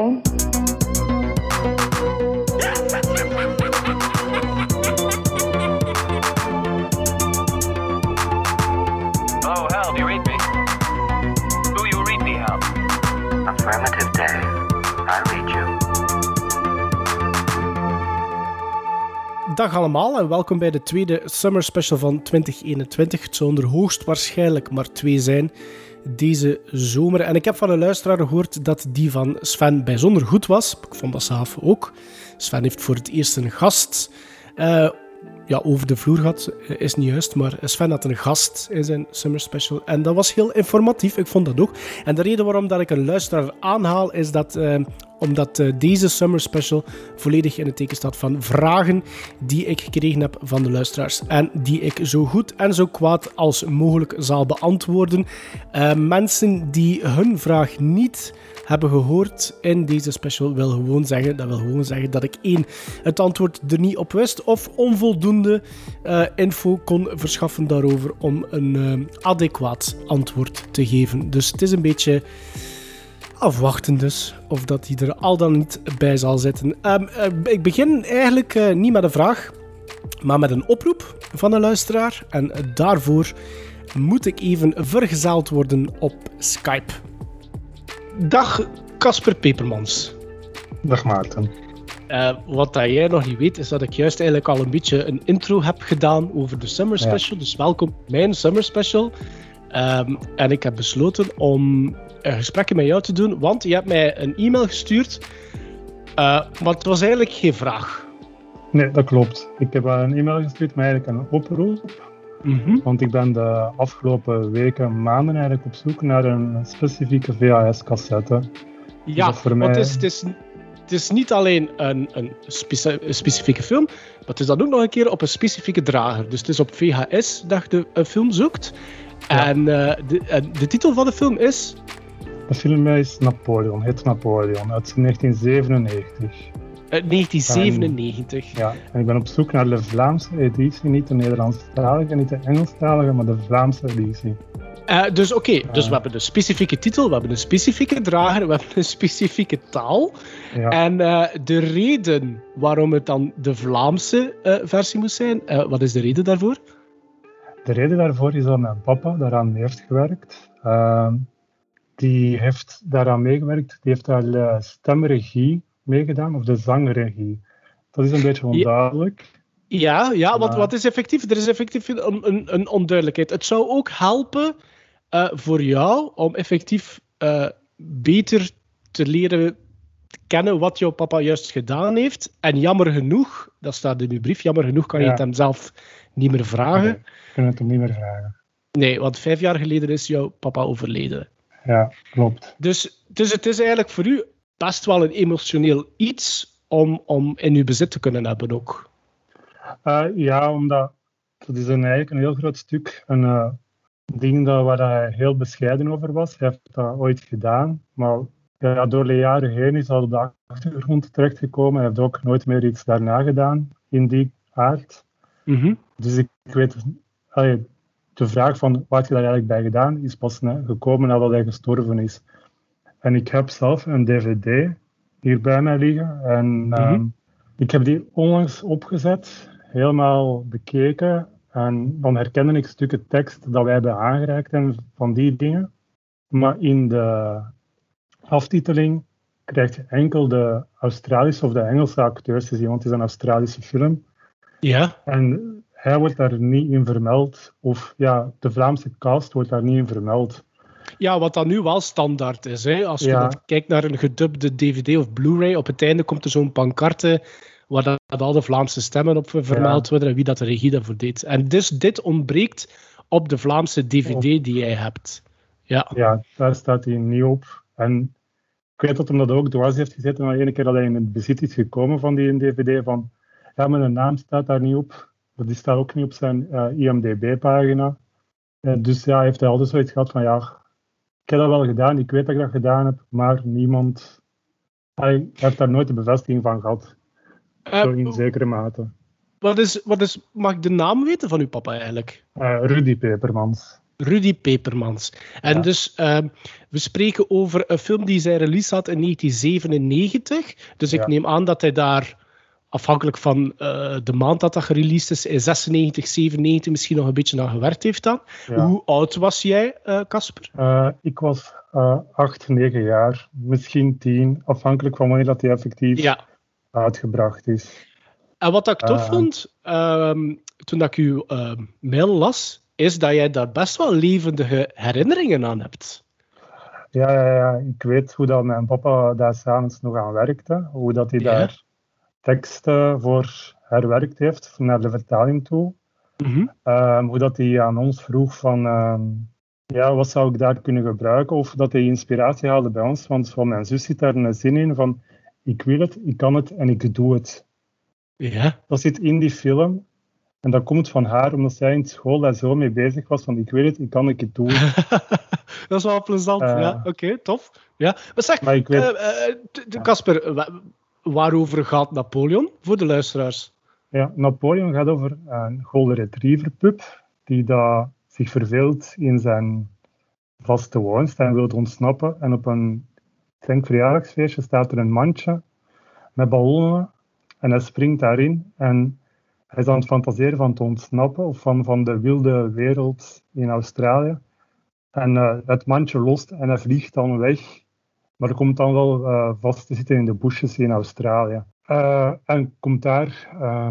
Oh, Hal, do you read me? Do you read me, Hal? Affirmative, Dave. I read you. Dag allemaal en welkom bij de tweede Summer Special van 2021. Het zullen er hoogstwaarschijnlijk maar twee zijn deze zomer. En ik heb van een luisteraar gehoord dat die van Sven bijzonder goed was. Ik vond dat zelf ook. Sven heeft voor het eerst een gast eh, ja, over de vloer gehad. Eh, Is niet juist, maar Sven had een gast in zijn Summer Special. En dat was heel informatief, ik vond dat ook. En de reden waarom dat ik een luisteraar aanhaal, is dat eh, omdat eh, deze Summer Special volledig in het teken staat van vragen die ik gekregen heb van de luisteraars. En die ik zo goed en zo kwaad als mogelijk zal beantwoorden. Eh, mensen die hun vraag niet hebben gehoord in deze special wil gewoon zeggen, dat wil gewoon zeggen dat ik één, het antwoord er niet op wist of onvoldoende eh, info kon verschaffen daarover om een eh, adequaat antwoord te geven. Dus het is een beetje afwachten dus, of dat hij er al dan niet bij zal zitten. Ehm, eh, ik begin eigenlijk niet met een vraag, maar met een oproep van een luisteraar. En daarvoor moet ik even vergezeld worden op Skype. Dag Casper Pepermans. Dag Maarten. Eh, wat dat jij nog niet weet, is dat ik juist eigenlijk al een beetje een intro heb gedaan over de Summer Ja. Special. Dus welkom mijn Summer Special. Ehm, en ik heb besloten om een gesprekje met jou te doen, want je hebt mij een e-mail gestuurd. eh, maar het was eigenlijk geen vraag. Nee, dat klopt. Ik heb een e-mail gestuurd met eigenlijk een oproep. Want ik ben de afgelopen weken, maanden eigenlijk op zoek naar een specifieke VHS-cassette. Ja, voor want mij- het is, het, is, het is niet alleen een, een, speci- een specifieke film, maar het is dan ook nog een keer op een specifieke drager. Dus het is op VHS dat je de een film zoekt. Ja. En eh, de, en de titel van de film is De film is Napoleon, het Napoleon, uit 1997. Eh, 1997. Ja, en ik ben op zoek naar de Vlaamse editie, niet de Nederlandstalige, niet de Engelstalige, maar de Vlaamse editie. Eh, dus oké, dus Ja. we hebben een specifieke titel, we hebben een specifieke drager, we hebben een specifieke taal. Ja, En eh, de reden waarom het dan de Vlaamse eh, versie moest zijn, eh, wat is de reden daarvoor? De reden daarvoor is dat mijn papa daaraan heeft gewerkt. Die heeft daaraan meegewerkt. Die heeft daar de stemregie meegedaan, of de zangregie. Dat is een beetje onduidelijk. Ja, ja want Ja. wat is effectief? Er is effectief een, een, een onduidelijkheid. Het zou ook helpen eh, voor jou om effectief eh, beter te leren kennen wat jouw papa juist gedaan heeft. En jammer genoeg, dat staat in uw brief, jammer genoeg kan je Ja. het hem zelf niet meer vragen. Nee, kan het hem niet meer vragen. Nee, want vijf jaar geleden is jouw papa overleden. Ja, klopt. Dus, dus het is eigenlijk voor u best wel een emotioneel iets om, om in uw bezit te kunnen hebben ook. Eh, ja, omdat dat is een, eigenlijk een heel groot stuk. Een eh, ding dat, waar hij heel bescheiden over was. Hij heeft dat ooit gedaan, maar ja, door de jaren heen is dat op de achtergrond terechtgekomen. Hij heeft ook nooit meer iets daarna gedaan in die aard. Dus ik, weet, allee, de vraag van wat heb je daar eigenlijk bij gedaan, is pas ne- gekomen nadat hij gestorven is. En ik heb zelf een dvd hier bij mij liggen. En ehm, ik heb die onlangs opgezet, helemaal bekeken. En dan herkende ik stukken tekst dat wij hebben aangereikt en van die dingen. Maar in de aftiteling krijg je enkel de Australische of de Engelse acteurs te zien, want het is een Australische film. Ja. En hij wordt daar niet in vermeld. Of ja, de Vlaamse cast wordt daar niet in vermeld. Ja, wat dan nu wel standaard is. Hè? Als je Ja. kijkt naar een gedubde DVD of Blu-ray, op het einde komt er zo'n pancarte waar dat, al de Vlaamse stemmen op vermeld worden en wie dat de regie daarvoor deed. En dus dit ontbreekt op de Vlaamse DVD die jij hebt. Ja. Ja, daar staat hij niet op. En ik weet dat hem dat ook dwars heeft gezet. En de ene keer dat hij in het bezit is gekomen van die DVD, van ja, mijn naam staat daar niet op. Die staat ook niet op zijn eh, IMDb-pagina. Eh, dus ja, heeft hij altijd zoiets gehad van ja, ik heb dat wel gedaan, ik weet dat ik dat gedaan heb, maar niemand hij heeft daar nooit de bevestiging van gehad. Eh, Zo in zekere mate. wat is, wat is, mag ik de naam weten van uw papa eigenlijk? Eh, Rudy Pepermans. Rudy Pepermans. En Ja. dus, ehm, we spreken over een film die zijn release had in 1997. Dus ik neem aan dat hij daar, afhankelijk van eh, de maand dat dat gereleased is, in 96, 97 misschien nog een beetje aan gewerkt heeft dan. Ja. Hoe oud was jij, eh, Casper? Eh, ik was acht, negen jaar, misschien tien, afhankelijk van wanneer dat die effectief ja. uitgebracht is. En wat ik tof vond, ehm, toen dat ik uw ehm, mail las, is dat jij daar best wel levendige herinneringen aan hebt. Ja, ja, ja, ik weet hoe dat mijn papa daar s'avonds nog aan werkte, hoe dat hij Ja. daar teksten voor herwerkt heeft naar de vertaling toe. Mhm. Ehm, hoe dat hij aan ons vroeg van, ehm, ja, wat zou ik daar kunnen gebruiken? Of dat hij inspiratie haalde bij ons, want van mijn zus zit daar een zin in van, ik wil het, ik kan het en ik doe het. Ja. Dat zit in die film. En dat komt van haar, omdat zij in school daar zo mee bezig was van, ik wil het, ik kan het, ik doe het. dat is wel plezant. Eh. ja, oké, tof. Ja. Maar zeg, weet, waarover gaat Napoleon voor de luisteraars? ja, Napoleon gaat over een golden retriever pup, die daar zich verveelt in zijn vaste woonst en wil ontsnappen. En op een denk verjaardagsfeestje staat er een mandje met ballonnen en hij springt daarin en hij is aan het fantaseren van te ontsnappen of van, van de wilde wereld in Australië. En eh, het mandje lost en hij vliegt dan weg, maar hij komt dan wel eh, vast te zitten in de bosjes in Australië. Eh, en komt daar, eh,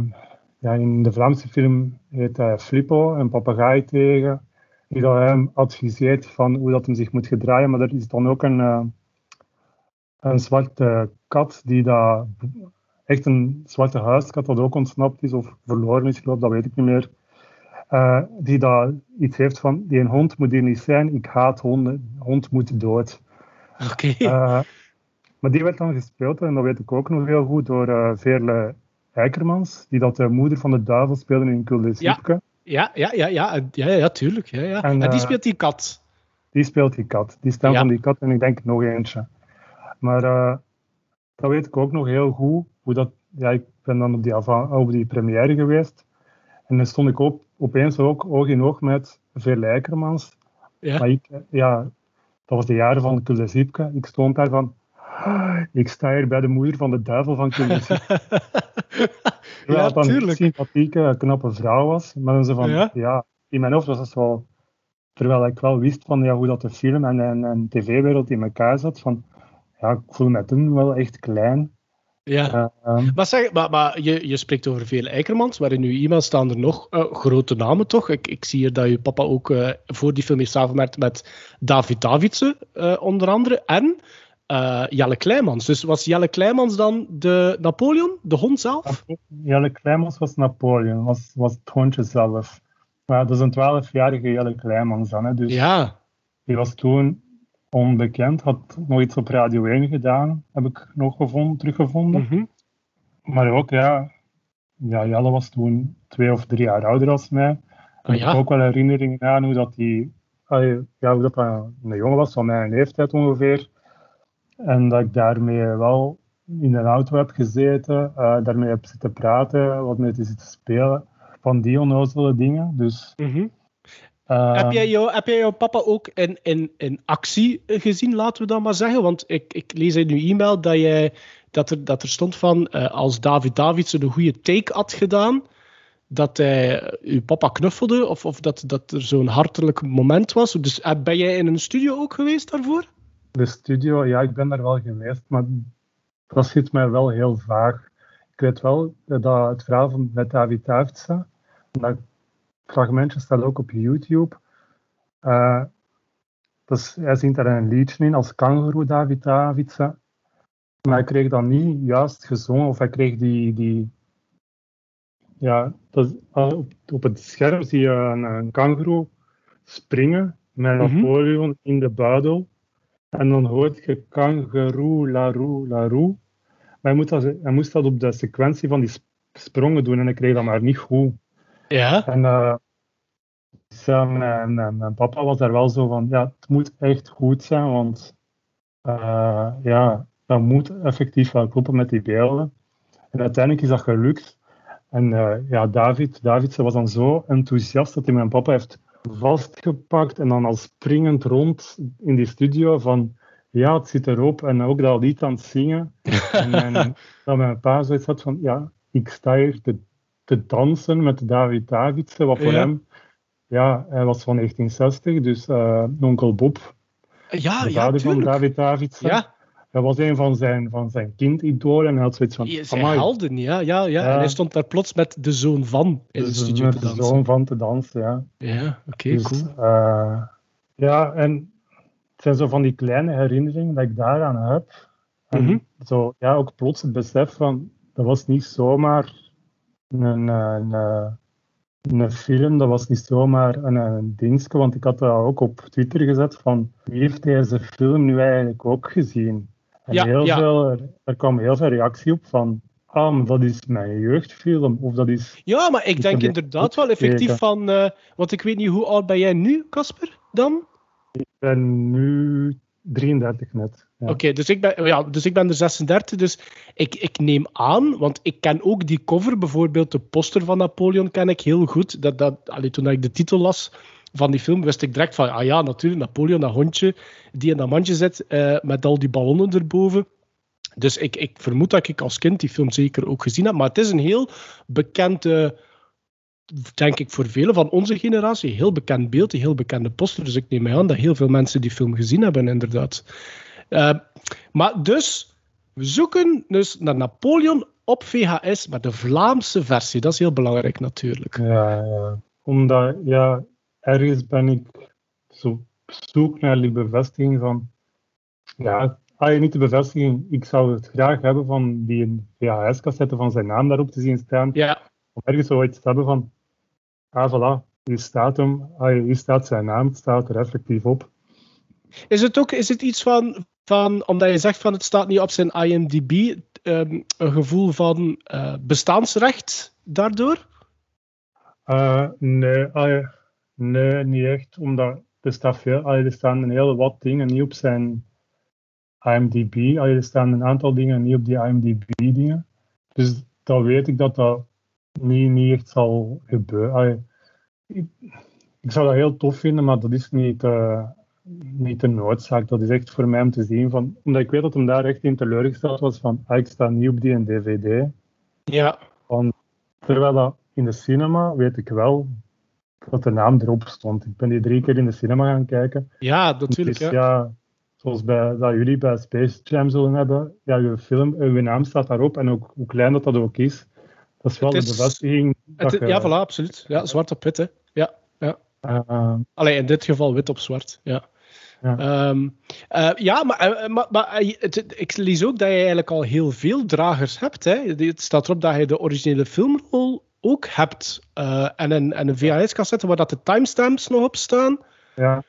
ja, in de Vlaamse film heet hij Flippo, een papegaai tegen, die dat hem adviseert van hoe dat hem zich moet gedraaien. Maar er is dan ook een, eh, een zwarte kat die daar echt een zwarte huiskat dat ook ontsnapt is of verloren is, geloof dat weet ik niet meer. Die daar iets heeft van, die een hond moet hier niet zijn, ik haat honden, hond moet dood. Oké. Eh, maar die werd dan gespeeld, en dat weet ik ook nog heel goed, door eh Veerle Eikermans, die dat de moeder van de duivel speelde in Kulde Ja. Ja, ja, ja, ja, ja, ja, tuurlijk. Ja, ja. En, En, die eh, speelt die kat. Die speelt die kat. Die stem Ja. van die kat en ik denk nog eentje. Maar dat weet ik ook nog heel goed. Hoe dat, ja, ik ben dan op die, op die première geweest. En dan stond ik op, opeens ook oog in oog met Eikermans. Ja. Maar ik, ja, dat was de jaren van Kulde Siepke. Ik stond daar van... "Ah, Ik sta hier bij de moeder van de duivel van. Terwijl ja, het dan een sympathieke, knappe vrouw was. Maar dan van, Ja. ja. in mijn hoofd was het wel... Terwijl ik wel wist van ja, hoe dat de film en, en, en tv-wereld in elkaar zat. Van, ja, ik voelde me toen wel echt klein. Ja. Eh, ehm, Maar, zeg, maar, maar je, je spreekt over veel Eikermans, maar in uw e-mail staan er nog eh, grote namen, toch? Ik, ik zie hier dat je papa ook eh, voor die film heeft samengewerkt met David Davidsen, eh, onder andere, en Jelle Kleimans. Dus was Jelle Kleimans dan de Napoleon, de hond zelf? Jelle Kleimans was Napoleon, was, was het hondje zelf. Maar dat is een twaalfjarige Jelle Kleimans dan. Hè, dus Ja. die was toen onbekend, had nog iets op Radio 1 gedaan, heb ik nog gevonden, teruggevonden. Mhm. Maar ook, ja, ja, Jelle was toen twee of drie jaar ouder als mij. Ah, ik heb ook wel herinneringen aan hoe dat die, ja, hoe dat een jongen was van mijn leeftijd ongeveer. En dat ik daarmee wel in een auto heb gezeten, eh, daarmee heb zitten praten, wat mee te zitten spelen. Van die onnozele dingen. Dus, Mhm. Eh, heb, jij jou, heb jij jouw papa ook in, in, in actie gezien, laten we dat maar zeggen? Want ik, ik lees in uw e-mail dat, jij, dat, er, dat er stond van eh, als David Davidsen een goede take had gedaan, dat hij eh, uw papa knuffelde of, of dat, dat er zo'n hartelijk moment was. Dus ben jij in een studio ook geweest daarvoor? de studio, ja, ik ben daar wel geweest, maar dat zit mij wel heel vaag. Ik weet wel dat het verhaal van met David Davidsen, dat fragmentje staat ook op YouTube. Eh, dus hij zingt daar een liedje in als kangoeroe David Davidsen. Maar hij kreeg dat niet juist gezongen, of hij kreeg die. die ja, dat, ah, op, op het scherm zie je een, een springen met Mhm. Napoleon in de buidel. En dan hoort je kangaroo, la roe, la roe. Maar hij, moet dat, hij moest dat op de sequentie van die sp- sprongen doen en ik kreeg dat maar niet goed. Ja. En mijn, mijn, mijn papa was daar wel zo van, ja, het moet echt goed zijn, want eh, ja, dat moet effectief wel kloppen met die beelden. En uiteindelijk is dat gelukt. En eh, ja, David, David was dan zo enthousiast dat hij mijn papa heeft vastgepakt en dan al springend rond in die studio van ja, het zit erop en ook dat lied aan het zingen. en mijn, dat mijn pa zoiets had van ja, ik sta hier te, te dansen met David Davidsen, wat voor Ja. hem, ja, hij was van 1960, dus eh, onkel Bob, Ja, de ja, vader van tuurlijk. David Davidsen. Ja, Dat was een van zijn, van zijn kindidolen en hij had zoiets van, zijn helden, ja, ja, ja, Ja. En hij stond daar plots met de zoon van in de studio met te de dansen. zoon van te dansen, ja. Ja, oké, Dus, cool. eh, ja, en het zijn zo van die kleine herinneringen dat ik daaraan heb. En Mhm. zo, ja, ook plots het besef van, dat was niet zomaar een, eh, een, een film, dat was niet zomaar een, een dingetje, want ik had dat ook op Twitter gezet van, wie heeft deze film nu eigenlijk ook gezien? En Ja, heel ja. veel, er, kwam heel veel reactie op van, ah, maar dat is mijn jeugdfilm, of dat is... Ja, maar ik denk inderdaad wel effectief van... eh, want ik weet niet, hoe oud ben jij nu, Casper, dan? Ik ben nu 33 net. Ja. Oké, dus, ik ben- ja, dus ik ben er 36, dus ik, ik neem aan, want ik ken ook die cover, bijvoorbeeld de poster van Napoleon ken ik heel goed. Dat, dat, allee, toen ik de titel las van die film, wist ik direct van, ah ja, natuurlijk, Napoleon, dat hondje die in dat mandje zit, eh, met al die ballonnen erboven. Dus ik, ik vermoed dat ik als kind die film zeker ook gezien heb, maar het is een heel bekend... denk ik voor velen van onze generatie, heel bekend beeld, een heel bekende poster. Dus ik neem mij aan dat heel veel mensen die film gezien hebben, inderdaad. Eh, maar dus, we zoeken dus naar Napoleon op VHS, maar de Vlaamse versie. Dat is heel belangrijk natuurlijk. Ja, ja. Omdat, ja, ergens ben ik zo op zoek naar die bevestiging van, ja, ah, niet de bevestiging, ik zou het graag hebben van die VHS-cassette van zijn naam daarop te zien staan, Ja, om ergens zoiets te hebben van, ah, voilà, hier staat hem, ah, hier staat zijn naam, het staat er effectief op. is het ook is het iets van, van, omdat je zegt van het staat niet op zijn IMDb, ehm, een gevoel van eh, bestaansrecht daardoor? Eh, nee, ah, nee, niet echt, omdat er, staat veel, ah, er staan een hele wat dingen niet op zijn IMDb. Ah, er staan een aantal dingen niet op die IMDb-dingen. Dus dan weet ik dat dat niet, niet echt zal gebeuren. Ik, ik zou dat heel tof vinden, maar dat is niet, eh, niet de noodzaak. Dat is echt voor mij om te zien. Van, omdat ik weet dat hem daar echt in teleurgesteld was van ah, ik sta niet op die en DVD. Ja, Terwijl dat in de cinema weet ik wel dat de naam erop stond. Ik ben die drie keer in de cinema gaan kijken. ja natuurlijk. Dus Ja. ja, zoals bij, dat jullie bij Space Jam zullen hebben, ja, je film, je naam staat daarop en ook hoe klein dat dat ook is. Dat is wel Het de is- bevestiging. dat Het, je, ja, voilà, absoluut. Ja, zwart op wit, hè. Ja. eh, Allee, in dit geval wit op zwart. Ja, Ja. Ehm, eh, ja maar, eh, maar, maar eh, het- ik lees ook dat je eigenlijk al heel veel dragers hebt. Hè. Het staat erop dat je de originele filmrol ook hebt. en een, en een VHS-cassette waar dat de timestamps nog op staan. ja,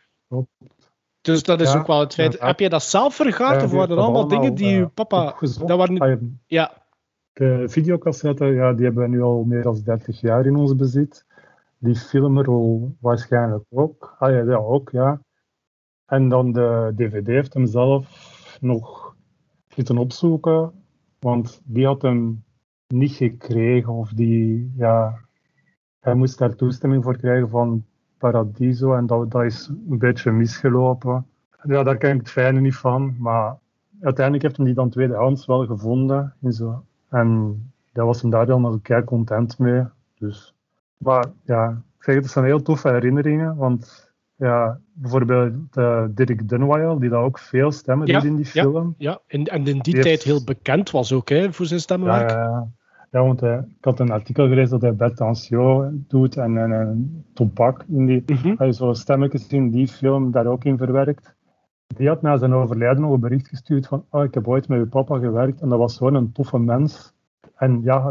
Dus dat is Ja, ook wel het feit. Heb je dat zelf vergaard Ja, of waren er heeft allemaal dat dingen die je papa... Dat waren, ja, De videocassetten, ja, die hebben we nu al meer dan 30 jaar in ons bezit. Die filmrol waarschijnlijk ook. Ah ja, ook, ja. En dan de DVD heeft hem zelf nog zitten opzoeken, want die had hem niet gekregen, of die, ja, hij moest daar toestemming voor krijgen van Paradiso, en dat, dat is een beetje misgelopen. Ja, daar ken ik het fijne niet van, maar uiteindelijk heeft hij die dan tweedehands wel gevonden. En, zo. En daar was hem daar dan ook kei content mee. Dus. Maar ja, ik zeg het, het zijn heel toffe herinneringen, want ja, bijvoorbeeld eh, Dirk Dunwile, die daar ook veel stemmen Ja, doet in die ja. film. ja. En, en in die Die heeft- tijd heel bekend was ook hè, voor zijn Ja, stemmenwerk. ja, ja. ja, want eh, ik had een artikel gelezen dat hij Bertancio doet en, en, en Topak in die, Mhm. hij zo stemmetjes in die film daar ook in verwerkt. Die had na zijn overlijden nog een bericht gestuurd van oh, ik heb ooit met uw papa gewerkt en dat was zo'n een toffe mens. En ja,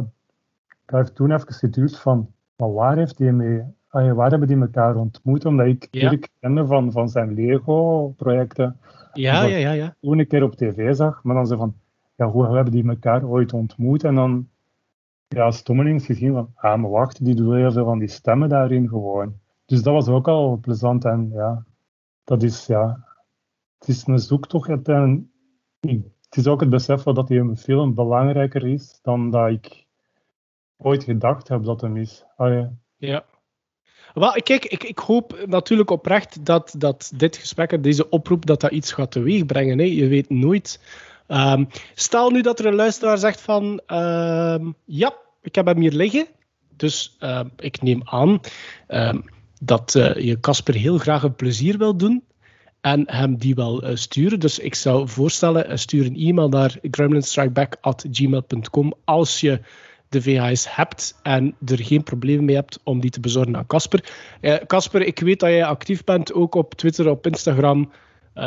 dat heeft toen even geduurd van, maar waar heeft hij mee, ah, waar hebben die elkaar ontmoet? Omdat ik Ja. Dirk kende van, van zijn Lego-projecten Ja, ja, ja, ja. toen een keer op tv zag, maar dan zo van, ja, hoe hebben die elkaar ooit ontmoet? En dan, ja, stommelings gezien van, ah, maar wacht, die doen heel veel van die stemmen daarin gewoon. Dus dat was ook al plezant en ja, dat is, ja, het is een zoektocht ik- het is ook het besef dat die film belangrijker is dan dat ik ooit gedacht heb dat hem is. Ja. Kijk, ik, ik hoop natuurlijk oprecht dat, dat dit gesprek deze oproep dat dat iets gaat teweegbrengen. Hè. Je weet nooit. Ehm, stel nu dat er een luisteraar zegt van... ehm, ja, ik heb hem hier liggen. Dus ehm, ik neem aan dat eh, je Casper heel graag een plezier wil doen. En hem die wel eh, sturen. Dus ik zou voorstellen, eh, stuur een e-mail naar gremlinstrikeback.gmail.com als je de VHS hebt en er geen problemen mee hebt om die te bezorgen aan Casper. Eh, Casper, ik weet dat jij actief bent, ook op Twitter, op Instagram.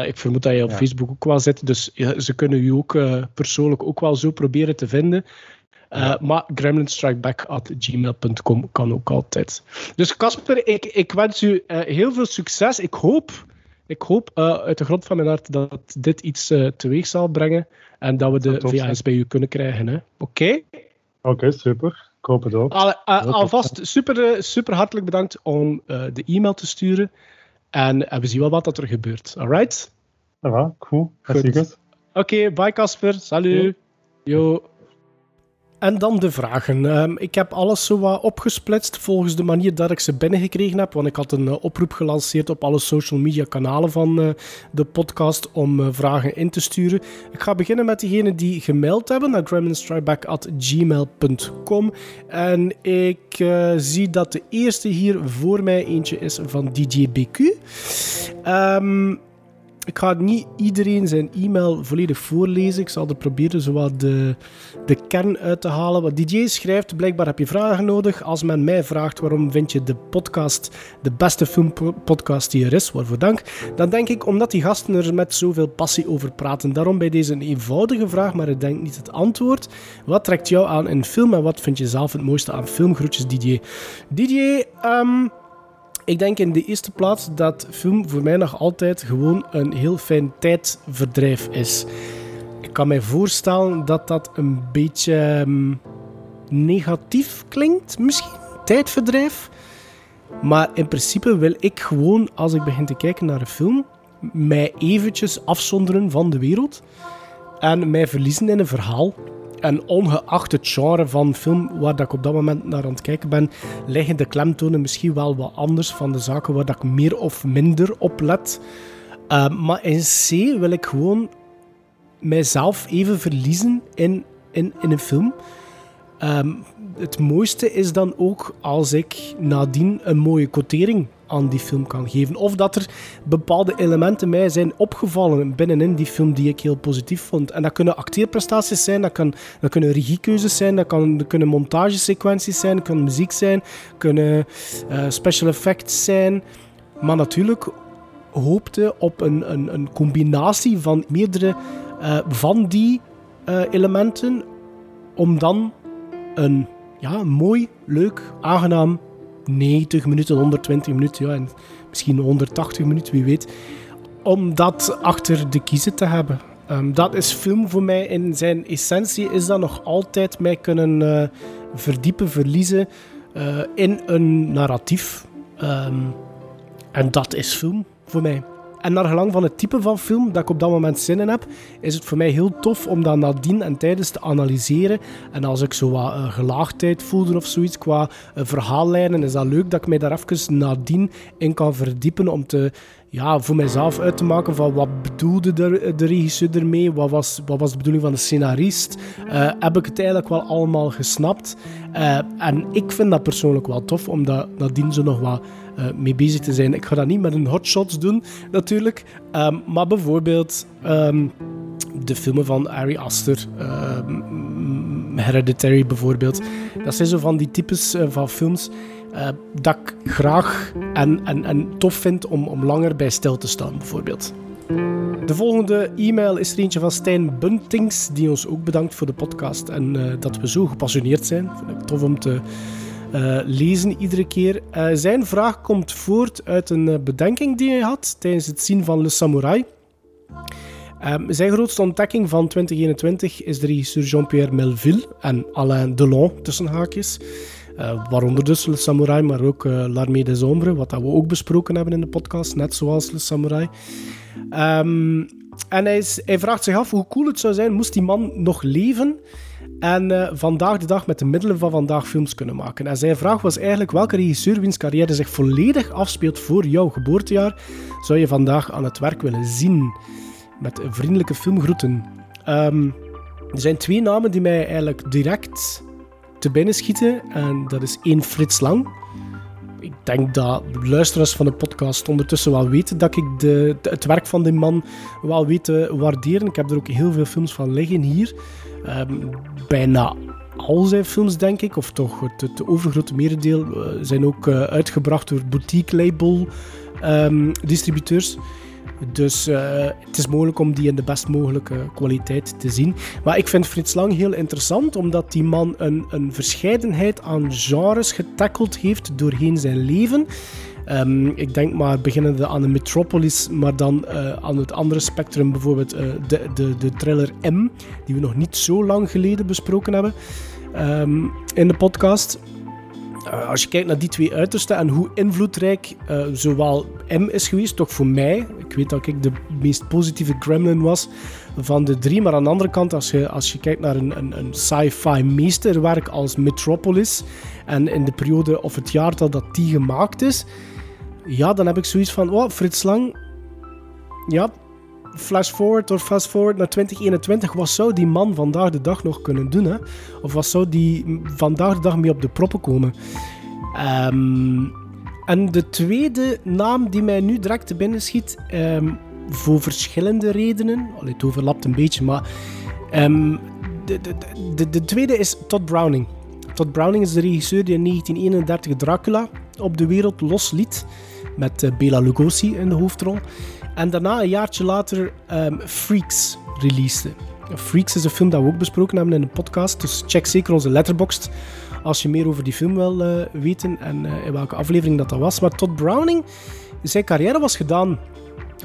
Ik vermoed dat jij op Ja. Facebook ook wel zit, dus ja, ze kunnen je ook persoonlijk ook wel zo proberen te vinden. Eh, Maar gremlinstrikeback.gmail.com kan ook altijd. Dus Casper, ik, ik wens u heel veel succes. Ik hoop, ik hoop eh, uit de grond van mijn hart dat dit iets eh, teweeg zal brengen en dat we de. VHS bij u kunnen krijgen. Oké? Oké, super. Ik hoop het ook. Al, eh, alvast super, super hartelijk bedankt om de e-mail te sturen. En, en we zien wel wat dat er gebeurt. Alright? Goed. Merci, Gus. Oké, bye Casper. Salut. Yo. En dan de vragen. Ehm, ik heb alles zo wat opgesplitst volgens de manier dat ik ze binnengekregen heb. Want ik had een eh, oproep gelanceerd op alle social media kanalen van eh, de podcast om eh, vragen in te sturen. Ik ga beginnen met diegenen die gemaild hebben naar gremlinstrikeback.gmail.com. En ik zie dat de eerste hier voor mij eentje is van DJ BQ. Ehm, ik ga niet iedereen zijn e-mail volledig voorlezen. Ik zal er proberen zowat de, de kern uit te halen. Wat DJ schrijft, blijkbaar heb je vragen nodig. Als men mij vraagt waarom vind je de podcast de beste filmpodcast die er is, waarvoor dank, dan denk ik omdat die gasten er met zoveel passie over praten. Daarom bij deze een eenvoudige vraag, maar ik denk niet het antwoord. Wat trekt jou aan in film en wat vind je zelf het mooiste aan film? Groetjes DJ. DJ, ehm... Ik denk in de eerste plaats dat film voor mij nog altijd gewoon een heel fijn tijdverdrijf is. Ik kan mij voorstellen dat dat een beetje ehm, negatief klinkt, misschien. Tijdverdrijf. Maar in principe wil ik gewoon, als ik begin te kijken naar een film, mij eventjes afzonderen van de wereld en mij verliezen in een verhaal. En ongeacht het genre van film waar dat ik op dat moment naar aan het kijken ben, liggen de klemtonen misschien wel wat anders van de zaken waar dat ik meer of minder op let. Uh, maar in C wil ik gewoon mijzelf even verliezen in, in, in een film. Um, het mooiste is dan ook als ik nadien een mooie quotering aan die film kan geven. Of dat er bepaalde elementen mij zijn opgevallen binnenin die film die ik heel positief vond. En dat kunnen acteerprestaties zijn, dat, kan, dat kunnen regiekeuzes zijn, dat, kan, kunnen montagesequenties zijn, muziek zijn, kunnen uh, special effects zijn. Maar natuurlijk hoopte op een, een, een combinatie van meerdere uh, van die uh, elementen om dan een ja, mooi, leuk, aangenaam 90 minuten, 120 minuten, ja, en misschien 180 minuten, wie weet, om dat achter de kiezen te hebben. Um, dat is film voor mij in zijn essentie, is dat nog altijd mij kunnen uh, verdiepen, verliezen uh, in een narratief. Um, en dat is film voor mij. En naar gelang van het type van film dat ik op dat moment zin in heb, is het voor mij heel tof om dat nadien en tijdens te analyseren. En als ik zo wat uh, gelaagdheid voelde of zoiets qua uh, verhaallijnen, is dat leuk dat ik mij daar even nadien in kan verdiepen om te, ja, voor mijzelf uit te maken van wat bedoelde de, regisseur ermee, wat was, wat was de bedoeling van de scenarist. Uh, heb ik het eigenlijk wel allemaal gesnapt. En ik vind dat persoonlijk wel tof, om dat nadien zo nog wat uh, mee bezig te zijn. Ik ga dat niet met een hotshots doen, natuurlijk. Um, maar bijvoorbeeld um, de filmen van Ari Aster, um, Hereditary bijvoorbeeld. Dat zijn zo van die types uh, van films uh, dat ik graag en, en, en tof vind om, om langer bij stil te staan, bijvoorbeeld. De volgende e-mail is er eentje van Stijn Buntings, die ons ook bedankt voor de podcast en dat we zo gepassioneerd zijn. Vind ik tof om te uh, lezen iedere keer. Uh, zijn vraag komt voort uit een bedenking die hij had tijdens het zien van Le Samurai. Um, zijn grootste ontdekking van 2021 is de regisseur Jean-Pierre Melville en Alain Delon tussen haakjes. Waaronder dus Le Samurai, maar ook uh, L'Armée des Ombres, wat dat we ook besproken hebben in de podcast, net zoals Le Samurai. Um, En is, hij vraagt zich af hoe cool het zou zijn moest die man nog leven en eh, vandaag de dag met de middelen van vandaag films kunnen maken. En zijn vraag was eigenlijk welke regisseur wiens carrière zich volledig afspeelt voor jouw geboortejaar zou je vandaag aan het werk willen zien? Met vriendelijke filmgroeten. Ehm, er zijn twee namen die mij eigenlijk direct te binnen schieten. En dat is één Frits Lang. Ik denk dat de luisteraars van de podcast ondertussen wel weten dat ik de, het werk van die man wel weet te waarderen. Ik heb er ook heel veel films van liggen hier. Ehm, bijna al zijn films, denk ik, of toch het, overgrote merendeel, eh, zijn ook eh, uitgebracht door boutique-label ehm, distributeurs. Dus eh, het is mogelijk om die in de best mogelijke kwaliteit te zien. Maar ik vind Frits Lang heel interessant, omdat die man een, een verscheidenheid aan genres getackeld heeft doorheen zijn leven. Ehm, ik denk maar beginnende aan de Metropolis, maar dan eh, aan het andere spectrum, bijvoorbeeld eh, de, de, de thriller M, die we nog niet zo lang geleden besproken hebben ehm, in de podcast. Eh, als je kijkt naar die twee uitersten en hoe invloedrijk zowel M is geweest, toch voor mij. Ik weet dat ik de meest positieve gremlin was van de drie. Maar aan de andere kant, als je, als je kijkt naar een, een, een sci-fi meesterwerk als Metropolis. En in de periode of het jaartal dat die gemaakt is. Ja, dan heb ik zoiets van, oh, Frits Lang. Ja, flash forward of fast forward naar 2021. Wat zou die man vandaag de dag nog kunnen doen? Hè? Of wat zou die vandaag de dag mee op de proppen komen? Ehm, en de tweede naam die mij nu direct te binnen schiet, ehm, voor verschillende redenen. Allee, het overlapt een beetje, maar ehm, de, de, de, de tweede is Todd Browning. Todd Browning is de regisseur die in 1931 Dracula op de wereld losliet, met eh, Bela Lugosi in de hoofdrol. En daarna, een jaartje later, ehm, Freaks releasede. Freaks is een film dat we ook besproken hebben in de podcast, dus check zeker onze letterboxd als je meer over die film wil eh, weten en eh, in welke aflevering dat, dat was. Maar Todd Browning, zijn carrière was gedaan,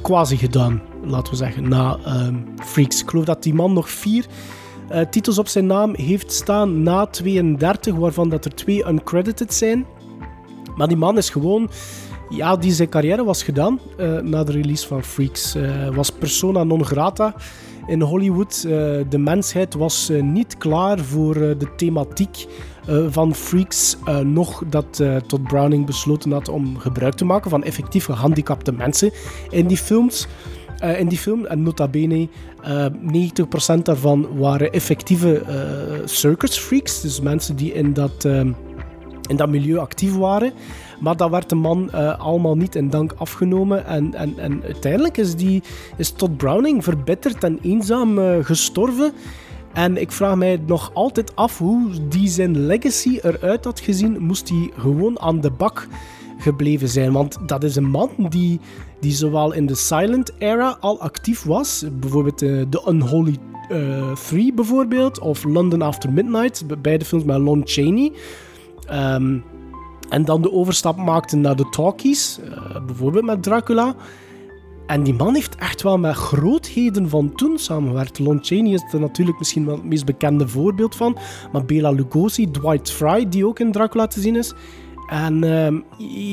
quasi gedaan, laten we zeggen, na ehm, Freaks. Ik geloof dat die man nog vier titels op zijn naam heeft staan na 32, waarvan dat er twee uncredited zijn. Maar die man is gewoon... Ja, die zijn carrière was gedaan eh, na de release van Freaks. Eh, was persona non grata in Hollywood. Eh, de mensheid was niet klaar voor de thematiek van Freaks. nog dat Todd Browning besloten had om gebruik te maken van effectief gehandicapte mensen in die films. In die film, en nota bene, eh 90% daarvan waren effectieve circus freaks. Dus mensen die in dat, in dat milieu actief waren. Maar dat werd de man eh, allemaal niet in dank afgenomen. En, en, en uiteindelijk is, die, is Todd Browning verbitterd en eenzaam eh, gestorven. En ik vraag mij nog altijd af hoe die zijn legacy eruit had gezien. Moest hij gewoon aan de bak gebleven zijn. Want dat is een man die, die zowel in de silent era al actief was. Bijvoorbeeld eh, The Unholy eh, Three bijvoorbeeld. Of London After Midnight. be- Beide films met Lon Chaney. Ehm, en dan de overstap maakte naar de talkies. eh, bijvoorbeeld met Dracula. En die man heeft echt wel met grootheden van toen samengewerkt. Lon Chaney is er natuurlijk misschien wel het meest bekende voorbeeld van. Maar Bela Lugosi, Dwight Fry, die ook in Dracula te zien is. En ehm,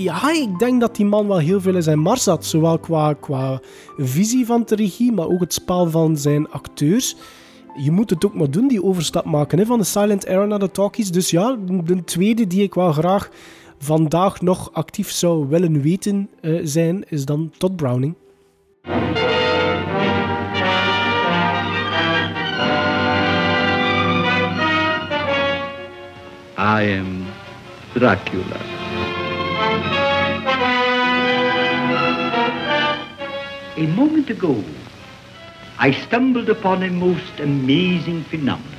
ja, ik denk dat die man wel heel veel in zijn mars had. Zowel qua, qua visie van de regie, maar ook het spel van zijn acteurs. Je moet het ook maar doen, die overstap maken hè, van de silent era naar de talkies. Dus ja, de tweede die ik wel graag vandaag nog actief zou willen weten eh, zijn, is dan Todd Browning. I am Dracula. A moment ago, I stumbled upon a most amazing phenomenon.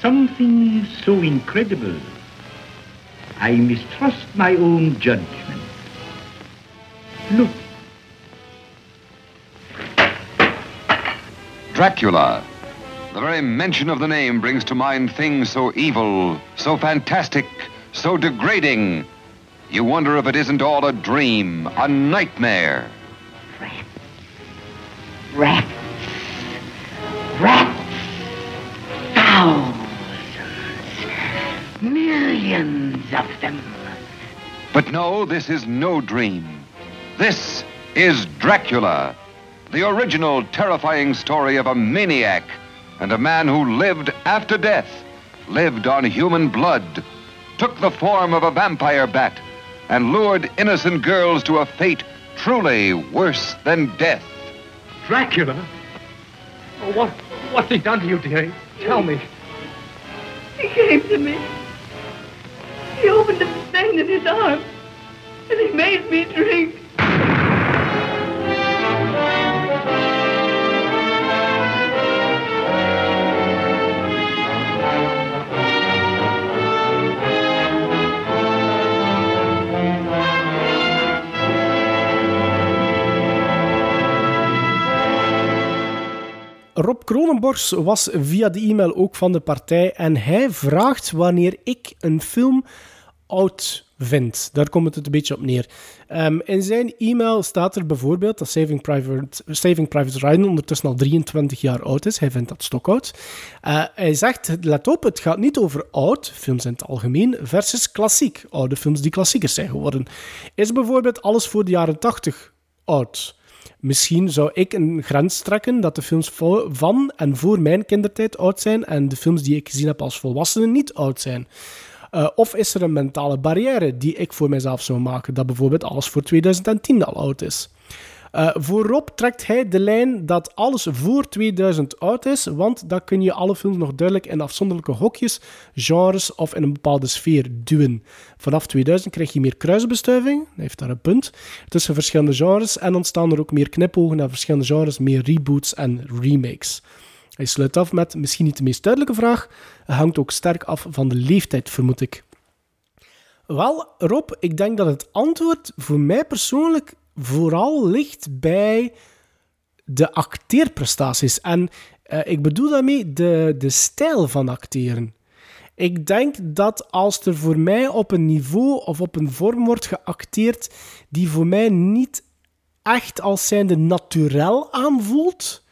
Something so incredible, I mistrust my own judgment. Look, Dracula. The very mention of the name brings to mind things so evil, so fantastic, so degrading. You wonder if it isn't all a dream, a nightmare. rats, rats, thousands, millions of them. But no, this is no dream. This is Dracula, the original terrifying story of a maniac and a man who lived after death, lived on human blood, took the form of a vampire bat, and lured innocent girls to a fate truly worse than death. Dracula? Oh, what, what's he done to you, dearie? Tell me. He came to me. He opened a vein in his arm, and he made me drink. Rob Kronenborgs was via de e-mail ook van de partij en hij vraagt wanneer ik een film oud vind. Daar komt het een beetje op neer. Ehm, in zijn e-mail staat er bijvoorbeeld dat Saving Private, Saving Private Ryan ondertussen al 23 jaar oud is. Hij vindt dat stokoud. Uh, hij zegt, let op, het gaat niet over oud, films in het algemeen, versus klassiek. Oude films die klassiekers zijn geworden. Is bijvoorbeeld alles voor de jaren 80 oud? Misschien zou ik een grens trekken dat de films van en voor mijn kindertijd oud zijn en de films die ik gezien heb als volwassene niet oud zijn. Uh, of is er een mentale barrière die ik voor mezelf zou maken, dat bijvoorbeeld alles voor 2010 al oud is? Uh, voorop trekt hij de lijn dat alles voor 2000 oud is, want dan kun je alle films nog duidelijk in afzonderlijke hokjes, genres of in een bepaalde sfeer duwen. Vanaf 2000 krijg je meer kruisbestuiving, hij heeft daar een punt, tussen verschillende genres en ontstaan er ook meer knipogen naar verschillende genres, meer reboots en remakes. Hij sluit af met misschien niet de meest duidelijke vraag, het hangt ook sterk af van de leeftijd, vermoed ik. Wel, Rob, ik denk dat het antwoord voor mij persoonlijk vooral ligt bij de acteerprestaties. En uh, ik bedoel daarmee de, de stijl van acteren. Ik denk dat als er voor mij op een niveau of op een vorm wordt geacteerd die voor mij niet echt als zijnde naturel aanvoelt,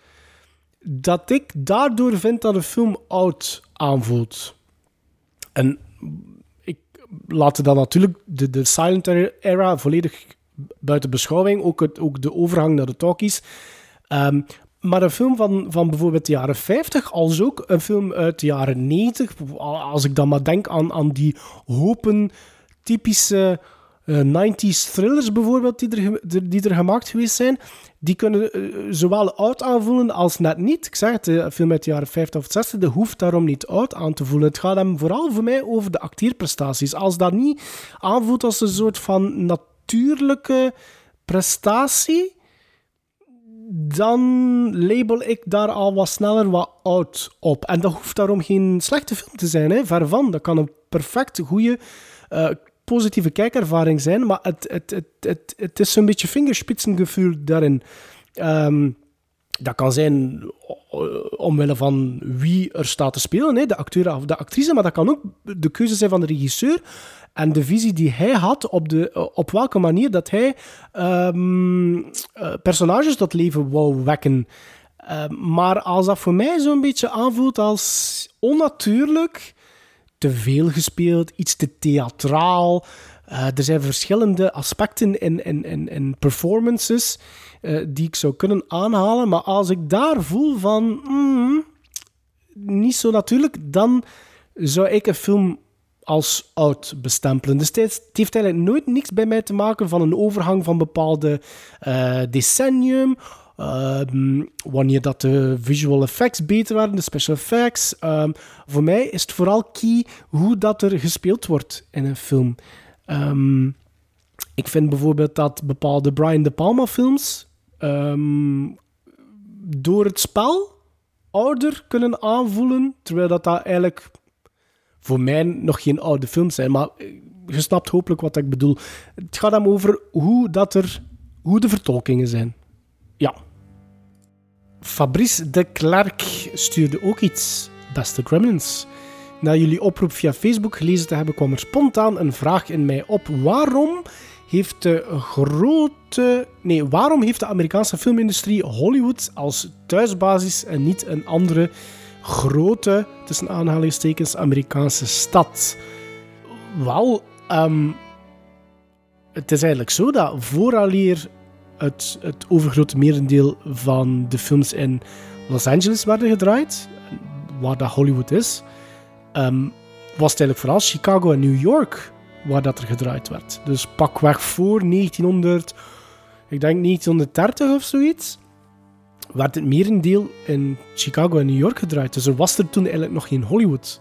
dat ik daardoor vind dat een film oud aanvoelt. En ik laat dan natuurlijk de, de silent era volledig buiten beschouwing. Ook, het, ook de overgang naar de talkies. Um, maar een film van, van bijvoorbeeld de jaren 50, als ook een film uit de jaren 90, als ik dan maar denk aan, aan die hopen typische uh, eh, 90s thrillers bijvoorbeeld, die er, die er gemaakt geweest zijn, die kunnen uh, zowel oud aanvoelen als net niet. Ik zeg het, een film uit de jaren 50 of 60, dat hoeft daarom niet oud aan te voelen. Het gaat hem vooral voor mij over de acteerprestaties. Als dat niet aanvoelt als een soort van natuurlijke prestatie, dan label ik daar al wat sneller wat oud op. En dat hoeft daarom geen slechte film te zijn, hè? ver van. Dat kan een perfect goede, uh, positieve kijkervaring zijn, maar het, het, het, het, het is zo'n beetje vingerspitsengevoel daarin. Um, dat kan zijn omwille van wie er staat te spelen, hè, de acteur of de actrice, maar dat kan ook de keuze zijn van de regisseur en de visie die hij had op, de, op welke manier dat hij um, personages tot leven wou wekken. Uh, maar als dat voor mij zo'n beetje aanvoelt als onnatuurlijk, te veel gespeeld, iets te theatraal. Uh, er zijn verschillende aspecten in, in, in, in performances die ik zou kunnen aanhalen. Maar als ik daar voel van mm, niet zo natuurlijk, dan zou ik een film als oud bestempelen. Dus het heeft eigenlijk nooit niks bij mij te maken van een overgang van bepaalde uh, decennium. Uh, wanneer dat de visual effects beter waren, de special effects. Uh, voor mij is het vooral key hoe dat er gespeeld wordt in een film. Um, ik vind bijvoorbeeld dat bepaalde Brian De Palma films door het spel ouder kunnen aanvoelen, terwijl dat, dat eigenlijk voor mij nog geen oude films zijn. Maar je snapt hopelijk wat ik bedoel. Het gaat hem over hoe, dat er, hoe de vertolkingen zijn. Ja. Fabrice de Klerk stuurde ook iets. Beste Gremlins. Na jullie oproep via Facebook gelezen te hebben, kwam er spontaan een vraag in mij op. Waarom heeft de grote. Nee, waarom heeft de Amerikaanse filmindustrie Hollywood als thuisbasis en niet een andere grote, tussen aanhalingstekens, Amerikaanse stad? Wel, um, het is eigenlijk zo dat vooraleer het, het overgrote merendeel van de films in Los Angeles werden gedraaid, waar dat Hollywood is, ehm, was het eigenlijk vooral Chicago en New York waar dat er gedraaid werd. Dus pakweg voor 1900, ik denk 1930 of zoiets, werd het merendeel in Chicago en New York gedraaid. Dus er was er toen eigenlijk nog geen Hollywood.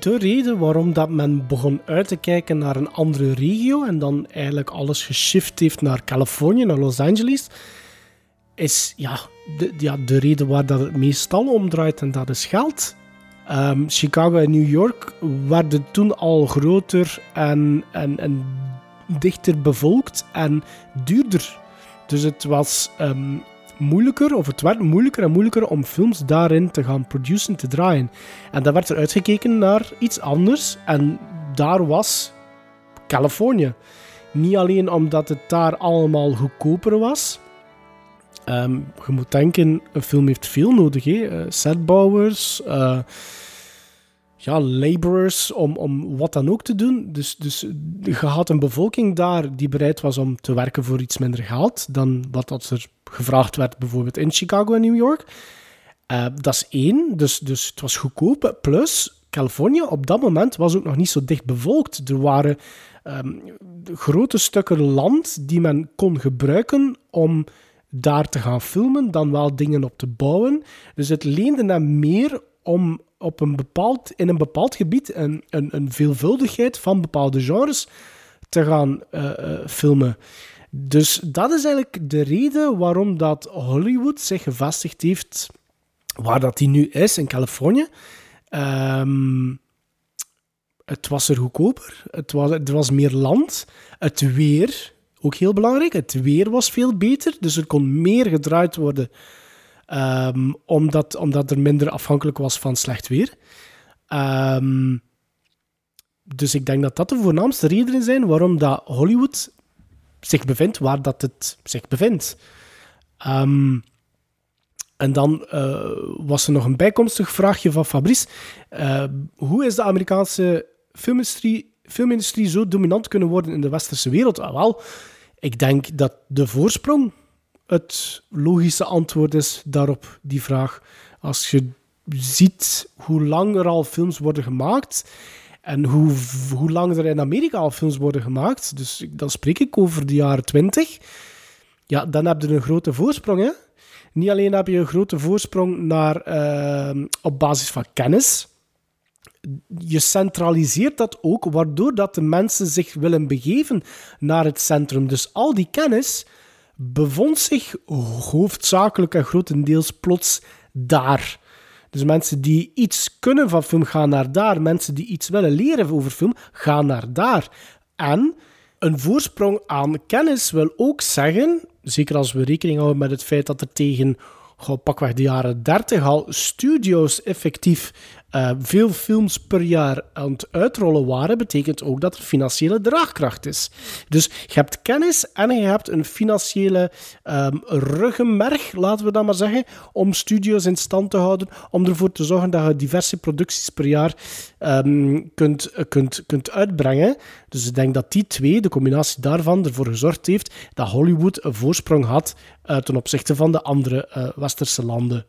De reden waarom dat men begon uit te kijken naar een andere regio en dan eigenlijk alles geshift heeft naar Californië, naar Los Angeles, is ja, de, ja, de reden waar dat het meestal om draait en dat is geld. Ehm, Chicago en New York werden toen al groter en, en, en dichter bevolkt en duurder. Dus het was ehm, moeilijker, of het werd moeilijker en moeilijker om films daarin te gaan produceren, te draaien. En dan werd er uitgekeken naar iets anders en daar was Californië. Niet alleen omdat het daar allemaal goedkoper was. Ehm, je moet denken, een film heeft veel nodig. Hè? Uh, setbouwers, uh, ja, laborers, om, om wat dan ook te doen. Dus, dus je had een bevolking daar die bereid was om te werken voor iets minder geld dan wat dat er gevraagd werd bijvoorbeeld in Chicago en New York. Uh, dat is één, dus, dus het was goedkoop. Plus, Californië op dat moment was ook nog niet zo dicht bevolkt. Er waren um, grote stukken land die men kon gebruiken om daar te gaan filmen, dan wel dingen op te bouwen. Dus het leende hem meer om op een bepaald, in een bepaald gebied een, een, een veelvuldigheid van bepaalde genres te gaan uh, uh, filmen. Dus dat is eigenlijk de reden waarom dat Hollywood zich gevestigd heeft waar dat die nu is, in Californië. Um, het was er goedkoper, het was, er was meer land, het weer, ook heel belangrijk, het weer was veel beter, dus er kon meer gedraaid worden um, omdat, omdat er minder afhankelijk was van slecht weer. Um, dus ik denk dat dat de voornaamste redenen zijn waarom dat Hollywood zich bevindt waar dat het zich bevindt. Um, en dan uh, was er nog een bijkomstig vraagje van Fabrice. Uh, hoe is de Amerikaanse filmindustrie, filmindustrie zo dominant kunnen worden in de westerse wereld? Ah, wel, ik denk dat de voorsprong het logische antwoord is daarop die vraag. Als je ziet hoe lang er al films worden gemaakt en hoe, hoe lang er in Amerika al films worden gemaakt, dus dan spreek ik over de jaren 20, ja, dan heb je een grote voorsprong. Hè? Niet alleen heb je een grote voorsprong naar, uh, op basis van kennis, je centraliseert dat ook, waardoor dat de mensen zich willen begeven naar het centrum. Dus al die kennis bevond zich hoofdzakelijk en grotendeels plots daar. Dus mensen die iets kunnen van film gaan naar daar. Mensen die iets willen leren over film gaan naar daar. En een voorsprong aan kennis wil ook zeggen, zeker als we rekening houden met het feit dat er tegen pakweg de jaren 30 al studio's effectief uh, veel films per jaar aan het uitrollen waren, betekent ook dat er financiële draagkracht is. Dus je hebt kennis en je hebt een financiële um, ruggenmerg, laten we dat maar zeggen, om studio's in stand te houden, om ervoor te zorgen dat je diverse producties per jaar um, kunt, kunt, kunt uitbrengen. Dus ik denk dat die twee, de combinatie daarvan, ervoor gezorgd heeft dat Hollywood een voorsprong had uh, ten opzichte van de andere uh, westerse landen.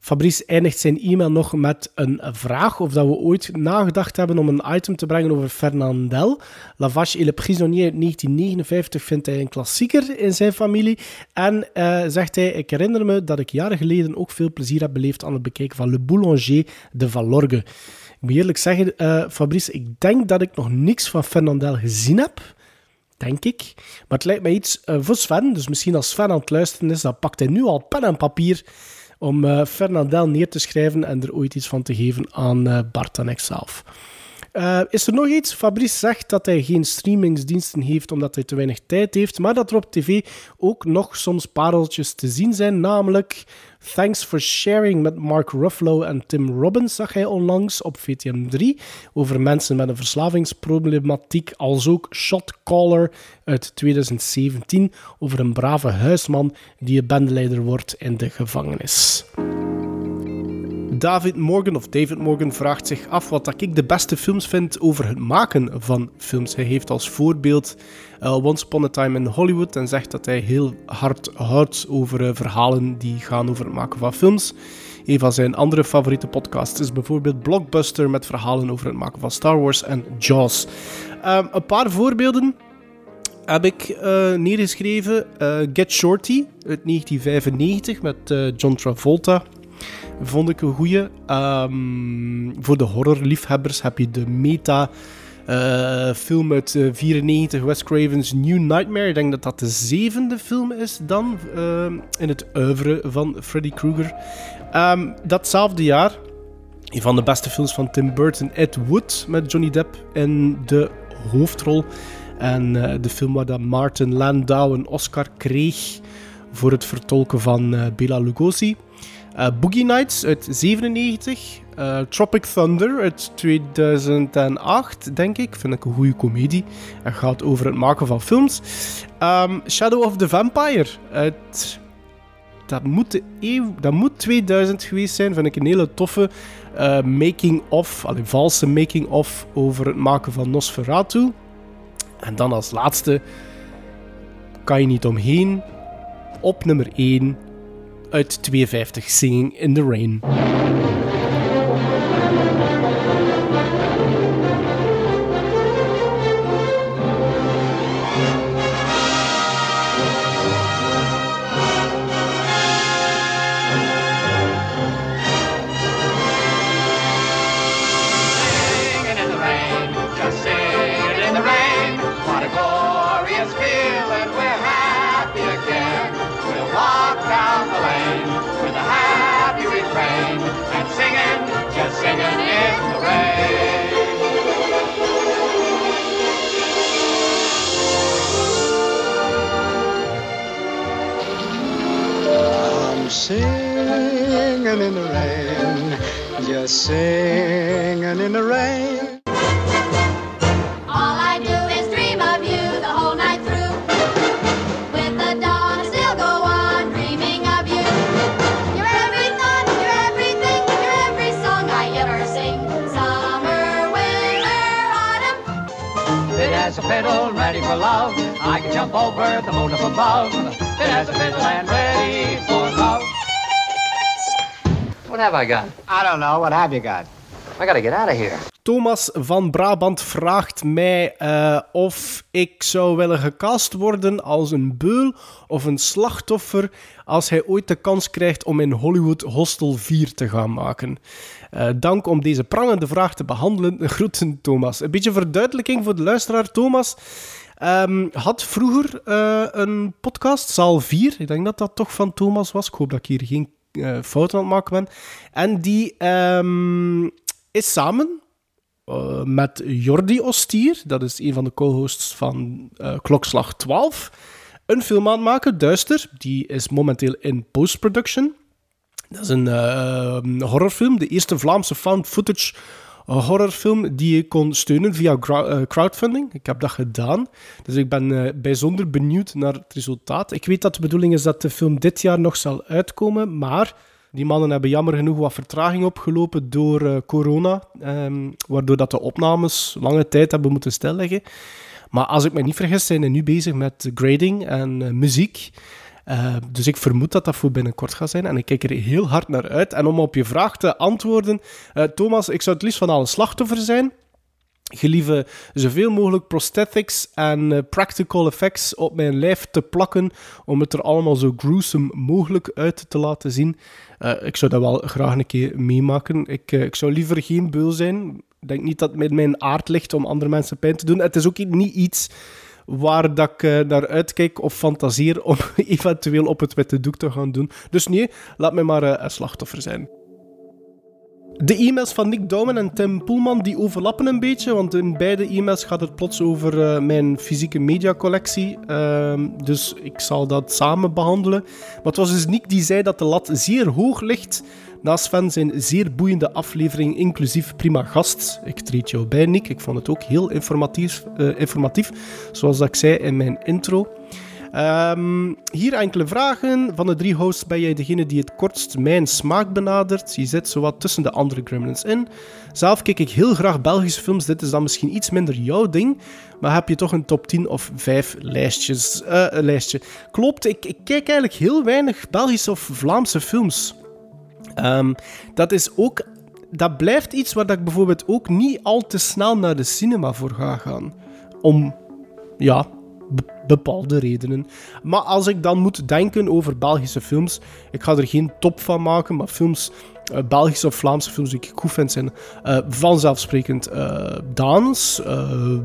Fabrice eindigt zijn e-mail nog met een vraag of dat we ooit nagedacht hebben om een item te brengen over Fernandel. La Vache et le Prisonnier uit 1959 vindt hij een klassieker in zijn familie. En uh, zegt hij, ik herinner me dat ik jaren geleden ook veel plezier heb beleefd aan het bekijken van Le Boulanger de Valorge. Ik moet eerlijk zeggen, uh, Fabrice, ik denk dat ik nog niks van Fernandel gezien heb denk ik. Maar het lijkt mij iets uh, voor Sven. Dus misschien als Sven aan het luisteren is, dan pakt hij nu al pen en papier om uh, Fernandel neer te schrijven en er ooit iets van te geven aan uh, Bart en ikzelf. Uh, is er nog iets? Fabrice zegt dat hij geen streamingsdiensten heeft omdat hij te weinig tijd heeft, maar dat er op tv ook nog soms pareltjes te zien zijn, namelijk Thanks for Sharing met Mark Ruffalo en Tim Robbins zag hij onlangs op VTM 3 over mensen met een verslavingsproblematiek, als ook Shot Caller uit 2017 over een brave huisman die een bendeleider wordt in de gevangenis. David Morgan, of David Morgan, vraagt zich af wat dat ik de beste films vind over het maken van films. Hij heeft als voorbeeld uh, Once Upon a Time in Hollywood en zegt dat hij heel hard houdt over uh, verhalen die gaan over het maken van films. Een van zijn andere favoriete podcasts is bijvoorbeeld Blockbuster met verhalen over het maken van Star Wars en Jaws. Um, een paar voorbeelden heb ik uh, neergeschreven. Get Shorty uit 1995 met John Travolta. Vond ik een goeie. Um, voor de horrorliefhebbers heb je de meta film uit 94, Wes Craven's New Nightmare. Ik denk dat dat de zevende film is dan in het oeuvre van Freddy Krueger. Um, datzelfde jaar, een van de beste films van Tim Burton, Ed Wood met Johnny Depp in de hoofdrol. En uh, de film waar dat Martin Landau een Oscar kreeg voor het vertolken van Bela Lugosi. Uh, Boogie Nights uit 97. Tropic Thunder uit 2008, denk ik. Vind ik een goede komedie. En gaat over het maken van films. Um, Shadow of the Vampire uit dat moet, eeuw, dat moet 2000 geweest zijn. Vind ik een hele toffe uh, making-of, een valse making-of over het maken van Nosferatu. En dan als laatste, kan je niet omheen, op nummer 1 uit 52 Singing in the Rain. Jump over the moon up above. It has a fiddle and ready for love. What have I got? I don't know. What have you got? I gotta get out of here. Thomas van Brabant vraagt mij uh, of ik zou willen gecast worden als een beul of een slachtoffer als hij ooit de kans krijgt om in Hollywood Hostel 4 te gaan maken. Uh, dank om deze prangende vraag te behandelen. Groeten, Thomas. Een beetje verduidelijking voor de luisteraar. Thomas um, had vroeger uh, een podcast, Zaal 4. Ik denk dat dat toch van Thomas was. Ik hoop dat ik hier geen uh, fouten aan het maken ben. En die um, is samen uh, met Jordi Ostier, dat is een van de co-hosts van Klokslag 12, een film aan het maken, Duister. Die is momenteel in post-production. Dat is een horrorfilm, de eerste Vlaamse found footage horrorfilm die je kon steunen via crowdfunding. Ik heb dat gedaan. Dus ik ben uh, bijzonder benieuwd naar het resultaat. Ik weet dat de bedoeling is dat de film dit jaar nog zal uitkomen, maar die mannen hebben jammer genoeg wat vertraging opgelopen door uh, corona, um, waardoor dat de opnames lange tijd hebben moeten stilleggen. Maar als ik me niet vergis, zijn ze nu bezig met grading en muziek. Uh, dus ik vermoed dat dat voor binnenkort gaat zijn en ik kijk er heel hard naar uit. En om op je vraag te antwoorden, uh, Thomas, ik zou het liefst van al een slachtoffer zijn. Gelieve zoveel mogelijk prosthetics en uh, practical effects op mijn lijf te plakken om het er allemaal zo gruesome mogelijk uit te laten zien. ik zou dat wel graag een keer meemaken. Ik, ik zou liever geen beul zijn. Ik denk niet dat het met mijn aard ligt om andere mensen pijn te doen. Het is ook niet iets waar dat ik uh, naar uitkijk of fantaseer om eventueel op het witte doek te gaan doen. Dus nee, laat mij maar uh, een slachtoffer zijn. De e-mails van Nick Douwen en Tim Poelman die overlappen een beetje, want in beide e-mails gaat het plots over uh, mijn fysieke mediacollectie. Uh, dus ik zal dat samen behandelen. Maar het was dus Nick die zei dat de lat zeer hoog ligt Naast Sven zijn zeer boeiende aflevering, inclusief prima gast. Ik treed jou bij, Nick. Ik vond het ook heel informatief, uh, informatief zoals ik zei in mijn intro. Ehm, hier enkele vragen. Van de drie hosts ben jij degene die het kortst mijn smaak benadert. Je zit zowat tussen de andere gremlins in. Zelf kijk ik heel graag Belgische films. Dit is dan misschien iets minder jouw ding. Maar heb je toch een top 10 of 5 lijstjes, eh, lijstje? Klopt, ik, ik kijk eigenlijk heel weinig Belgische of Vlaamse films. Ehm, dat is ook... Dat blijft iets waar ik bijvoorbeeld ook niet al te snel naar de cinema voor ga gaan. Om, ja, be- bepaalde redenen. Maar als ik dan moet denken over Belgische films, ik ga er geen top van maken, maar films, eh, Belgische of Vlaamse films die ik goed vind, zijn eh, vanzelfsprekend eh Daans, eh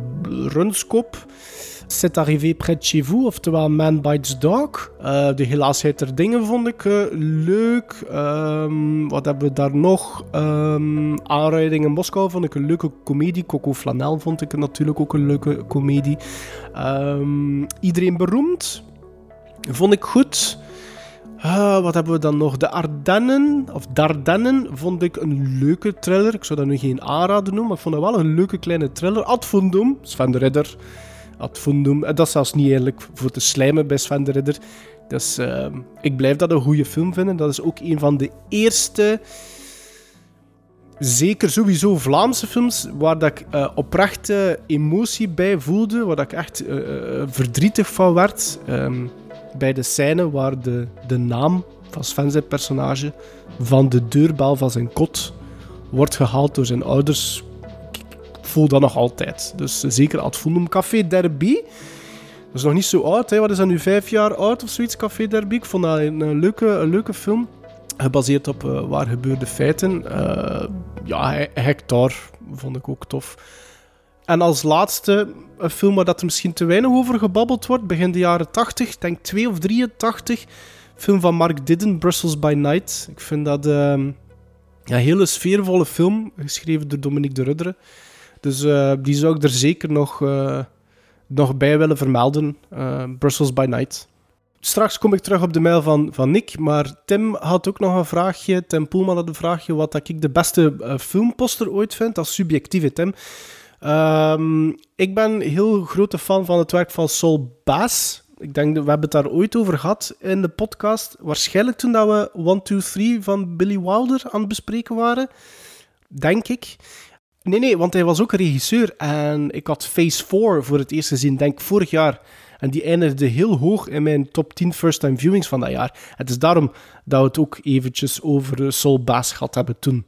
Runskop, C'est arrivé près de chez vous, oftewel Man Bites Dog. Eh, de helaasheid der dingen vond ik eh, leuk. Ehm, wat hebben we daar nog? Ehm Aanrijding in Moskou vond ik een leuke komedie. Coco Flanel vond ik natuurlijk ook een leuke komedie. Ehm, Iedereen beroemd vond ik goed. Ah, wat hebben we dan nog? De Ardennen, of Dardennen, vond ik een leuke thriller. Ik zou dat nu geen aanrader noemen, maar ik vond dat wel een leuke kleine thriller. Ad Fundum, Sven de Ridder. Ad Fundum. En dat is zelfs niet eerlijk voor te slijmen bij Sven de Ridder. Dus eh, ik blijf dat een goede film vinden. Dat is ook een van de eerste, zeker sowieso Vlaamse films, waar dat ik eh, oprechte emotie bij voelde. Waar dat ik echt eh, eh, verdrietig van werd. Ehm, bij de scène waar de, de naam van Sven zijn personage van de deurbel van zijn kot wordt gehaald door zijn ouders. Voel dat nog altijd. Dus eh, zeker Ad Fundum. Café Derby. Dat is nog niet zo oud. Hè. Wat is dat nu? Vijf jaar oud of zoiets, Café Derby. Ik vond dat een, leuke, een leuke film. Gebaseerd op eh, waar gebeurde feiten. Eh, ja, He- Hector vond ik ook tof. En als laatste, een film waar dat er misschien te weinig over gebabbeld wordt. Begin de jaren 80, ik denk 2 of 83. Film van Mark Didden, Brussels by Night. Ik vind dat ehm, een hele sfeervolle film, geschreven door Dominique de Rudderen. Dus eh, die zou ik er zeker nog, eh, nog bij willen vermelden. Eh, Brussels by Night. Straks kom ik terug op de mail van, van Nick, maar Tim had ook nog een vraagje. Tim Poelman had een vraagje wat dat ik de beste filmposter ooit vind. Is subjectieve, Tim. Ehm, ik ben heel grote fan van het werk van Saul Bass. Ik denk dat we hebben het daar ooit over gehad in de podcast. Waarschijnlijk toen dat we 1, 2, 3 van Billy Wilder aan het bespreken waren. Denk ik. Nee, nee, want hij was ook regisseur. En ik had Phase 4 voor het eerst gezien, denk vorig jaar. En die eindigde heel hoog in mijn top 10 first-time viewings van dat jaar. Het is daarom dat we het ook eventjes over Saul Bass gehad hebben toen.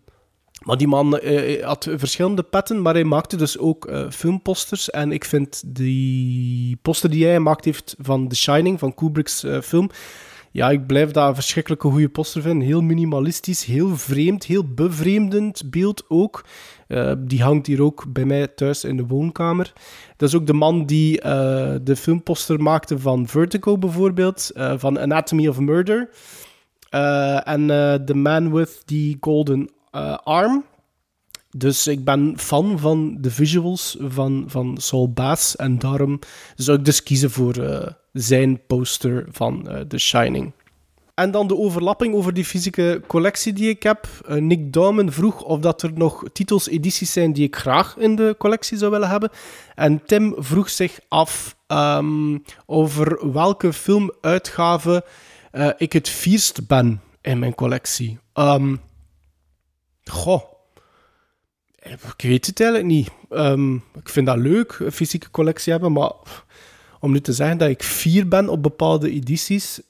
Maar die man eh, had verschillende petten, maar hij maakte dus ook eh, filmposters. En ik vind die poster die hij gemaakt heeft van The Shining, van Kubrick's eh, film... Ja, ik blijf dat een verschrikkelijke goede poster vinden. Heel minimalistisch, heel vreemd, heel bevreemdend beeld ook. Eh, die hangt hier ook bij mij thuis in de woonkamer. Dat is ook de man die eh, de filmposter maakte van Vertigo bijvoorbeeld, eh, van Anatomy of Murder. En The Man with the Golden Arm. Dus ik ben fan van de visuals van, van Saul Bass. En daarom zou ik dus kiezen voor zijn poster van The Shining. En dan de overlapping over die fysieke collectie die ik heb. Eh, Nick Daumen vroeg of dat er nog titels, edities zijn die ik graag in de collectie zou willen hebben. En Tim vroeg zich af ehm, over welke filmuitgave eh, ik het vierst ben in mijn collectie. Ehm, goh. Ik weet het eigenlijk niet. Ehm, ik vind dat leuk, een fysieke collectie hebben, maar om nu te zeggen dat ik vier ben op bepaalde edities,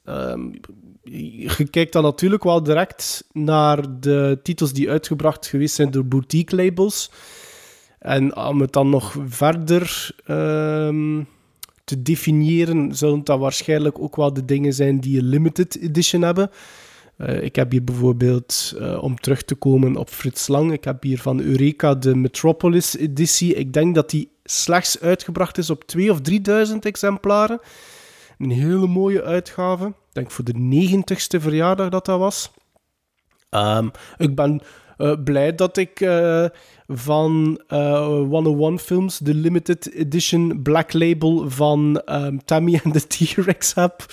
je kijkt dan natuurlijk wel direct naar de titels die uitgebracht geweest zijn door boutique labels. En om het dan nog verder ehm, te definiëren, zullen dat waarschijnlijk ook wel de dingen zijn die een limited edition hebben. Eh, ik heb hier bijvoorbeeld, eh, om terug te komen op Frits Lang, ik heb hier van Eureka de Metropolis editie. Ik denk dat die slechts uitgebracht is op 2 of 3000 exemplaren. Een hele mooie uitgave. Ik denk voor de 90ste verjaardag dat dat was. Ehm, ik ben eh, blij dat ik eh, van eh 101 Films de limited edition black label van ehm, Tammy en de T-Rex heb.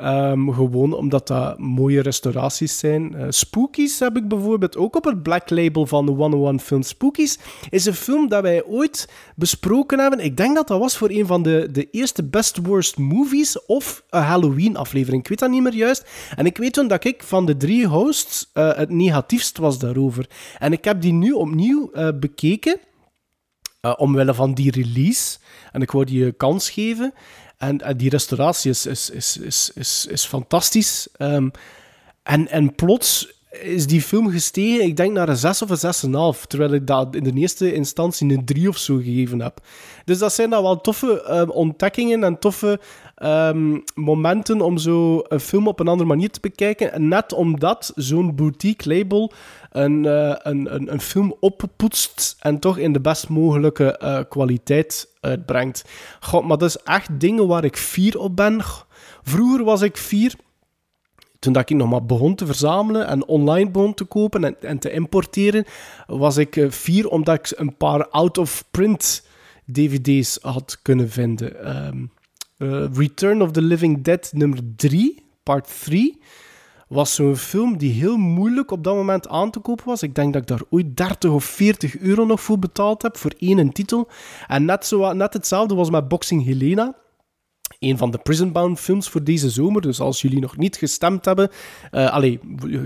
Ehm, gewoon omdat dat mooie restauraties zijn. Eh, Spookies heb ik bijvoorbeeld ook op het black label van de 101 Film. Spookies is een film dat wij ooit besproken hebben. Ik denk dat dat was voor een van de, de eerste Best Worst Movies of een Halloween-aflevering. Ik weet dat niet meer juist. En ik weet toen dat ik van de drie hosts eh, het negatiefst was daarover. En ik heb die nu opnieuw eh, bekeken. eh, omwille van die release. En ik wou die kans geven. En, die restauratie is, is, is, is, is, is fantastisch. Ehm, en, en plots is die film gestegen, ik denk naar een 6 of een 6,5. Terwijl ik dat in de eerste instantie een 3 of zo gegeven heb. Dus dat zijn dan wel toffe ehm, ontdekkingen en toffe ehm, momenten om zo een film op een andere manier te bekijken. En net omdat zo'n boutique label een, eh, een, een, een film oppoetst en toch in de best mogelijke eh, kwaliteit uitbrengt. God, maar dat is echt dingen waar ik fier op ben. Vroeger was ik fier toen dat ik nog maar begon te verzamelen en online begon te kopen en, en te importeren, was ik eh, fier omdat ik een paar out-of-print dvd's had kunnen vinden. Ehm, eh, Return of the Living Dead nummer 3, part 3, was zo'n film die heel moeilijk op dat moment aan te kopen was. Ik denk dat ik daar ooit 30 of 40 euro nog voor betaald heb, voor één titel. En net, zo, net hetzelfde was met Boxing Helena een van de Prisonbound films voor deze zomer. Dus als jullie nog niet gestemd hebben... eh allee,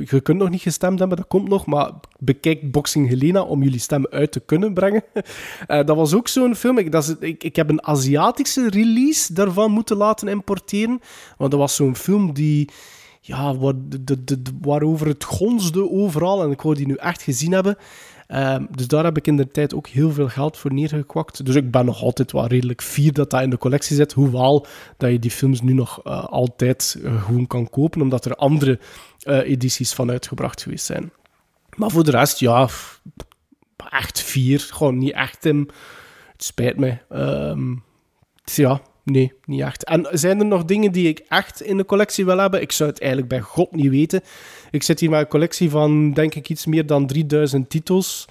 je kunt nog niet gestemd hebben, dat komt nog. Maar bekijk Boxing Helena om jullie stem uit te kunnen brengen. Eh, dat was ook zo'n film. Ik, dat is, ik, ik heb een Aziatische release daarvan moeten laten importeren. Want dat was zo'n film die... Ja, de, waarover het gonsde overal. En ik wou die nu echt gezien hebben. Ehm, dus daar heb ik in de tijd ook heel veel geld voor neergekwakt. Dus ik ben nog altijd wel redelijk fier dat dat in de collectie zit. Hoewel dat je die films nu nog eh, altijd eh, gewoon kan kopen, omdat er andere eh, edities van uitgebracht geweest zijn. Maar voor de rest, ja, echt vier. Gewoon niet echt, Tim. Het spijt me. Ehm, ja, nee, niet echt. En zijn er nog dingen die ik echt in de collectie wil hebben? Ik zou het eigenlijk bij God niet weten. Ik zit hier met een collectie van, denk ik, iets meer dan 3000 titels.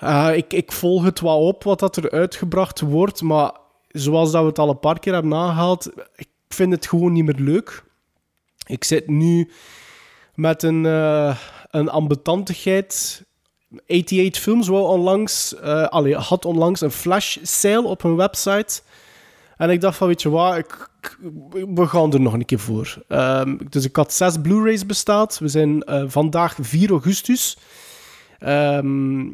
Eh, ik, ik volg het wel op wat dat er uitgebracht wordt, maar zoals dat we het al een paar keer hebben aangehaald, ik vind het gewoon niet meer leuk. Ik zit nu met een, eh een ambetantigheid. 88 Films wou onlangs, allee, had onlangs een flash sale op hun website. En ik dacht van, weet je wat, ik, we gaan er nog een keer voor. Ehm, dus ik had zes Blu-rays bestaat. We zijn eh, vandaag 4 augustus. Ehm,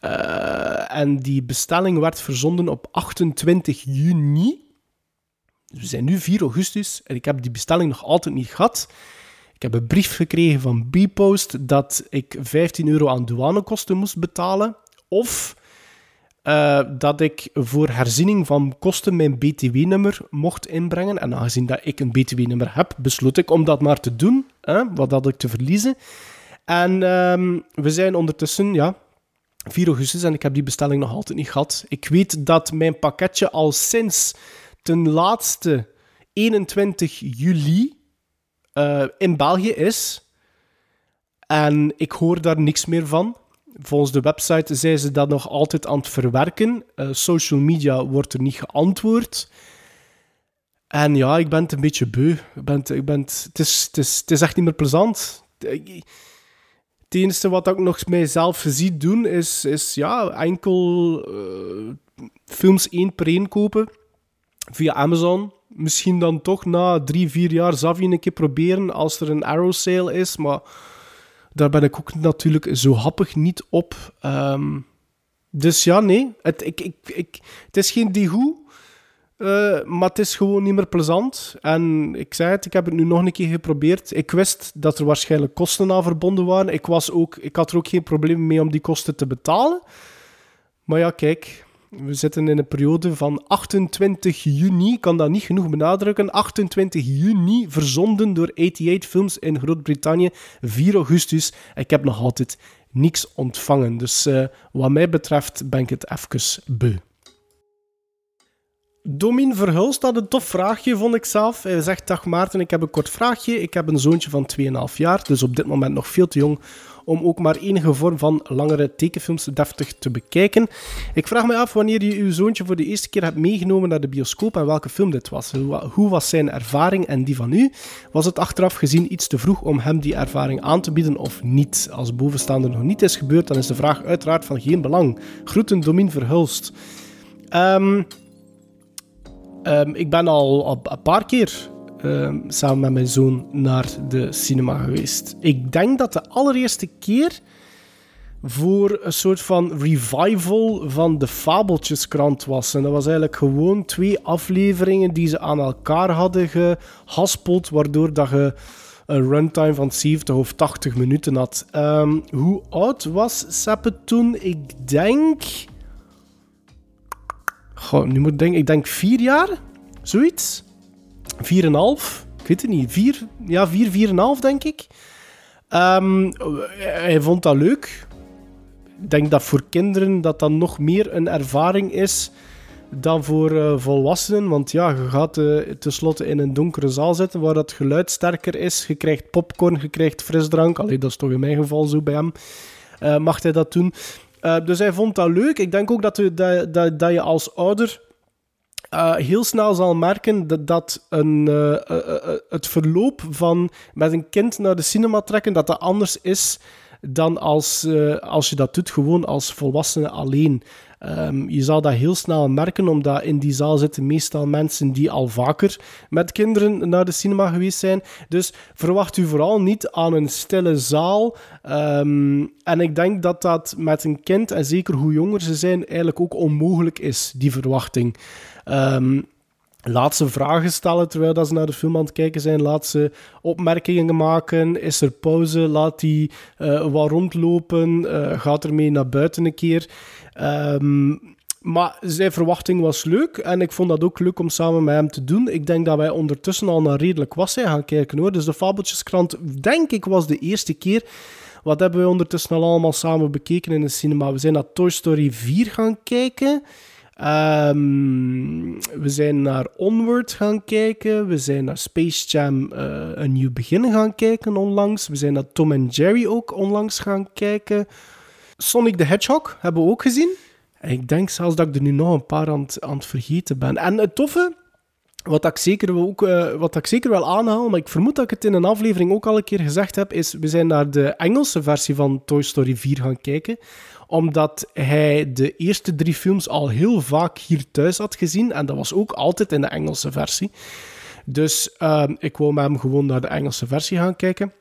eh, en die bestelling werd verzonden op 28 juni. Dus we zijn nu 4 augustus en ik heb die bestelling nog altijd niet gehad. Ik heb een brief gekregen van Bpost dat ik 15 euro aan douanekosten moest betalen. Of eh, dat ik voor herziening van kosten mijn BTW-nummer mocht inbrengen. En aangezien dat ik een BTW-nummer heb, besloot ik om dat maar te doen. Hè? Wat had ik te verliezen? En ehm, we zijn ondertussen, ja, 4 augustus en ik heb die bestelling nog altijd niet gehad. Ik weet dat mijn pakketje al sinds ten laatste 21 juli eh, in België is. En ik hoor daar niks meer van. Volgens de website zijn ze dat nog altijd aan het verwerken. Eh, social media wordt er niet geantwoord. En ja, ik ben het een beetje beu. Ik ben het, ik ben het, is, het, is, het is echt niet meer plezant. Het enige wat ik nog mijzelf zie doen, is, is ja, enkel eh, films één per één kopen via Amazon. Misschien dan toch na drie, vier jaar Zavi een keer proberen als er een Arrow sale is. Maar daar ben ik ook natuurlijk zo happig niet op. Ehm, dus ja, nee. Het, ik, ik, ik, het is geen degoe. eh, maar het is gewoon niet meer plezant. En ik zei het, ik heb het nu nog een keer geprobeerd. Ik wist dat er waarschijnlijk kosten aan verbonden waren. Ik, was ook, ik had er ook geen probleem mee om die kosten te betalen. Maar ja, kijk, we zitten in een periode van 28 juni, ik kan dat niet genoeg benadrukken, 28 juni verzonden door 88 Films in Groot-Brittannië, 4 augustus. Ik heb nog altijd niks ontvangen. Dus eh, wat mij betreft ben ik het even beu. Domin Verhulst had een tof vraagje, vond ik zelf. Hij zegt, dag Maarten, ik heb een kort vraagje. Ik heb een zoontje van 2,5 jaar, dus op dit moment nog veel te jong om ook maar enige vorm van langere tekenfilms deftig te bekijken. Ik vraag me af wanneer je uw zoontje voor de eerste keer hebt meegenomen naar de bioscoop en welke film dit was. Hoe, was zijn ervaring en die van u? Was het achteraf gezien iets te vroeg om hem die ervaring aan te bieden of niet? Als bovenstaande nog niet is gebeurd, dan is de vraag uiteraard van geen belang. Groeten, Domin Verhulst. Ehm, ehm, ik ben al een paar keer ehm, samen met mijn zoon naar de cinema geweest. Ik denk dat de allereerste keer voor een soort van revival van de Fabeltjeskrant was. En dat was eigenlijk gewoon twee afleveringen die ze aan elkaar hadden gehaspeld, waardoor dat je een runtime van 70 of 80 minuten had. Ehm, hoe oud was Seppe toen? Ik denk... Goh, nu moet ik denken. Ik denk vier jaar? Zoiets? Vier en een half? Ik weet het niet. Vier? Ja, vier, vier en een half, denk ik. Ehm, hij vond dat leuk. Ik denk dat voor kinderen dat dan nog meer een ervaring is dan voor eh, volwassenen. Want ja, je gaat eh, tenslotte in een donkere zaal zitten waar het geluid sterker is. Je krijgt popcorn, je krijgt frisdrank. Allee, dat is toch in mijn geval zo bij hem. Eh, mag hij dat doen? Dus hij vond dat leuk. Ik denk ook dat, dat, dat, dat je als ouder eh, heel snel zal merken dat, dat een, eh, eh, het verloop van met een kind naar de cinema trekken, dat dat anders is dan als, als je dat doet gewoon als volwassene alleen. Ehm, je zal dat heel snel merken, omdat in die zaal zitten meestal mensen die al vaker met kinderen naar de cinema geweest zijn. Dus verwacht u vooral niet aan een stille zaal. Ehm, en ik denk dat dat met een kind, en zeker hoe jonger ze zijn, eigenlijk ook onmogelijk is, die verwachting. Ehm, Laat ze vragen stellen terwijl dat ze naar de film aan het kijken zijn. Laat ze opmerkingen maken. Is er pauze? Laat die eh, wat rondlopen. Eh, gaat ermee naar buiten een keer. Ehm, maar zijn verwachting was leuk. En ik vond dat ook leuk om samen met hem te doen. Ik denk dat wij ondertussen al naar redelijk was gaan kijken hoor. Dus de Fabeltjeskrant, denk ik, was de eerste keer. Wat hebben we ondertussen al allemaal samen bekeken in de cinema? We zijn naar Toy Story 4 gaan kijken. Ehm, we zijn naar Onward gaan kijken. We zijn naar Space Jam eh, Een Nieuw Begin gaan kijken onlangs. We zijn naar Tom en Jerry ook onlangs gaan kijken. Sonic the Hedgehog hebben we ook gezien. En ik denk zelfs dat ik er nu nog een paar aan aan het vergeten ben. En het toffe, wat ik zeker, ook, eh, wat ik zeker wel aanhaal, maar ik vermoed dat ik het in een aflevering ook al een keer gezegd heb, is we zijn naar de Engelse versie van Toy Story 4 gaan kijken omdat hij de eerste drie films al heel vaak hier thuis had gezien. En dat was ook altijd in de Engelse versie. Dus ehm, ik wou met hem gewoon naar de Engelse versie gaan kijken.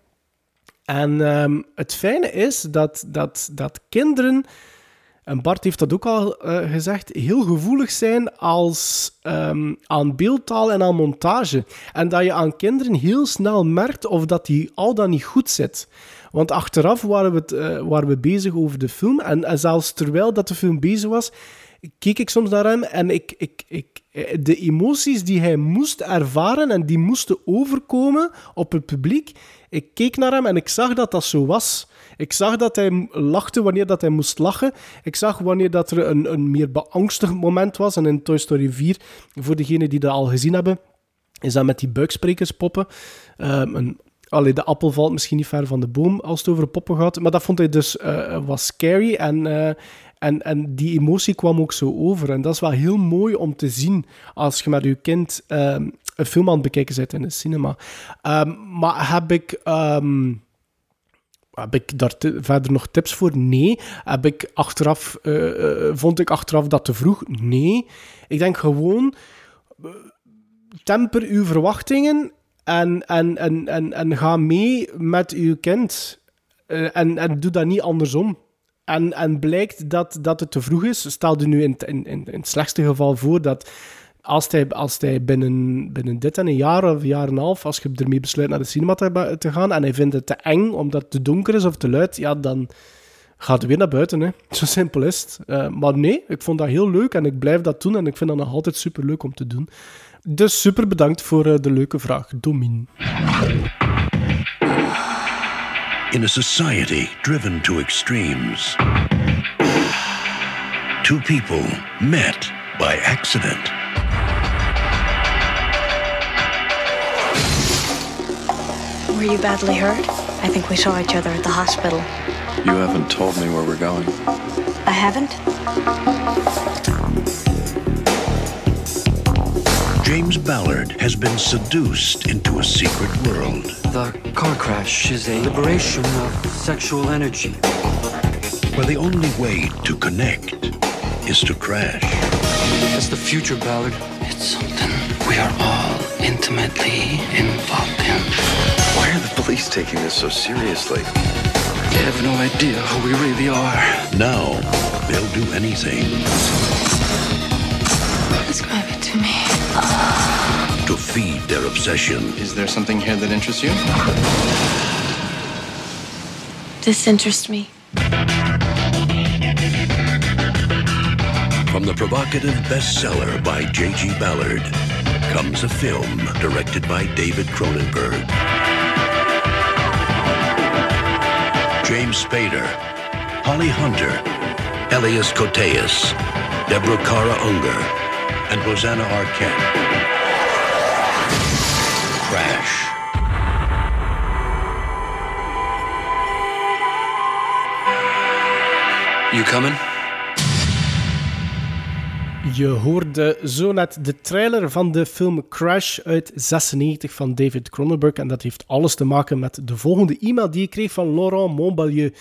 En ehm, het fijne is dat, dat, dat kinderen, en Bart heeft dat ook al eh, gezegd, heel gevoelig zijn als, ehm, aan beeldtaal en aan montage. En dat je aan kinderen heel snel merkt of dat die al dan niet goed zit. Want achteraf waren we, eh, we bezig over de film. En, zelfs terwijl dat de film bezig was, keek ik soms naar hem en ik, ik, ik, eh, de emoties die hij moest ervaren en die moesten overkomen op het publiek. Ik keek naar hem en ik zag dat dat zo was. Ik zag dat hij lachte wanneer dat hij moest lachen. Ik zag wanneer dat er een, een meer beangstigend moment was. En in Toy Story 4, voor degenen die dat al gezien hebben, is dat met die buiksprekerspoppen. Ehm, een, allee, de appel valt misschien niet ver van de boom als het over poppen gaat. Maar dat vond hij dus eh, was scary. En, eh, en, en die emotie kwam ook zo over. En dat is wel heel mooi om te zien als je met je kind ehm, een film aan het bekijken bent in de cinema. Ehm, maar heb ik. ehm, heb ik daar verder nog tips voor? Nee. Heb ik achteraf, eh, eh, vond ik achteraf dat te vroeg? Nee. Ik denk gewoon, eh, temper uw verwachtingen en, en, en, en, en ga mee met uw kind. Eh, en, en doe dat niet andersom. En, en blijkt dat, dat het te vroeg is. Stel je nu in, in, in, in het slechtste geval voor dat als hij, als hij binnen, binnen dit en een jaar of een jaar en een half, als je ermee besluit naar de cinema te, te gaan en hij vindt het te eng omdat het te donker is of te luid, ja, dan gaat hij weer naar buiten. Hè. Zo simpel is het. Eh, maar nee, ik vond dat heel leuk en ik blijf dat doen en ik vind dat nog altijd super leuk om te doen. Dus super bedankt voor eh, de leuke vraag, Domin. In a society driven to extremes, two people met by accident. Were you badly hurt? I think we saw each other at the hospital. You haven't told me where we're going. I haven't? James Ballard has been seduced into a secret world. The car crash is a liberation of sexual energy. Where the only way to connect is to crash. It's the future, Ballard. It's something we are all intimately involved in. Why are the police taking this so seriously? They have no idea who we really are. Now, they'll do anything Describe it to feed their obsession. Is there something here that interests you? This interests me. From the provocative bestseller by J.G. Ballard comes a film directed by David Cronenberg. James Spader, Holly Hunter, Elias Koteas, Deborah Kara Unger, and Rosanna Arquette. Crash. You coming? Je hoorde zo net de trailer van de film Crash uit 96 van David Cronenberg. En dat heeft alles te maken met de volgende e-mail die ik kreeg van Laurent Montbalieu.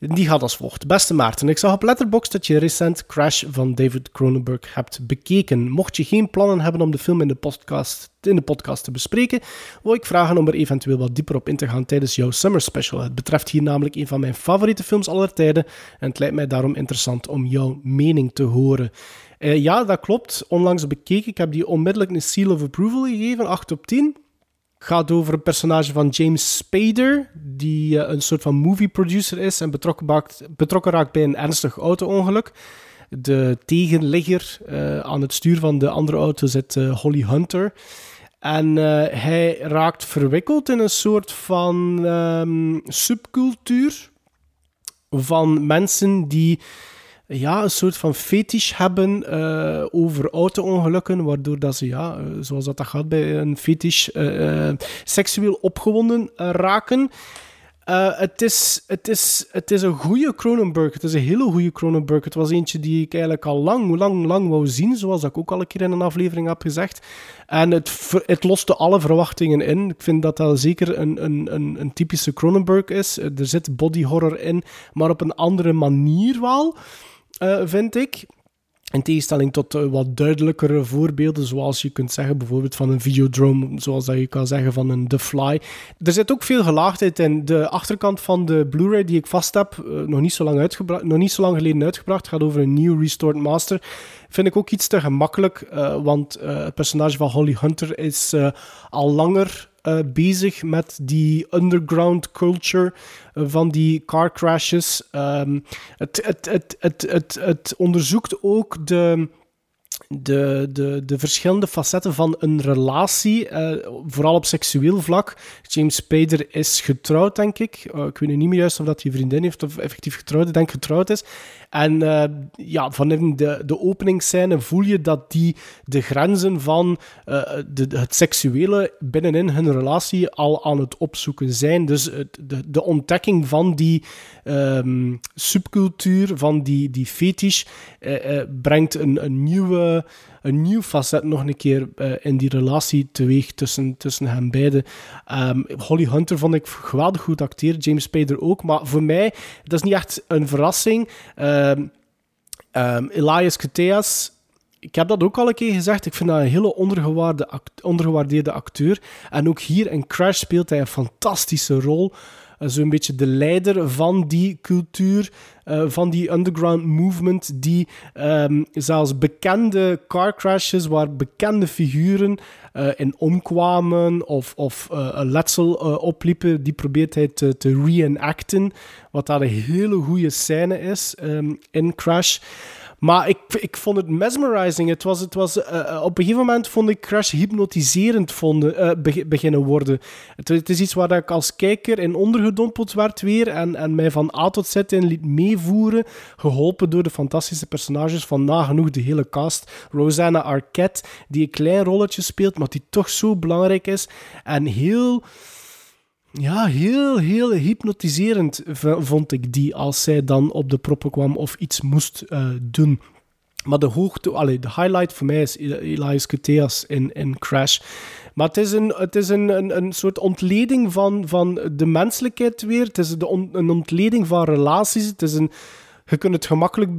Die gaat als volgt. Beste Maarten, ik zag op Letterboxd dat je recent Crash van David Cronenberg hebt bekeken. Mocht je geen plannen hebben om de film in de podcast, in de podcast te bespreken, wil ik vragen om er eventueel wat dieper op in te gaan tijdens jouw Summer Special. Het betreft hier namelijk een van mijn favoriete films aller tijden en het lijkt mij daarom interessant om jouw mening te horen. Eh, ja, dat klopt. Onlangs bekeken. Ik heb die onmiddellijk een seal of approval gegeven, 8 op 10 gaat over een personage van James Spader, die eh, een soort van movie producer is en betrokken, betrokken raakt bij een ernstig auto-ongeluk. De tegenligger eh, aan het stuur van de andere auto zit eh, Holly Hunter. En hij raakt verwikkeld in een soort van ehm, subcultuur van mensen die ja, een soort van fetish hebben eh, over auto-ongelukken, waardoor dat ze, ja, eh, zoals dat, dat gaat bij een fetish, eh, seksueel opgewonden raken. Het, is, het, is, het is een goede Cronenberg. Het is een hele goede Cronenberg. Het was eentje die ik eigenlijk al lang, lang, lang wou zien, zoals ik ook al een keer in een aflevering heb gezegd. En het, het loste alle verwachtingen in. Ik vind dat dat zeker een, een, een, een typische Cronenberg is. Er zit body horror in, maar op een andere manier wel eh, vind ik. In tegenstelling tot eh, wat duidelijkere voorbeelden, zoals je kunt zeggen bijvoorbeeld van een Videodrome, zoals dat je kan zeggen van een The Fly. Er zit ook veel gelaagdheid in. De achterkant van de Blu-ray die ik vast heb, eh, nog, niet zo lang nog niet zo lang geleden uitgebracht, gaat over een nieuw Restored Master. Vind ik ook iets te gemakkelijk, want het personage van Holly Hunter is al langer eh, bezig met die underground culture eh, van die car crashes. Ehm, het, het, het, het, onderzoekt ook de, de, de, de verschillende facetten van een relatie, eh, vooral op seksueel vlak. James Spader is getrouwd, denk ik. Ik weet nu niet meer juist of dat hij vriendin heeft of effectief getrouwd. Ik denk getrouwd is. En eh, ja, vanuit de, de openingsscène voel je dat die de grenzen van eh, de, het seksuele binnenin hun relatie al aan het opzoeken zijn. Dus de, de ontdekking van die ehm, subcultuur, van die, die fetish, eh, brengt een, een, nieuwe, een nieuw facet nog een keer eh, in die relatie teweeg tussen, tussen hen beiden. Ehm, Holly Hunter vond ik geweldig goed acteren, James Spader ook. Maar voor mij, dat is niet echt een verrassing. Ehm, ehm, Elias Koteas, ik heb dat ook al een keer gezegd. Ik vind dat een hele ondergewaardeerde acteur. En ook hier in Crash speelt hij een fantastische rol. Eh, Zo'n beetje de leider van die cultuur, eh, van die underground movement, die ehm, zelfs bekende car crashes, waar bekende figuren eh, in omkwamen of, of eh, een letsel opliepen, die probeert hij te, te reenacten. Wat daar een hele goede scène is ehm, in Crash. Maar ik, ik vond het mesmerizing. Het was, het was, eh, eh, op een gegeven moment vond ik Crash hypnotiserend vonden, be- beginnen worden. Het, het is iets waar ik als kijker in ondergedompeld werd weer en, en mij van A tot Z in liet meevoeren. Geholpen door de fantastische personages van nagenoeg de hele cast. Rosanna Arquette, die een klein rolletje speelt, maar die toch zo belangrijk is. En heel ja, heel, heel hypnotiserend vond ik die als zij dan op de proppen kwam of iets moest eh, doen. Maar de hoogte, allee, de highlight voor mij is Elias Koteas in, in Crash. Maar het is een, het is een, een, een soort ontleding van, van de menselijkheid weer. Het is de een ontleding van relaties. Het is een, je kunt het gemakkelijk,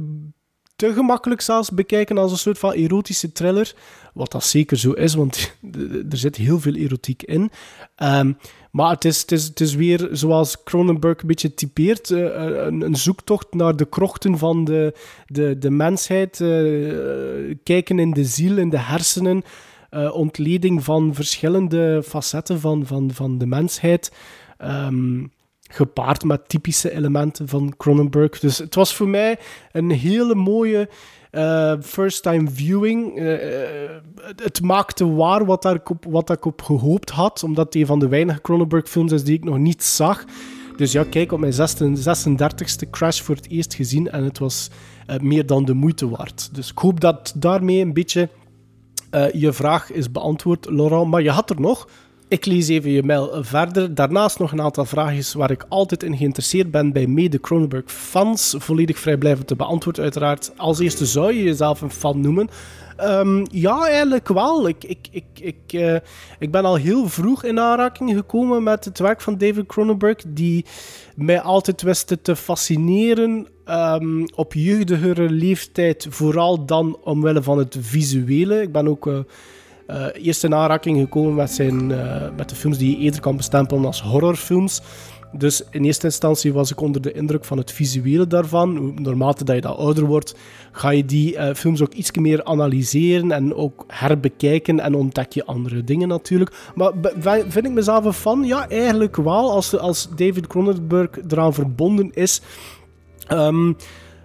te gemakkelijk zelfs bekijken als een soort van erotische thriller. Wat dat zeker zo is, want er zit heel veel erotiek in. Ehm, maar het is, het, is, het is weer, zoals Cronenberg een beetje typeert, eh, een, een zoektocht naar de krochten van de, de, de mensheid. eh, kijken in de ziel, in de hersenen. eh, ontleding van verschillende facetten van, van, van de mensheid. Ehm, gepaard met typische elementen van Cronenberg. Dus het was voor mij een hele mooie eh, first-time viewing. Eh, eh, het- maakte waar wat, daar ik op, wat ik op gehoopt had, omdat het een van de weinige Cronenberg-films is die ik nog niet zag. Dus ja, kijk, op mijn 36e Crash voor het eerst gezien en het was meer dan de moeite waard. Dus ik hoop dat daarmee een beetje je vraag is beantwoord, Laurent. Maar je had er nog. Ik lees even je mail verder. Daarnaast nog een aantal vragen waar ik altijd in geïnteresseerd ben bij mede Cronenberg-fans. Volledig vrijblijvend te beantwoorden, uiteraard. Als eerste zou je jezelf een fan noemen. Ehm, ja, eigenlijk wel. Ik, ik, ik, ik, eh, ik ben al heel vroeg in aanraking gekomen met het werk van David Cronenberg, die mij altijd wist te fascineren ehm, op jeugdigere leeftijd, vooral dan omwille van het visuele. Ik ben ook eh, eh, eerst in aanraking gekomen met, zijn, eh, met de films die je eerder kan bestempelen als horrorfilms. Dus in eerste instantie was ik onder de indruk van het visuele daarvan. Naarmate dat je dat ouder wordt, ga je die eh, films ook iets meer analyseren en ook herbekijken en ontdek je andere dingen natuurlijk. Maar vind ik mezelf een fan? Ja, eigenlijk wel. Als, als David Cronenberg eraan verbonden is, Ehm,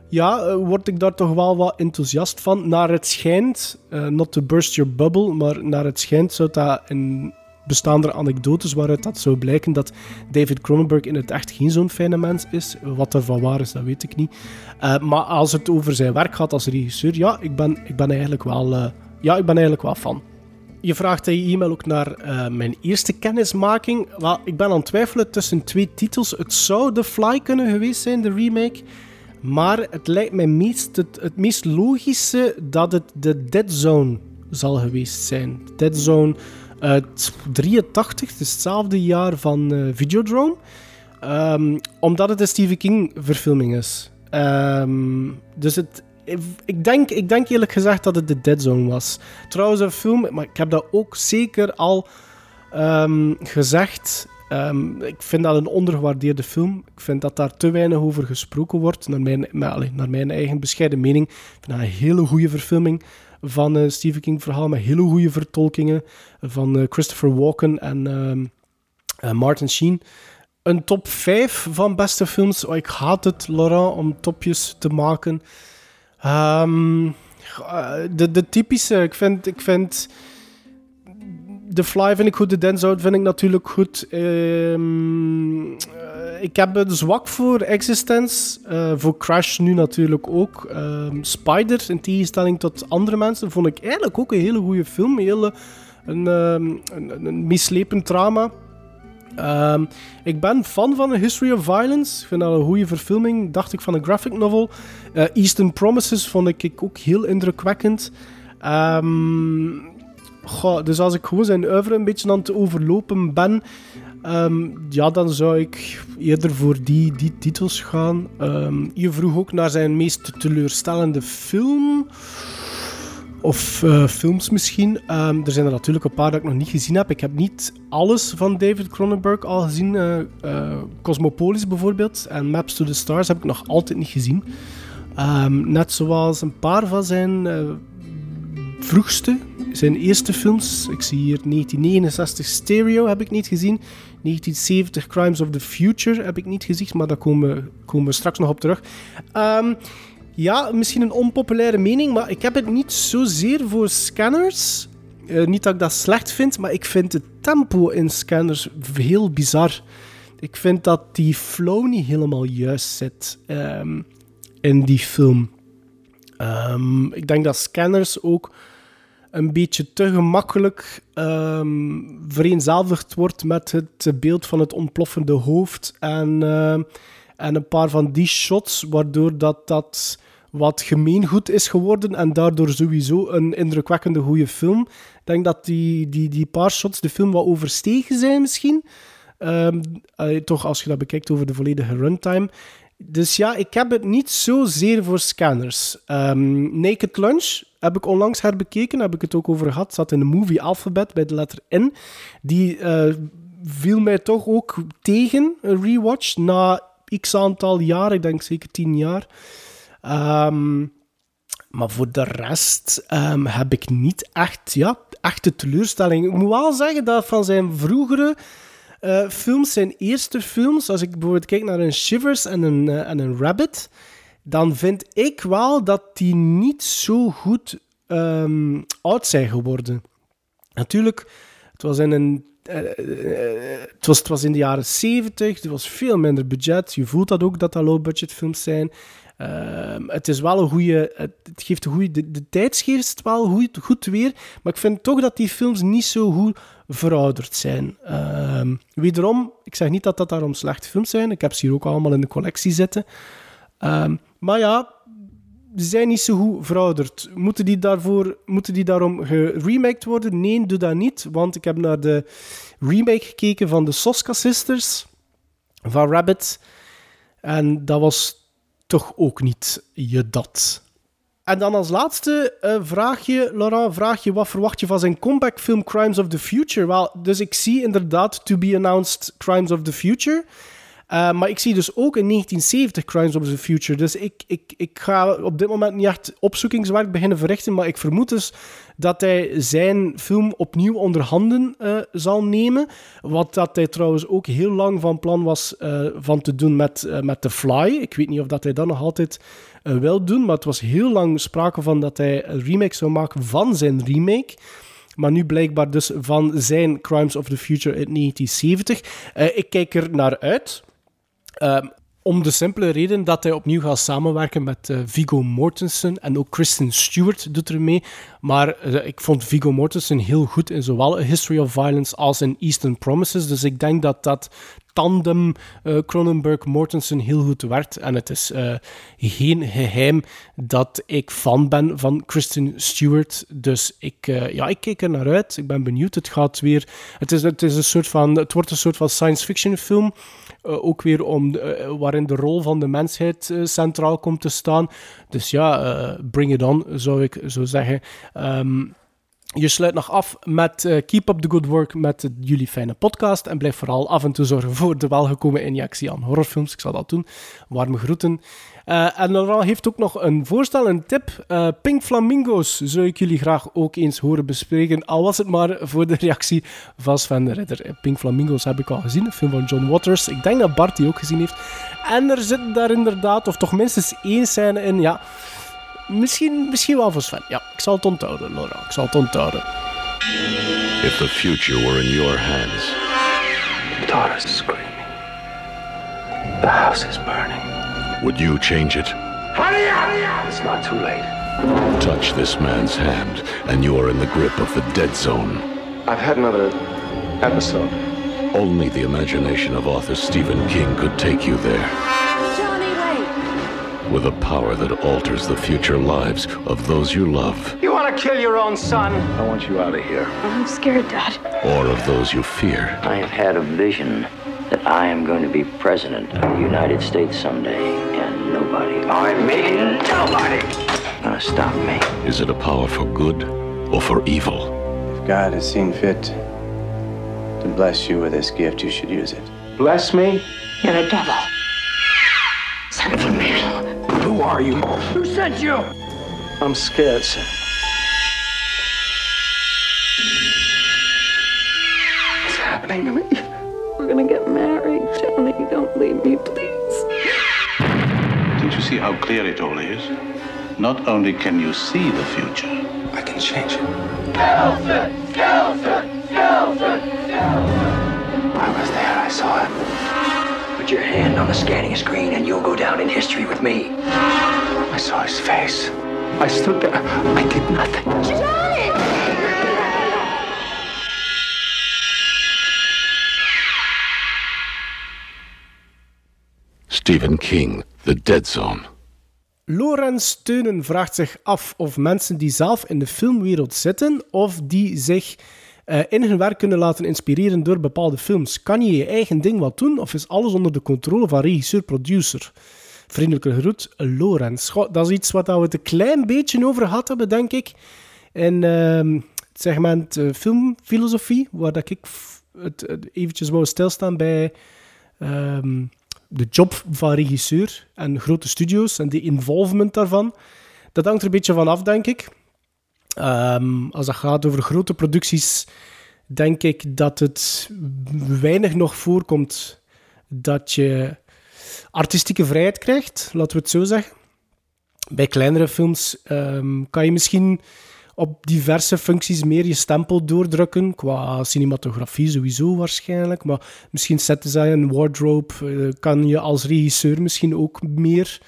ja, eh, word ik daar toch wel wat enthousiast van. Naar het schijnt, eh, not to burst your bubble, maar naar het schijnt zou dat in bestaande anekdotes waaruit dat zou blijken dat David Cronenberg in het echt geen zo'n fijne mens is. Wat ervan waar is, dat weet ik niet. Eh, maar als het over zijn werk gaat als regisseur, ja, ik ben, ik ben, eigenlijk, wel, eh, ja, ik ben eigenlijk wel fan. Je vraagt in je e-mail ook naar mijn eerste kennismaking. Wel, ik ben aan het twijfelen tussen twee titels. Het zou The Fly kunnen geweest zijn, de remake. Maar het lijkt mij meest, het, het meest logische dat het de Dead Zone zal geweest zijn. Dead Zone uit 83, dus hetzelfde jaar van eh, Videodrome. Ehm, omdat het een Stephen King verfilming is. Ehm, dus het, ik, denk, ik denk eerlijk gezegd dat het de Dead Zone was. Trouwens, een film, maar ik heb dat ook zeker al ehm, gezegd. Ehm, ik vind dat een ondergewaardeerde film. Ik vind dat daar te weinig over gesproken wordt, naar mijn, naar mijn eigen bescheiden mening. Ik vind dat een hele goede verfilming van een Stephen King verhaal, met hele goede vertolkingen van eh, Christopher Walken en ehm, eh, Martin Sheen. Een top 5 van beste films. Oh, ik haat het, Laurent, om topjes te maken. Ehm, eh, de, de typische, ik vind, ik vind The Fly vind ik goed, The Dance Out vind ik natuurlijk goed. Ehm, eh, ik heb een zwak voor Existence, eh, voor Crash nu natuurlijk ook. Ehm, Spider, in tegenstelling tot andere mensen, vond ik eigenlijk ook een hele goede film. Een, hele, een, ehm, een, mislepend drama. Ik ben fan van A History of Violence. Ik vind dat een goede verfilming, dacht ik, van een graphic novel. Eh, Eastern Promises vond ik ook heel indrukwekkend. Ehm, goh, dus als ik gewoon zijn oeuvre een beetje aan het overlopen ben, ehm, ja, dan zou ik eerder voor die, die titels gaan. Ehm, je vroeg ook naar zijn meest teleurstellende film. Of eh, films misschien. Ehm, er zijn er natuurlijk een paar dat ik nog niet gezien heb. Ik heb niet alles van David Cronenberg al gezien. Eh, eh, Cosmopolis bijvoorbeeld en Maps to the Stars heb ik nog altijd niet gezien. Net zoals een paar van zijn vroegste, zijn eerste films. Ik zie hier 1969 Stereo heb ik niet gezien. 1970 Crimes of the Future heb ik niet gezien, maar daar komen, komen we straks nog op terug. Ehm, ja, misschien een onpopulaire mening, maar ik heb het niet zozeer voor scanners. Eh, niet dat ik dat slecht vind, maar ik vind het tempo in scanners heel bizar. Ik vind dat die flow niet helemaal juist zit ehm, in die film. Ehm, ik denk dat scanners ook een beetje te gemakkelijk ehm, vereenzelvigd wordt met het beeld van het ontploffende hoofd. En, ehm, en een paar van die shots, waardoor dat, dat wat gemeengoed is geworden en daardoor sowieso een indrukwekkende goede film. Ik denk dat die, die, die paar shots de film wat overstegen zijn misschien. Ehm, eh, toch als je dat bekijkt over de volledige runtime. Dus ja, ik heb het niet zozeer voor scanners. Ehm, Naked Lunch heb ik onlangs herbekeken, heb ik het ook over gehad. Zat in de movie Alphabet bij de letter N. Die eh, viel mij toch ook tegen, een rewatch, na x aantal jaar, ik denk zeker tien jaar. Ehm, maar voor de rest ehm, heb ik niet echt, ja, echte teleurstelling. Ik moet wel zeggen dat van zijn vroegere eh, films, zijn eerste films, als ik bijvoorbeeld kijk naar een Shivers en een, eh, en een Rabbit, dan vind ik wel dat die niet zo goed ehm, oud zijn geworden. Natuurlijk, het was in een eh, het, was, het was in de jaren 70, er was veel minder budget. Je voelt dat ook dat dat low-budget films zijn. Ehm, het is wel een goede. Het, het geeft een goede. De, de tijdsgeest wel goed, goed weer. Maar ik vind toch dat die films niet zo goed verouderd zijn. Ehm, wederom, ik zeg niet dat dat daarom slechte films zijn. Ik heb ze hier ook allemaal in de collectie zitten. Ehm, maar ja, ze zijn niet zo goed verouderd. Moeten die, daarvoor, moeten die daarom geremaked worden? Nee, doe dat niet. Want ik heb naar de remake gekeken van de Soska Sisters van Rabbit. En dat was toch ook niet je dat. En dan als laatste uh, vraag je, Laurent, vraag je wat verwacht je van zijn comebackfilm Crimes of the Future? Wel, dus ik zie inderdaad To Be Announced Crimes of the Future. Uh, maar ik zie dus ook in 1970 Crimes of the Future. Dus ik, ik, ik ga op dit moment niet echt opzoekingswerk beginnen verrichten. Maar ik vermoed dus dat hij zijn film opnieuw onder handen uh, zal nemen. Wat dat hij trouwens ook heel lang van plan was uh, van te doen met, met The Fly. Ik weet niet of dat hij dat nog altijd wil doen. Maar het was heel lang sprake van dat hij een remake zou maken van zijn remake. Maar nu blijkbaar dus van zijn Crimes of the Future in 1970. ik kijk er naar uit. Um, om de simpele reden dat hij opnieuw gaat samenwerken met uh, Viggo Mortensen. En ook Kristen Stewart doet er mee. Maar uh, ik vond Viggo Mortensen heel goed in zowel A History of Violence als in Eastern Promises. Dus ik denk dat dat tandem uh, Cronenberg-Mortensen heel goed werkt. En het is geen geheim dat ik fan ben van Kristen Stewart. Dus ik, ja, ik kijk er naar uit. Ik ben benieuwd. Het gaat weer... Het, is, het, is een soort van, het wordt een soort van science fiction film. ook weer om, waarin de rol van de mensheid centraal komt te staan. Dus ja, bring it on, zou ik zo zeggen. Um, je sluit nog af met uh, Keep Up The Good Work met jullie fijne podcast. En blijf vooral af en toe zorgen voor de welgekomen injectie aan horrorfilms. Ik zal dat doen. Warme groeten. Uh, en Laurent heeft ook nog een voorstel, een tip. Uh, Pink Flamingo's zou ik jullie graag ook eens horen bespreken. Al was het maar voor de reactie van Sven de Ridder. Pink Flamingo's heb ik al gezien, een film van John Waters. Ik denk dat Bart die ook gezien heeft. En er zit daar inderdaad, of toch minstens één scène in, ja... Misschien, misschien wel voor Sven. Ja, ik zal het onthouden, Laura. Ik zal het onthouden. If the future were in your hands. My daughter's screaming. The house is burning. Would you change it? Hurry up! Hurry up! It's not too late. Touch this man's hand, and you are in the grip of the dead zone. I've had another episode. Only the imagination of author Stephen King could take you there. Johnny, wait. With a power that alters the future lives of those you love, You want to kill your own son? I want you out of here. I'm scared, Dad. or of those you fear. I have had a vision that I am going to be president of the United States someday, and nobody, oh, I mean nobody, gonna stop me. Is it a power for good or for evil? If God has seen fit to bless you with this gift, you should use it. Bless me? You're a devil. Son of a man. Who are you? Who sent you? I'm scared, sir. What's happening to me? We're gonna get married. Johnny, don't leave me, please. Don't you see how clear it all is? Not only can you see the future, I can change it. Nelson! Nelson! Nelson! Nelson! I was there. I saw him. Put your hand on the scanning screen and you'll go down in history with me. I saw his face. I stood there. I did nothing. Johnny! Stephen King, The Dead Zone. Lorenz Steunen vraagt zich af of mensen die zelf in de filmwereld zitten of die zich eh, in hun werk kunnen laten inspireren door bepaalde films. Kan je je eigen ding wat doen of is alles onder de controle van regisseur-producer? Vriendelijke groet, Lorenz. Dat is iets wat we het een klein beetje over gehad hebben, denk ik. In ehm, het segment eh, filmfilosofie, waar dat ik het eventjes wou stilstaan bij ehm, de job van regisseur en grote studio's en de involvement daarvan. Dat hangt er een beetje van af, denk ik. Ehm, als dat gaat over grote producties, denk ik dat het weinig nog voorkomt dat je artistieke vrijheid krijgt, laten we het zo zeggen. Bij kleinere films ehm, kan je misschien op diverse functies meer je stempel doordrukken. Qua cinematografie sowieso waarschijnlijk. Maar misschien set design, wardrobe. eh, kan je als regisseur misschien ook meer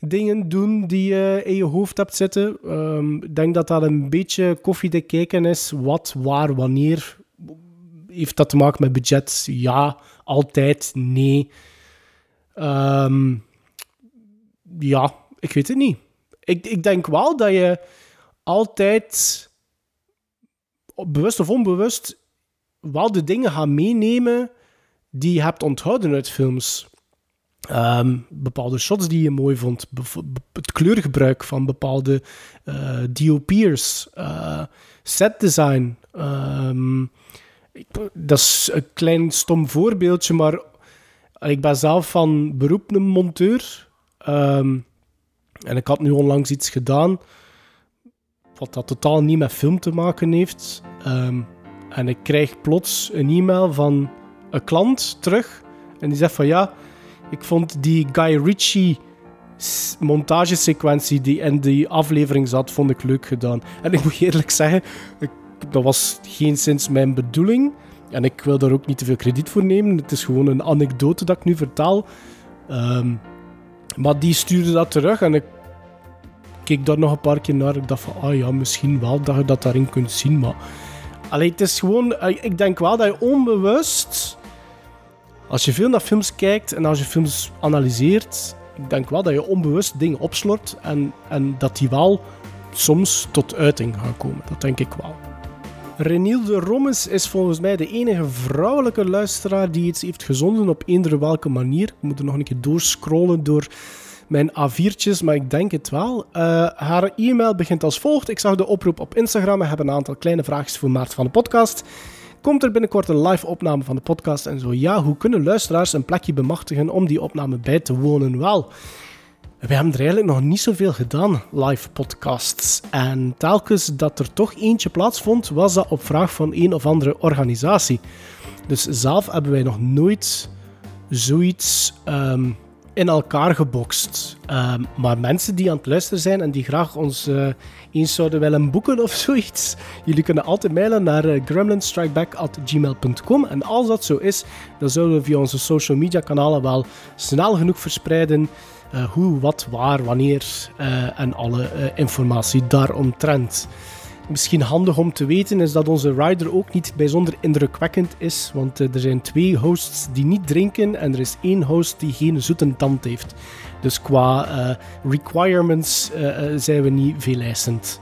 dingen doen die je in je hoofd hebt zitten. Ehm, Ik denk dat dat een beetje koffiedik kijken is. Wat, waar, wanneer. Heeft dat te maken met budget? Ja, altijd, nee. Ehm, ja, ik weet het niet. Ik, ik denk wel dat je altijd, bewust of onbewust, wel de dingen gaat meenemen die je hebt onthouden uit films. Ehm, bepaalde shots die je mooi vond, het kleurgebruik van bepaalde eh DOP'ers, eh set design. Ehm, ik- dat is een klein stom voorbeeldje, maar ik ben zelf van beroep een monteur. Ehm, en ik had nu onlangs iets gedaan wat dat totaal niet met film te maken heeft. En ik krijg plots een e-mail van een klant terug. En die zegt van ja, ik vond die Guy Ritchie montagesequentie die in die aflevering zat, vond ik leuk gedaan. En ik moet eerlijk zeggen, dat was geen sinds mijn bedoeling. En ik wil daar ook niet te veel krediet voor nemen. Het is gewoon een anekdote dat ik nu vertel. Ehm, maar die stuurde dat terug en ik keek daar nog een paar keer naar. Ik dacht van, ah ja, misschien wel dat je dat daarin kunt zien. Maar Allee, het is gewoon... eh, Ik denk wel dat je onbewust... Als je veel naar films kijkt en als je films analyseert... Ik denk wel dat je onbewust dingen opslort en, en dat die wel soms tot uiting gaan komen. Dat denk ik wel. Renielde Rommes is volgens mij de enige vrouwelijke luisteraar die iets heeft gezonden op eender welke manier. Ik moet er nog een keer doorscrollen door mijn A4'tjes, maar ik denk het wel. Eh, haar e-mail begint als volgt. Ik zag de oproep op Instagram en heb een aantal kleine vraagjes voor Maart van de podcast. Komt er binnenkort een live opname van de podcast? En zo ja, hoe kunnen luisteraars een plekje bemachtigen om die opname bij te wonen? Wel, we hebben er eigenlijk nog niet zoveel gedaan, live podcasts. En telkens dat er toch eentje plaatsvond, was dat op vraag van een of andere organisatie. Dus zelf hebben wij nog nooit zoiets ehm, in elkaar gebokst. Ehm, maar mensen die aan het luisteren zijn en die graag ons eh, eens zouden willen boeken of zoiets, jullie kunnen altijd mailen naar uh, gremlinstrikeback.gmail.com. En als dat zo is, dan zullen we via onze social media kanalen wel snel genoeg verspreiden eh, hoe, wat, waar, wanneer eh, en alle eh, informatie daaromtrent. Misschien handig om te weten is dat onze rider ook niet bijzonder indrukwekkend is, want eh, er zijn twee hosts die niet drinken en er is één host die geen zoete tand heeft. Dus qua eh, requirements eh, zijn we niet veel eisend.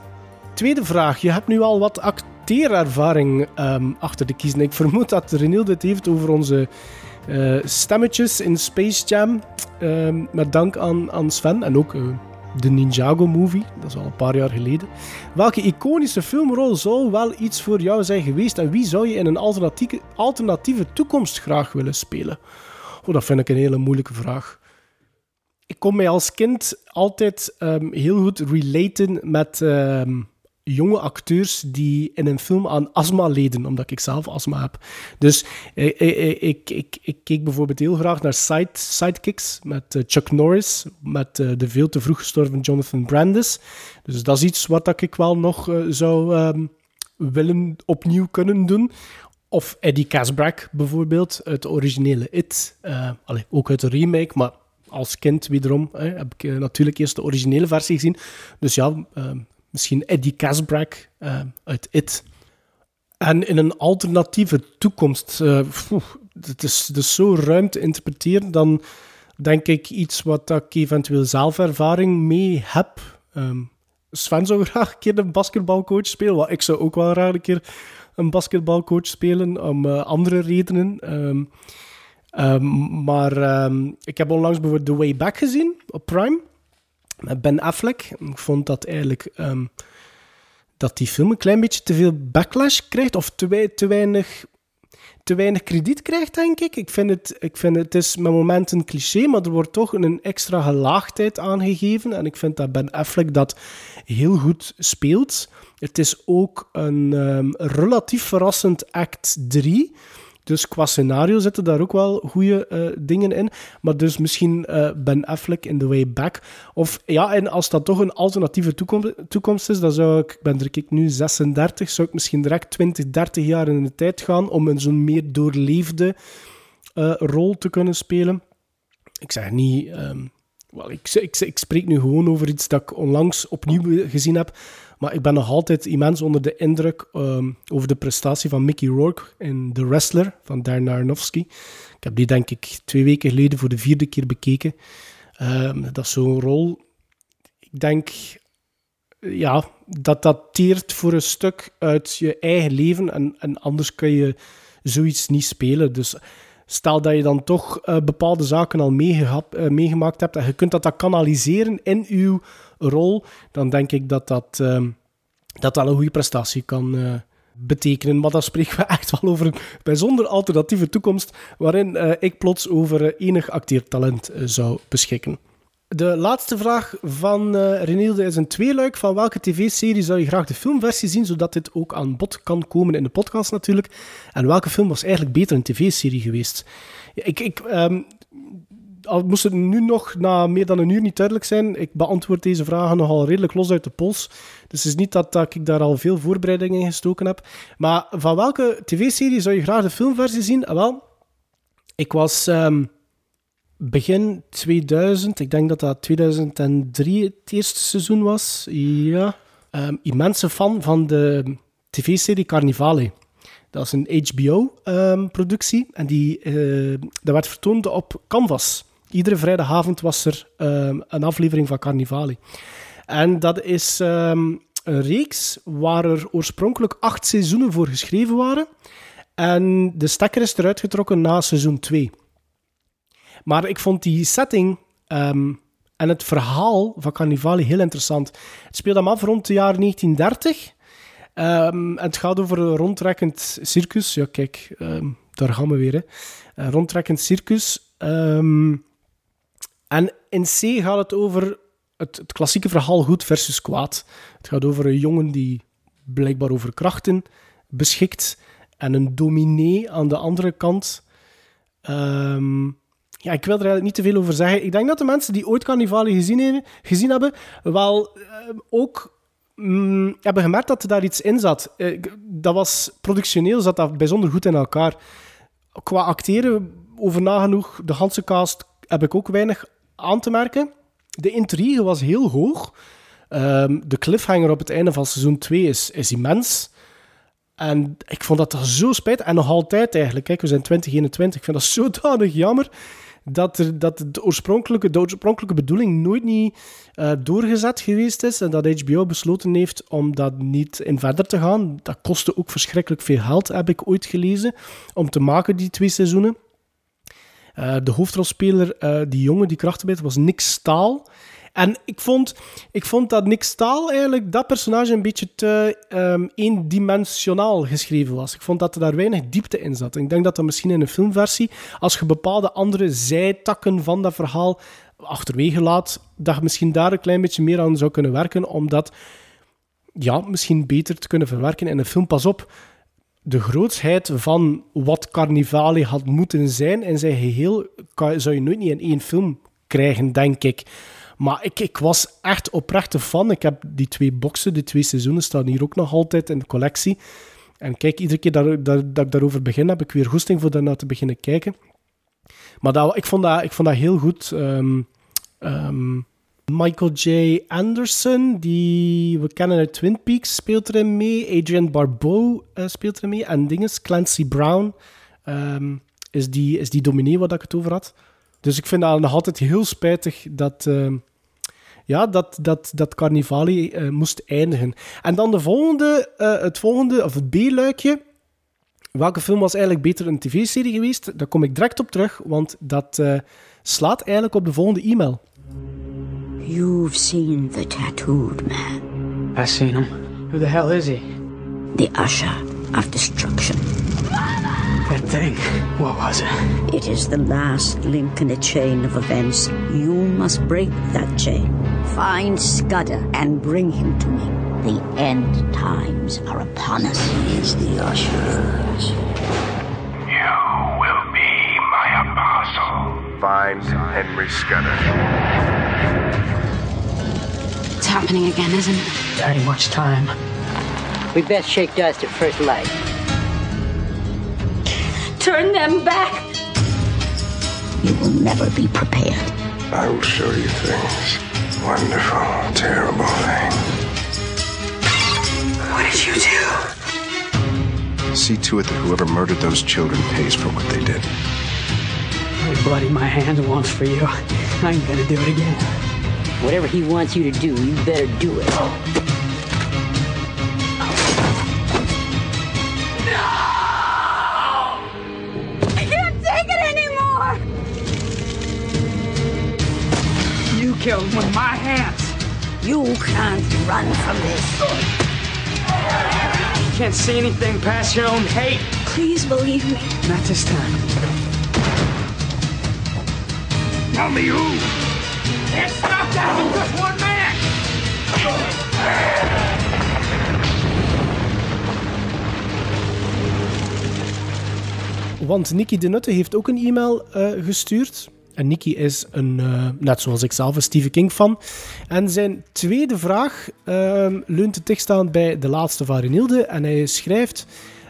Tweede vraag. Je hebt nu al wat acteerervaring ehm, achter de kiezen. Ik vermoed dat Renil dit heeft over onze stemmetjes in Space Jam. Ehm, met dank aan, aan Sven en ook de Ninjago-movie. Dat is al een paar jaar geleden. Welke iconische filmrol zou wel iets voor jou zijn geweest en wie zou je in een alternatieve, alternatieve toekomst graag willen spelen? Oh, dat vind ik een hele moeilijke vraag. Ik kon mij als kind altijd ehm, heel goed relaten met ehm, jonge acteurs die in een film aan astma leden, omdat ik zelf astma heb. Dus eh, eh, eh, ik, ik, ik keek bijvoorbeeld heel graag naar side, Sidekicks met Chuck Norris, met de veel te vroeg gestorven Jonathan Brandis. Dus dat is iets wat ik wel nog zou ehm, willen opnieuw kunnen doen. Of Eddie Casbrack bijvoorbeeld, de originele It. Allee, ook uit de remake, maar als kind wederom hè, heb ik natuurlijk eerst de originele versie gezien. Dus ja, eh, misschien Eddie Casbrack eh, uit It. En in een alternatieve toekomst, pfoe, het, is, is zo ruim te interpreteren, dan denk ik iets wat ik eventueel zelf ervaring mee heb. Ehm, Sven zou graag een keer een basketbalcoach spelen. Wat ik zou ook wel graag een keer een basketbalcoach spelen, om eh, andere redenen. Ehm, ehm, maar ik heb onlangs bijvoorbeeld The Way Back gezien op Prime Ben Affleck. Ik vond dat eigenlijk ehm, dat die film een klein beetje te veel backlash krijgt of te, te weinig te weinig krediet krijgt, denk ik. Ik vind het, ik vind het, is met momenten cliché, maar er wordt toch een extra gelaagdheid aangegeven. En ik vind dat Ben Affleck dat heel goed speelt. Het is ook een ehm, relatief verrassend act 3. Dus qua scenario zitten daar ook wel goede eh, dingen in. Maar dus misschien eh, Ben Affleck in The Way Back. Of ja, en als dat toch een alternatieve toekomst, toekomst is, dan zou ik, ik ben er ik nu 36, zou ik misschien direct 20, 30 jaar in de tijd gaan om een zo'n meer doorleefde eh, rol te kunnen spelen. Ik zeg niet. ehm, wel, ik, ik, ik spreek nu gewoon over iets dat ik onlangs opnieuw gezien heb. Maar ik ben nog altijd immens onder de indruk ehm, over de prestatie van Mickey Rourke in The Wrestler van Darren Aronofsky. Ik heb die denk ik twee weken geleden voor de vierde keer bekeken. Ehm, dat is zo'n rol. Ik denk ja, dat dateert voor een stuk uit je eigen leven en, en anders kun je zoiets niet spelen. Dus stel dat je dan toch eh, bepaalde zaken al eh, meegemaakt hebt en je kunt dat dan kanaliseren in uw rol, dan denk ik dat dat, ehm, dat, dat een goede prestatie kan eh, betekenen. Maar dan spreken we echt wel over een bijzonder alternatieve toekomst waarin eh, ik plots over eh, enig acteertalent zou beschikken. De laatste vraag van eh Renilde is een tweeluik. Van welke tv-serie zou je graag de filmversie zien, zodat dit ook aan bod kan komen in de podcast natuurlijk? En welke film was eigenlijk beter een tv-serie geweest? Ik, ik, ehm, al moest het nu nog na meer dan een uur niet duidelijk zijn, ik beantwoord deze vragen nogal redelijk los uit de pols. Dus het is niet dat, ik daar al veel voorbereiding in gestoken heb. Maar van welke tv-serie zou je graag de filmversie zien? Ah, wel, ik was... ehm, begin 2000, ik denk dat dat 2003 het eerste seizoen was. Ja. Ehm, immense fan van de tv-serie Carnivale. Dat is een HBO-productie en die, eh, dat werd vertoond op Canvas. Iedere vrijdagavond was er ehm, een aflevering van Carnivale. En dat is ehm, een reeks waar er oorspronkelijk acht seizoenen voor geschreven waren. En de stekker is eruit getrokken na seizoen 2. Maar ik vond die setting ehm, en het verhaal van Carnivale heel interessant. Het speelt hem af rond het jaar 1930. Ehm, en het gaat over een rondtrekkend circus. Ja, kijk, daar gaan we weer. Een rondtrekkend circus. Ehm, en in C gaat het over het, klassieke verhaal goed versus kwaad. Het gaat over een jongen die blijkbaar over krachten beschikt en een dominee aan de andere kant. Ehm, ja, ik wil er eigenlijk niet te veel over zeggen. Ik denk dat de mensen die ooit Carnivale gezien, hebben, gezien hebben, wel ehm, ook mm, hebben gemerkt dat er daar iets in zat. Eh, dat was productioneel, zat dat bijzonder goed in elkaar. Qua acteren, over nagenoeg, de Hanse cast heb ik ook weinig aan te merken. De intrigue was heel hoog. Ehm, de cliffhanger op het einde van seizoen 2 is, is immens. En ik vond dat zo spijtig. En nog altijd eigenlijk. Kijk, we zijn 2021. Ik vind dat zodanig jammer dat, er, dat de, oorspronkelijke, de oorspronkelijke bedoeling nooit niet eh, doorgezet geweest is. En dat HBO besloten heeft om dat niet in verder te gaan. Dat kostte ook verschrikkelijk veel geld, heb ik ooit gelezen, om te maken, die twee seizoenen. Eh, de hoofdrolspeler, eh, die jongen, die krachtenbeter, was Nick Staal. En ik vond, ik vond dat Nick Staal eigenlijk, dat personage, een beetje te ehm, eendimensionaal geschreven was. Ik vond dat er daar weinig diepte in zat. Ik denk dat dat misschien in een filmversie, als je bepaalde andere zijtakken van dat verhaal achterwege laat, dat je misschien daar een klein beetje meer aan zou kunnen werken, om dat ja, misschien beter te kunnen verwerken in een film. Pas op, de grootsheid van wat Carnivale had moeten zijn in zijn geheel zou je nooit niet in één film krijgen, denk ik. Maar ik, ik was echt oprecht een fan. Ik heb die twee boxen, die twee seizoenen, staan hier ook nog altijd in de collectie. En kijk, iedere keer dat, dat, dat ik daarover begin, heb ik weer goesting voor daarna te beginnen kijken. Maar dat, ik, vond dat, ik vond dat heel goed. Ehm, Michael J. Anderson, die we kennen uit Twin Peaks, speelt erin mee. Adrian Barbeau eh, speelt erin mee. En dinges, Clancy Brown ehm, is, die, is die dominee waar ik het over had. Dus ik vind dat nog altijd heel spijtig dat, eh, ja, dat, dat, dat Carnivali eh, moest eindigen. En dan de volgende, eh, het volgende, of het B-luikje. Welke film was eigenlijk beter een tv-serie geweest? Daar kom ik direct op terug, want dat slaat eigenlijk op de volgende e-mail. You've seen the tattooed man. I've seen him. Who the hell is he? The usher of destruction. That thing. What was it? It is the last link in a chain of events. You must break that chain. Find Scudder and bring him to me. The end times are upon us. He is the usher. You will be my apostle. Find Henry Scudder. It's happening again, isn't it? There ain't much time. We best shake dust at first light. Turn them back! You will never be prepared. I will show you things. Wonderful, terrible things. What did you do? See to it that whoever murdered those children pays for what they did. I bloody my hands once for you. I ain't gonna do it again. Whatever he wants you to do, you better do it. No! I can't take it anymore! You killed him with my hands. You can't run from this. You can't see anything past your own hate. Please believe me. Not this time. Tell me who. It's not that one man. Want Nicky de Nutte heeft ook een e-mail eh, gestuurd. En Nicky is een, eh, net zoals ik zelf, een Stephen King fan. En zijn tweede vraag ehm, leunt dichtst aan bij de laatste van Renilde. En hij schrijft...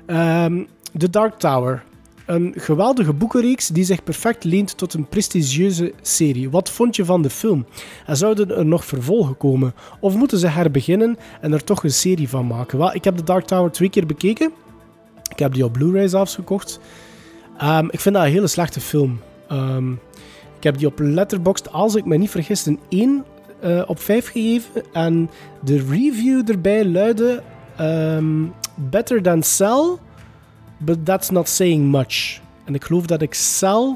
ehm, The Dark Tower. Een geweldige boekenreeks die zich perfect leent tot een prestigieuze serie. Wat vond je van de film? En zouden er nog vervolgen komen? Of moeten ze herbeginnen en er toch een serie van maken? Wel, ik heb The Dark Tower twee keer bekeken. Ik heb die op Blu-ray zelfs gekocht. Ehm, ik vind dat een hele slechte film. Ehm, ik heb die op Letterboxd, als ik me niet vergis, een 1 eh, op 5 gegeven. En de review erbij luidde... ehm, better than Cell, but that's not saying much. En ik geloof dat ik Cell,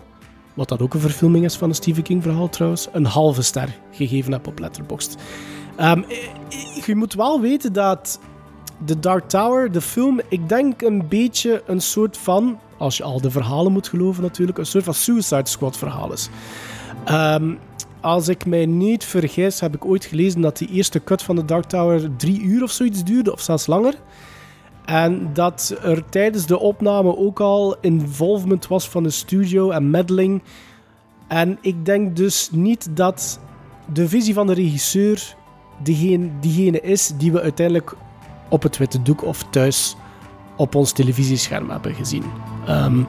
wat dat ook een verfilming is van een Stephen King verhaal trouwens, een halve ster gegeven heb op Letterboxd. Ehm, eh, je moet wel weten dat The Dark Tower, de film, ik denk een beetje een soort van, als je al de verhalen moet geloven natuurlijk, een soort van Suicide Squad verhaal is. Ehm, als ik mij niet vergis, heb ik ooit gelezen dat die eerste cut van The Dark Tower drie uur of zoiets duurde, of zelfs langer. En dat er tijdens de opname ook al involvement was van de studio en meddling. En ik denk dus niet dat de visie van de regisseur diegene is die we uiteindelijk op het witte doek of thuis op ons televisiescherm hebben gezien. Ehm,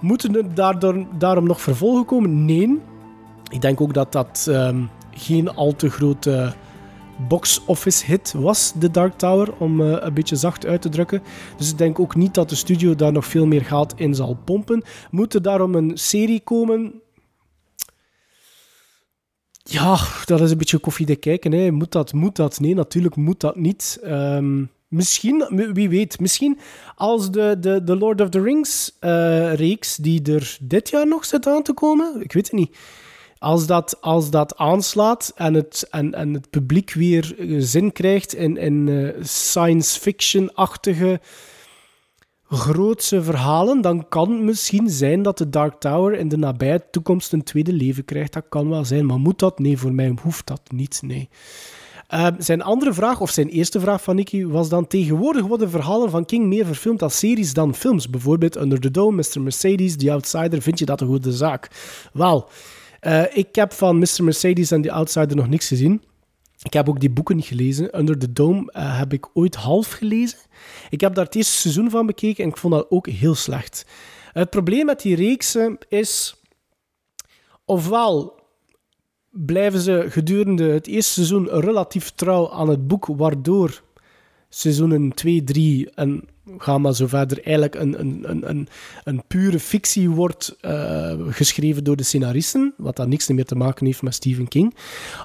moeten er daardoor, daarom nog vervolgen komen? Nee. Ik denk ook dat dat ehm, geen al te grote box-office hit was, The Dark Tower, om eh, een beetje zacht uit te drukken. Dus ik denk ook niet dat de studio daar nog veel meer geld in zal pompen. Moet er daarom een serie komen? Ja, dat is een beetje koffiedik kijken. Hè. Moet dat, moet dat? Nee, natuurlijk moet dat niet. Ehm, misschien, wie weet, misschien als de, de, de Lord of the Rings eh, reeks, die er dit jaar nog zit aan te komen, ik weet het niet. Als dat, als dat aanslaat en het, en, en het publiek weer eh, zin krijgt in, in eh, science fiction-achtige grootse verhalen, dan kan het misschien zijn dat de Dark Tower in de nabije toekomst een tweede leven krijgt. Dat kan wel zijn, maar moet dat? Nee, voor mij hoeft dat niet, nee. Uh, zijn andere vraag, of zijn eerste vraag van Nicky, was dan tegenwoordig worden verhalen van King meer verfilmd als series dan films. Bijvoorbeeld Under the Dome, Mr. Mercedes, The Outsider. Vind je dat een goede zaak? Wel, uh, ik heb van Mr. Mercedes en The Outsider nog niks gezien. Ik heb ook die boeken niet gelezen. Under the Dome uh, heb ik ooit half gelezen. Ik heb daar het eerste seizoen van bekeken en ik vond dat ook heel slecht. Het probleem met die reeksen is... Ofwel blijven ze gedurende het eerste seizoen relatief trouw aan het boek, waardoor seizoenen 2, 3 en ga maar zo verder, eigenlijk een, een, een, een, een pure fictie wordt eh, geschreven door de scenaristen, wat dan niks meer te maken heeft met Stephen King.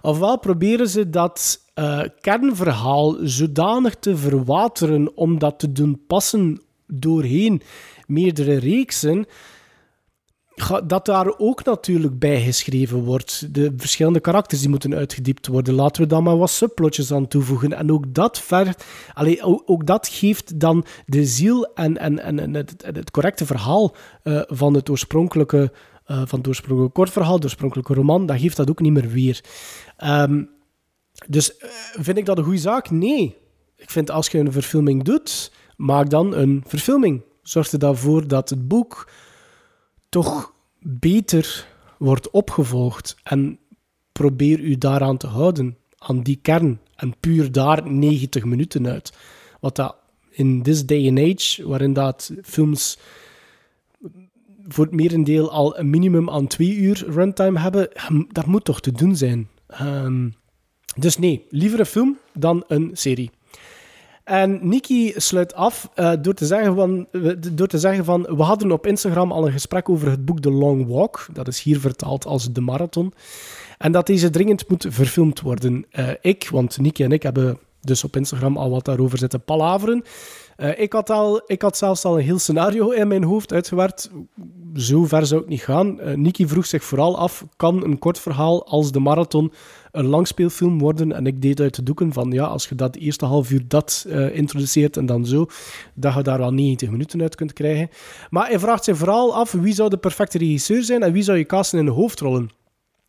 Ofwel proberen ze dat eh, kernverhaal zodanig te verwateren om dat te doen passen doorheen meerdere reeksen, dat daar ook natuurlijk bij geschreven wordt. De verschillende karakters die moeten uitgediept worden. Laten we dan maar wat subplotjes aan toevoegen. En ook dat, allee, ook, dat geeft dan de ziel en, en, en, het, het correcte verhaal eh, van het oorspronkelijke, eh, van het oorspronkelijke kortverhaal, oorspronkelijke roman, dat geeft dat ook niet meer weer. Ehm, dus eh, vind ik dat een goede zaak? Nee. Ik vind als je een verfilming doet, maak dan een verfilming. Zorg er dan voor dat het boek toch beter wordt opgevolgd. En probeer u daaraan te houden, aan die kern. En puur daar 90 minuten uit. Wat dat in this day and age, waarin dat films voor het merendeel al een minimum aan twee uur runtime hebben, dat moet toch te doen zijn. Ehm, dus nee, liever een film dan een serie. En Nikki sluit af eh, door, te zeggen van, door te zeggen van... We hadden op Instagram al een gesprek over het boek The Long Walk. Dat is hier vertaald als De Marathon. En dat deze dringend moet verfilmd worden. Eh, ik, want Nikki en ik hebben dus op Instagram al wat daarover zitten palaveren. Eh, ik, had al, ik had zelfs al een heel scenario in mijn hoofd uitgewerkt. Zo ver zou ik niet gaan. Eh Nikki vroeg zich vooral af, kan een kort verhaal als de marathon een langspeelfilm worden? En ik deed uit de doeken van, ja, als je dat eerste half uur dat eh, introduceert en dan zo, dat je daar wel 90 minuten uit kunt krijgen. Maar hij vraagt zich vooral af, wie zou de perfecte regisseur zijn en wie zou je casten in de hoofdrollen?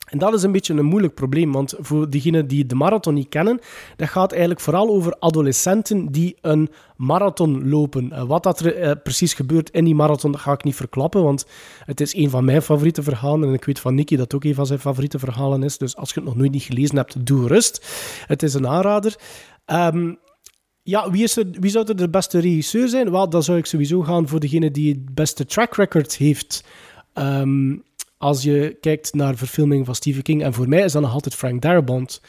En dat is een beetje een moeilijk probleem, want voor diegenen die de marathon niet kennen, dat gaat eigenlijk vooral over adolescenten die een marathon lopen. En wat dat er eh, precies gebeurt in die marathon, ga ik niet verklappen, want het is een van mijn favoriete verhalen en ik weet van Nicky dat ook een van zijn favoriete verhalen is. Dus als je het nog nooit niet gelezen hebt, doe rust. Het is een aanrader. Ehm, ja, wie, is er, wie zou er de beste regisseur zijn? Wel, dan zou ik sowieso gaan voor degene die het beste track record heeft. Ehm, als je kijkt naar verfilming van Stephen King. En voor mij is dat nog altijd Frank Darabont.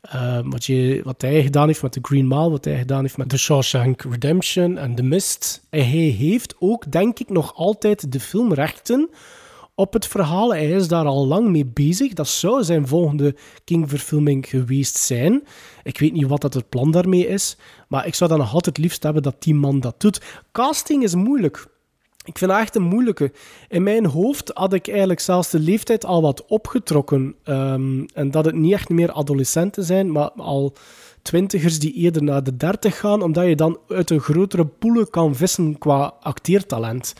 Ehm, wat, je, wat hij gedaan heeft met The Green Mile, wat hij gedaan heeft met The Shawshank Redemption en The Mist. Hij heeft ook, denk ik, nog altijd de filmrechten op het verhaal. Hij is daar al lang mee bezig. Dat zou zijn volgende King-verfilming geweest zijn. Ik weet niet wat dat het plan daarmee is, maar ik zou dan nog altijd liefst hebben dat die man dat doet. Casting is moeilijk. Ik vind dat echt een moeilijke. In mijn hoofd had ik eigenlijk zelfs de leeftijd al wat opgetrokken. Ehm, en dat het niet echt meer adolescenten zijn, maar al twintigers die eerder naar de dertig gaan, omdat je dan uit een grotere poelen kan vissen qua acteertalent.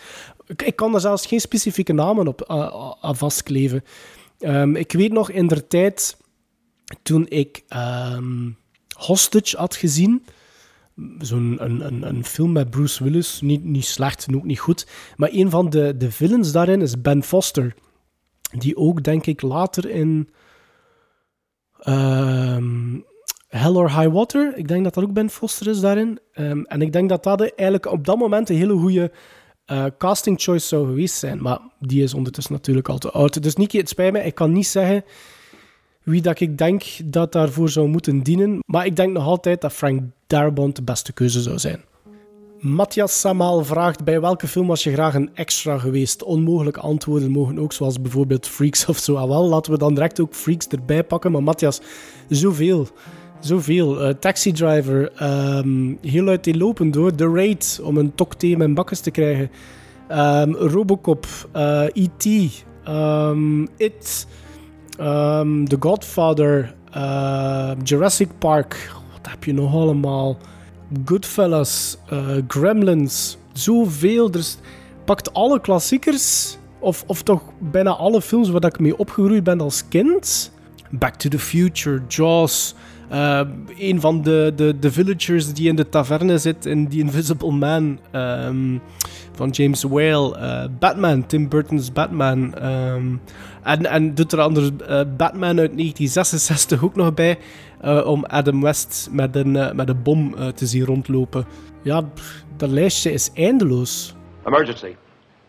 Ik, ik kan er zelfs geen specifieke namen op uh, aan vastkleven. Ehm, ik weet nog in der tijd, toen ik ehm, Hostage had gezien zo'n een, een, een film met Bruce Willis. Niet, niet slecht en ook niet goed. Maar een van de, de villains daarin is Ben Foster. Die ook, denk ik, later in ehm, Hell or High Water, ik denk dat dat ook Ben Foster is daarin. Ehm, en ik denk dat dat eigenlijk op dat moment een hele goede eh, casting choice zou geweest zijn. Maar die is ondertussen natuurlijk al te oud. Dus Niki, het spijt me, ik kan niet zeggen wie dat ik denk dat daarvoor zou moeten dienen. Maar ik denk nog altijd dat Frank Darabont de beste keuze zou zijn. Matthias Samal vraagt bij welke film was je graag een extra geweest? Onmogelijke antwoorden mogen ook, zoals bijvoorbeeld Freaks of zo. Ah, laten we dan direct ook Freaks erbij pakken. Maar Matthias, zoveel. Zoveel. Uh, Taxi Driver, um, heel uiteenlopend door. The Raid, om een tokthee in mijn bakkes te krijgen. Um, Robocop, uh, E.T., um, It... Um, The Godfather, uh, Jurassic Park, wat heb je nog allemaal? Goodfellas, uh, Gremlins, zoveel. Dus pakt alle klassiekers, of, of toch bijna alle films waar ik mee opgegroeid ben als kind. Back to the Future, Jaws, uh, een van de, de, de villagers die in de taverne zit in The Invisible Man van James Whale. Uh, Batman, Tim Burton's Batman. Um, en, en doet er anders uh, Batman uit 1966 ook nog bij. Uh, om Adam West met een, uh, met een bom te zien rondlopen. Ja, dat lijstje is eindeloos. Emergency.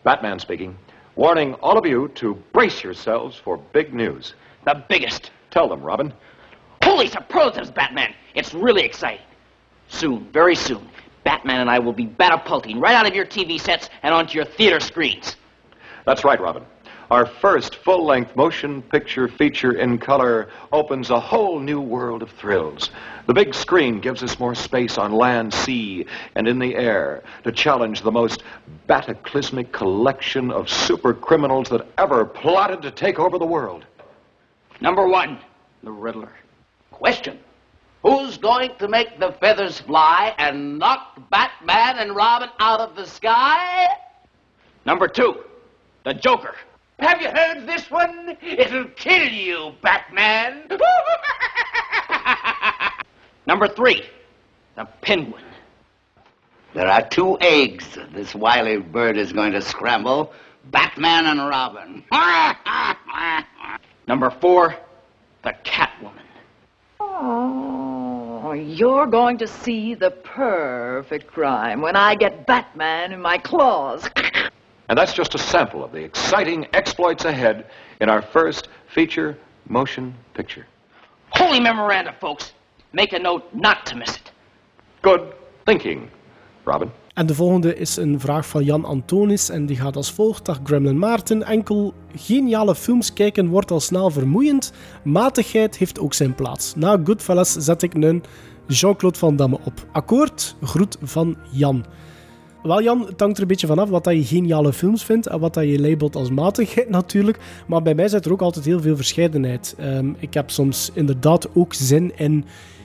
Batman speaking. Warning all of you to brace yourselves for big news. The biggest. Tell them, Robin. Holy superlatives, Batman! It's really exciting. Soon, very soon, Batman and I will be batapulting right out of your TV sets and onto your theater screens. That's right, Robin. Our first full length motion picture feature in color opens a whole new world of thrills. The big screen gives us more space on land, sea, and in the air to challenge the most bataclysmic collection of super criminals that ever plotted to take over the world. Number one, the Riddler. Question Who's going to make the feathers fly and knock Batman and Robin out of the sky? Number two, the Joker. Have you heard this one? It'll kill you, Batman. Number three, the Penguin. There are two eggs this wily bird is going to scramble Batman and Robin. Number four, the Catwoman. Oh, you're going to see the perfect crime when I get Batman in my claws. And that's just a sample of the exciting exploits ahead in our first feature motion picture. Holy memoranda, folks. Make a note not to miss it. Good thinking, Robin. En de volgende is een vraag van Jan Antonis en die gaat als volgt. Dag Gremlin Maarten, enkel geniale films kijken wordt al snel vermoeiend. Matigheid heeft ook zijn plaats. Na Goodfellas zet ik een Jean-Claude Van Damme op. Akkoord, groet van Jan. Wel Jan, het hangt er een beetje vanaf wat dat je geniale films vindt en wat dat je labelt als matigheid natuurlijk. Maar bij mij zit er ook altijd heel veel verscheidenheid. Ehm, ik heb soms inderdaad ook zin in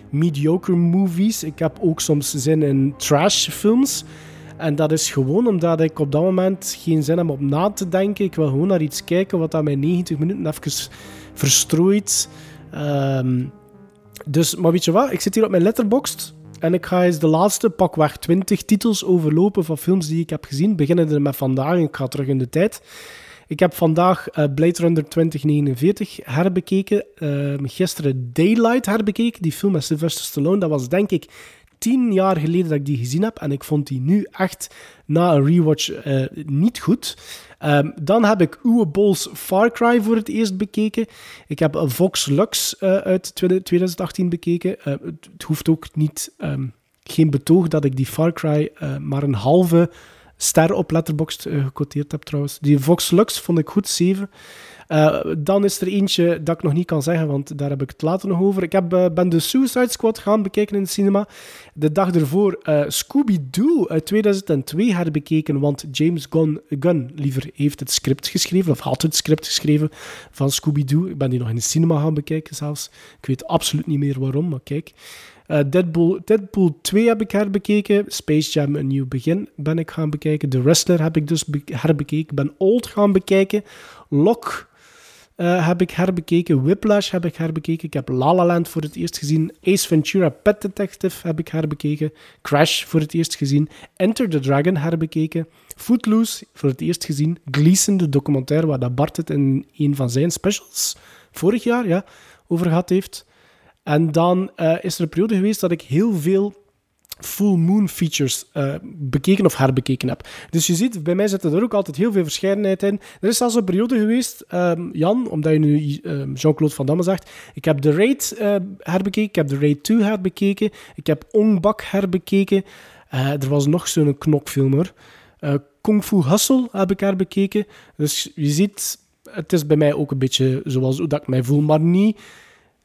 mediocre movies. Ik heb ook soms zin in trash films. En dat is gewoon omdat ik op dat moment geen zin heb om na te denken. Ik wil gewoon naar iets kijken wat dat mij 90 minuten even verstrooit. Ehm, dus, maar weet je wat? Ik zit hier op mijn letterboxd. En ik ga eens de laatste pakweg 20 titels overlopen van films die ik heb gezien. Beginnende met vandaag. Ik ga terug in de tijd. Ik heb vandaag eh, Blade Runner 2049 herbekeken. Ehm, gisteren Daylight herbekeken, die film met Sylvester Stallone. Dat was denk ik tien jaar geleden dat ik die gezien heb. En ik vond die nu echt na een rewatch eh, niet goed. Ehm, dan heb ik Uwe Far Cry voor het eerst bekeken. Ik heb een Vox Lux eh, uit 2018 bekeken. Eh, het, hoeft ook niet... ehm, geen betoog dat ik die Far Cry eh, maar een halve ster op Letterboxd eh, gequoteerd heb trouwens. Die Vox Lux vond ik goed, 7. Eh, dan is er eentje dat ik nog niet kan zeggen, want daar heb ik het later nog over. Ik heb, eh, ben de Suicide Squad gaan bekijken in de cinema. De dag ervoor eh, Scooby-Doo uit 2002 herbekeken, want James Gunn, liever heeft het script geschreven, of had het script geschreven van Scooby-Doo. Ik ben die nog in de cinema gaan bekijken zelfs. Ik weet absoluut niet meer waarom, maar kijk. Deadpool, Deadpool 2 heb ik herbekeken. Space Jam Een Nieuw Begin ben ik gaan bekijken. The Wrestler heb ik dus be- herbekeken. Ik ben Old gaan bekijken. Lock eh, heb ik herbekeken. Whiplash heb ik herbekeken. Ik heb La La Land voor het eerst gezien. Ace Ventura Pet Detective heb ik herbekeken. Crash voor het eerst gezien. Enter the Dragon herbekeken. Footloose voor het eerst gezien. Gleason, de documentaire waar Bart het in een van zijn specials vorig jaar ja, over gehad heeft. En dan eh, is er een periode geweest dat ik heel veel full moon features eh, bekeken of herbekeken heb. Dus je ziet, bij mij zit er ook altijd heel veel verscheidenheid in. Er is zelfs een periode geweest, ehm, Jan, omdat je nu ehm, Jean-Claude Van Damme zegt, ik heb The Raid eh, herbekeken, ik heb The Raid 2 herbekeken, ik heb Ong Bak herbekeken. Eh, er was nog zo'n knokfilm hoor. Kung Fu Hustle heb ik herbekeken. Dus je ziet, het is bij mij ook een beetje zoals hoe dat ik mij voel, maar niet...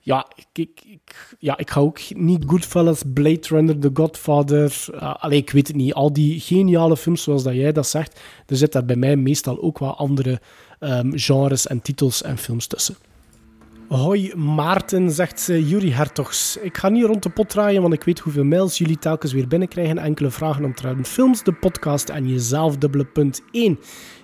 Ja, ik, ja, ik ga ook niet Goodfellas, Blade Runner, The Godfather. Uh, ik weet het niet. Al die geniale films zoals dat jij dat zegt, er zit daar bij mij meestal ook wat andere ehm, genres en titels en films tussen. Hoi Maarten, zegt ze, Juri Hertogs. Ik ga niet rond de pot draaien, want ik weet hoeveel mails jullie telkens weer binnenkrijgen. Enkele vragen omtrent films, de podcast en jezelf, dubbele punt 1.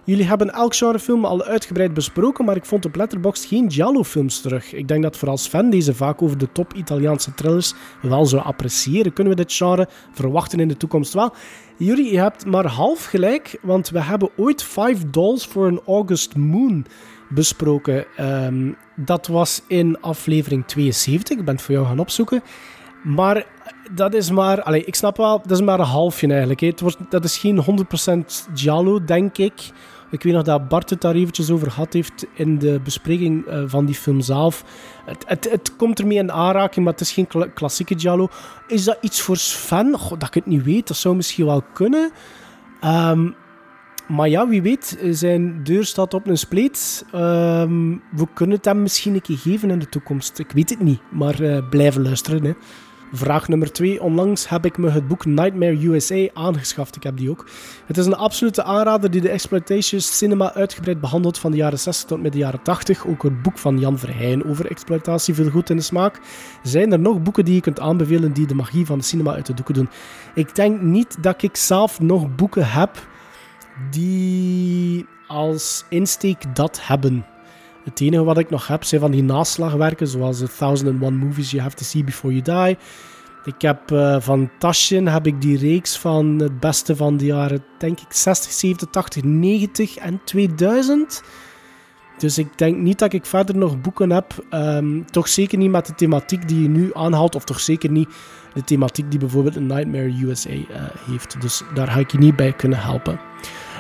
Jullie hebben elk genrefilm al uitgebreid besproken, maar ik vond op Letterboxd geen Giallo-films terug. Ik denk dat voor als fan deze vaak over de top Italiaanse thrillers wel zou appreciëren. Kunnen we dit genre verwachten in de toekomst wel? Jullie, je hebt maar half gelijk, want we hebben ooit Five Dolls for an August Moon besproken. Ehm, dat was in aflevering 72. Ik ben het voor jou gaan opzoeken. Maar dat is maar... Allee, ik snap wel, dat is maar een halfje eigenlijk. Het wordt, dat is geen 100% Giallo, denk ik. Ik weet nog dat Bart het daar eventjes over gehad heeft in de bespreking eh, van die film zelf. Het, het, het komt ermee in aanraking, maar het is geen kla- klassieke Giallo. Is dat iets voor Sven? Goh, dat ik het niet weet, dat zou misschien wel kunnen. Ehm, maar ja, wie weet, zijn deur staat op een spleet. Ehm, we kunnen het hem misschien een keer geven in de toekomst. Ik weet het niet, maar eh, blijven luisteren. Hè. Vraag nummer twee. Onlangs heb ik me het boek Nightmare USA aangeschaft. Ik heb die ook. Het is een absolute aanrader die de exploitation cinema uitgebreid behandelt van de jaren 60 tot met de jaren 80. Ook het boek van Jan Verheyen over exploitatie viel goed in de smaak. Zijn er nog boeken die je kunt aanbevelen die de magie van de cinema uit de doeken doen? Ik denk niet dat ik zelf nog boeken heb die als insteek dat hebben. Het enige wat ik nog heb zijn van die naslagwerken, zoals The 1001 Movies You Have to See Before You Die. Ik heb eh, van Taschen heb ik die reeks van het beste van de jaren, denk ik, 60, 70, 80, 90 en 2000. Dus ik denk niet dat ik verder nog boeken heb. Ehm, toch zeker niet met de thematiek die je nu aanhaalt, of toch zeker niet de thematiek die bijvoorbeeld Nightmare USA eh, heeft. Dus daar ga ik je niet bij kunnen helpen.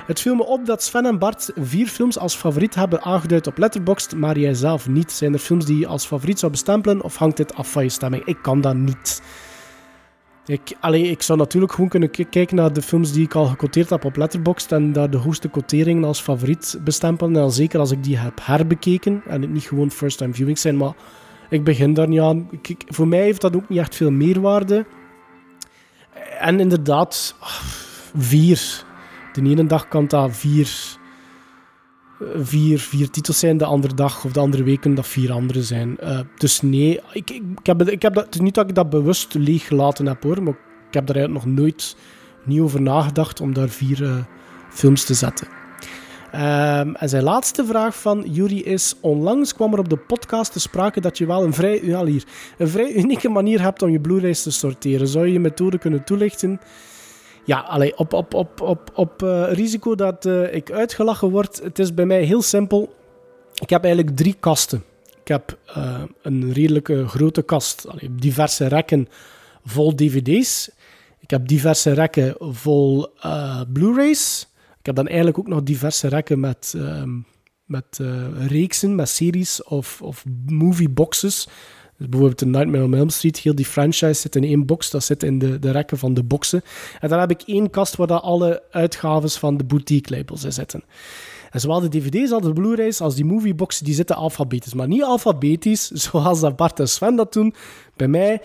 Het viel me op dat Sven en Bart vier films als favoriet hebben aangeduid op Letterboxd, maar jij zelf niet. Zijn er films die je als favoriet zou bestempelen of hangt dit af van je stemming? Ik kan dat niet. Ik, ik zou natuurlijk gewoon kunnen kijken naar de films die ik al gecoteerd heb op Letterboxd en daar de hoogste quoteringen als favoriet bestempelen. En zeker als ik die heb herbekeken en het niet gewoon first-time viewings zijn, maar ik begin daar niet aan. Voor mij heeft dat ook niet echt veel meerwaarde. En inderdaad, ah, vier. De ene dag kan dat vier, eh, vier, vier titels zijn, de andere dag of de andere week kunnen dat vier andere zijn. Eh, dus nee, ik, ik, heb, ik heb dat, het is niet dat ik dat bewust leeg gelaten heb hoor, maar ik heb daar eigenlijk nog nooit niet over nagedacht om daar vier eh, films te zetten. Ehm, en zijn laatste vraag van Yuri is: Onlangs kwam er op de podcast te sprake dat je wel een vrij, een vrij unieke manier hebt om je Blu-rays te sorteren. Zou je je methode kunnen toelichten? Ja, allee, op, op, op, op, op eh, risico dat eh, ik uitgelachen word. Het is bij mij heel simpel. Ik heb eigenlijk drie kasten. Ik heb eh, een redelijke grote kast, allee, diverse rekken vol dvd's. Ik heb diverse rekken vol Blu-rays. Ik heb dan eigenlijk ook nog diverse rekken met, ehm, met reeksen, met series of, of movieboxes. Dus bijvoorbeeld de Nightmare on Elm Street, heel die franchise zit in één box. Dat zit in de, de rekken van de boxen. En dan heb ik één kast waar dat alle uitgaves van de boutique labels in zitten. En zowel de dvd's als de blu-rays als die movieboxen, die zitten alfabetisch. Maar niet alfabetisch, zoals dat Bart en Sven dat doen. Bij mij,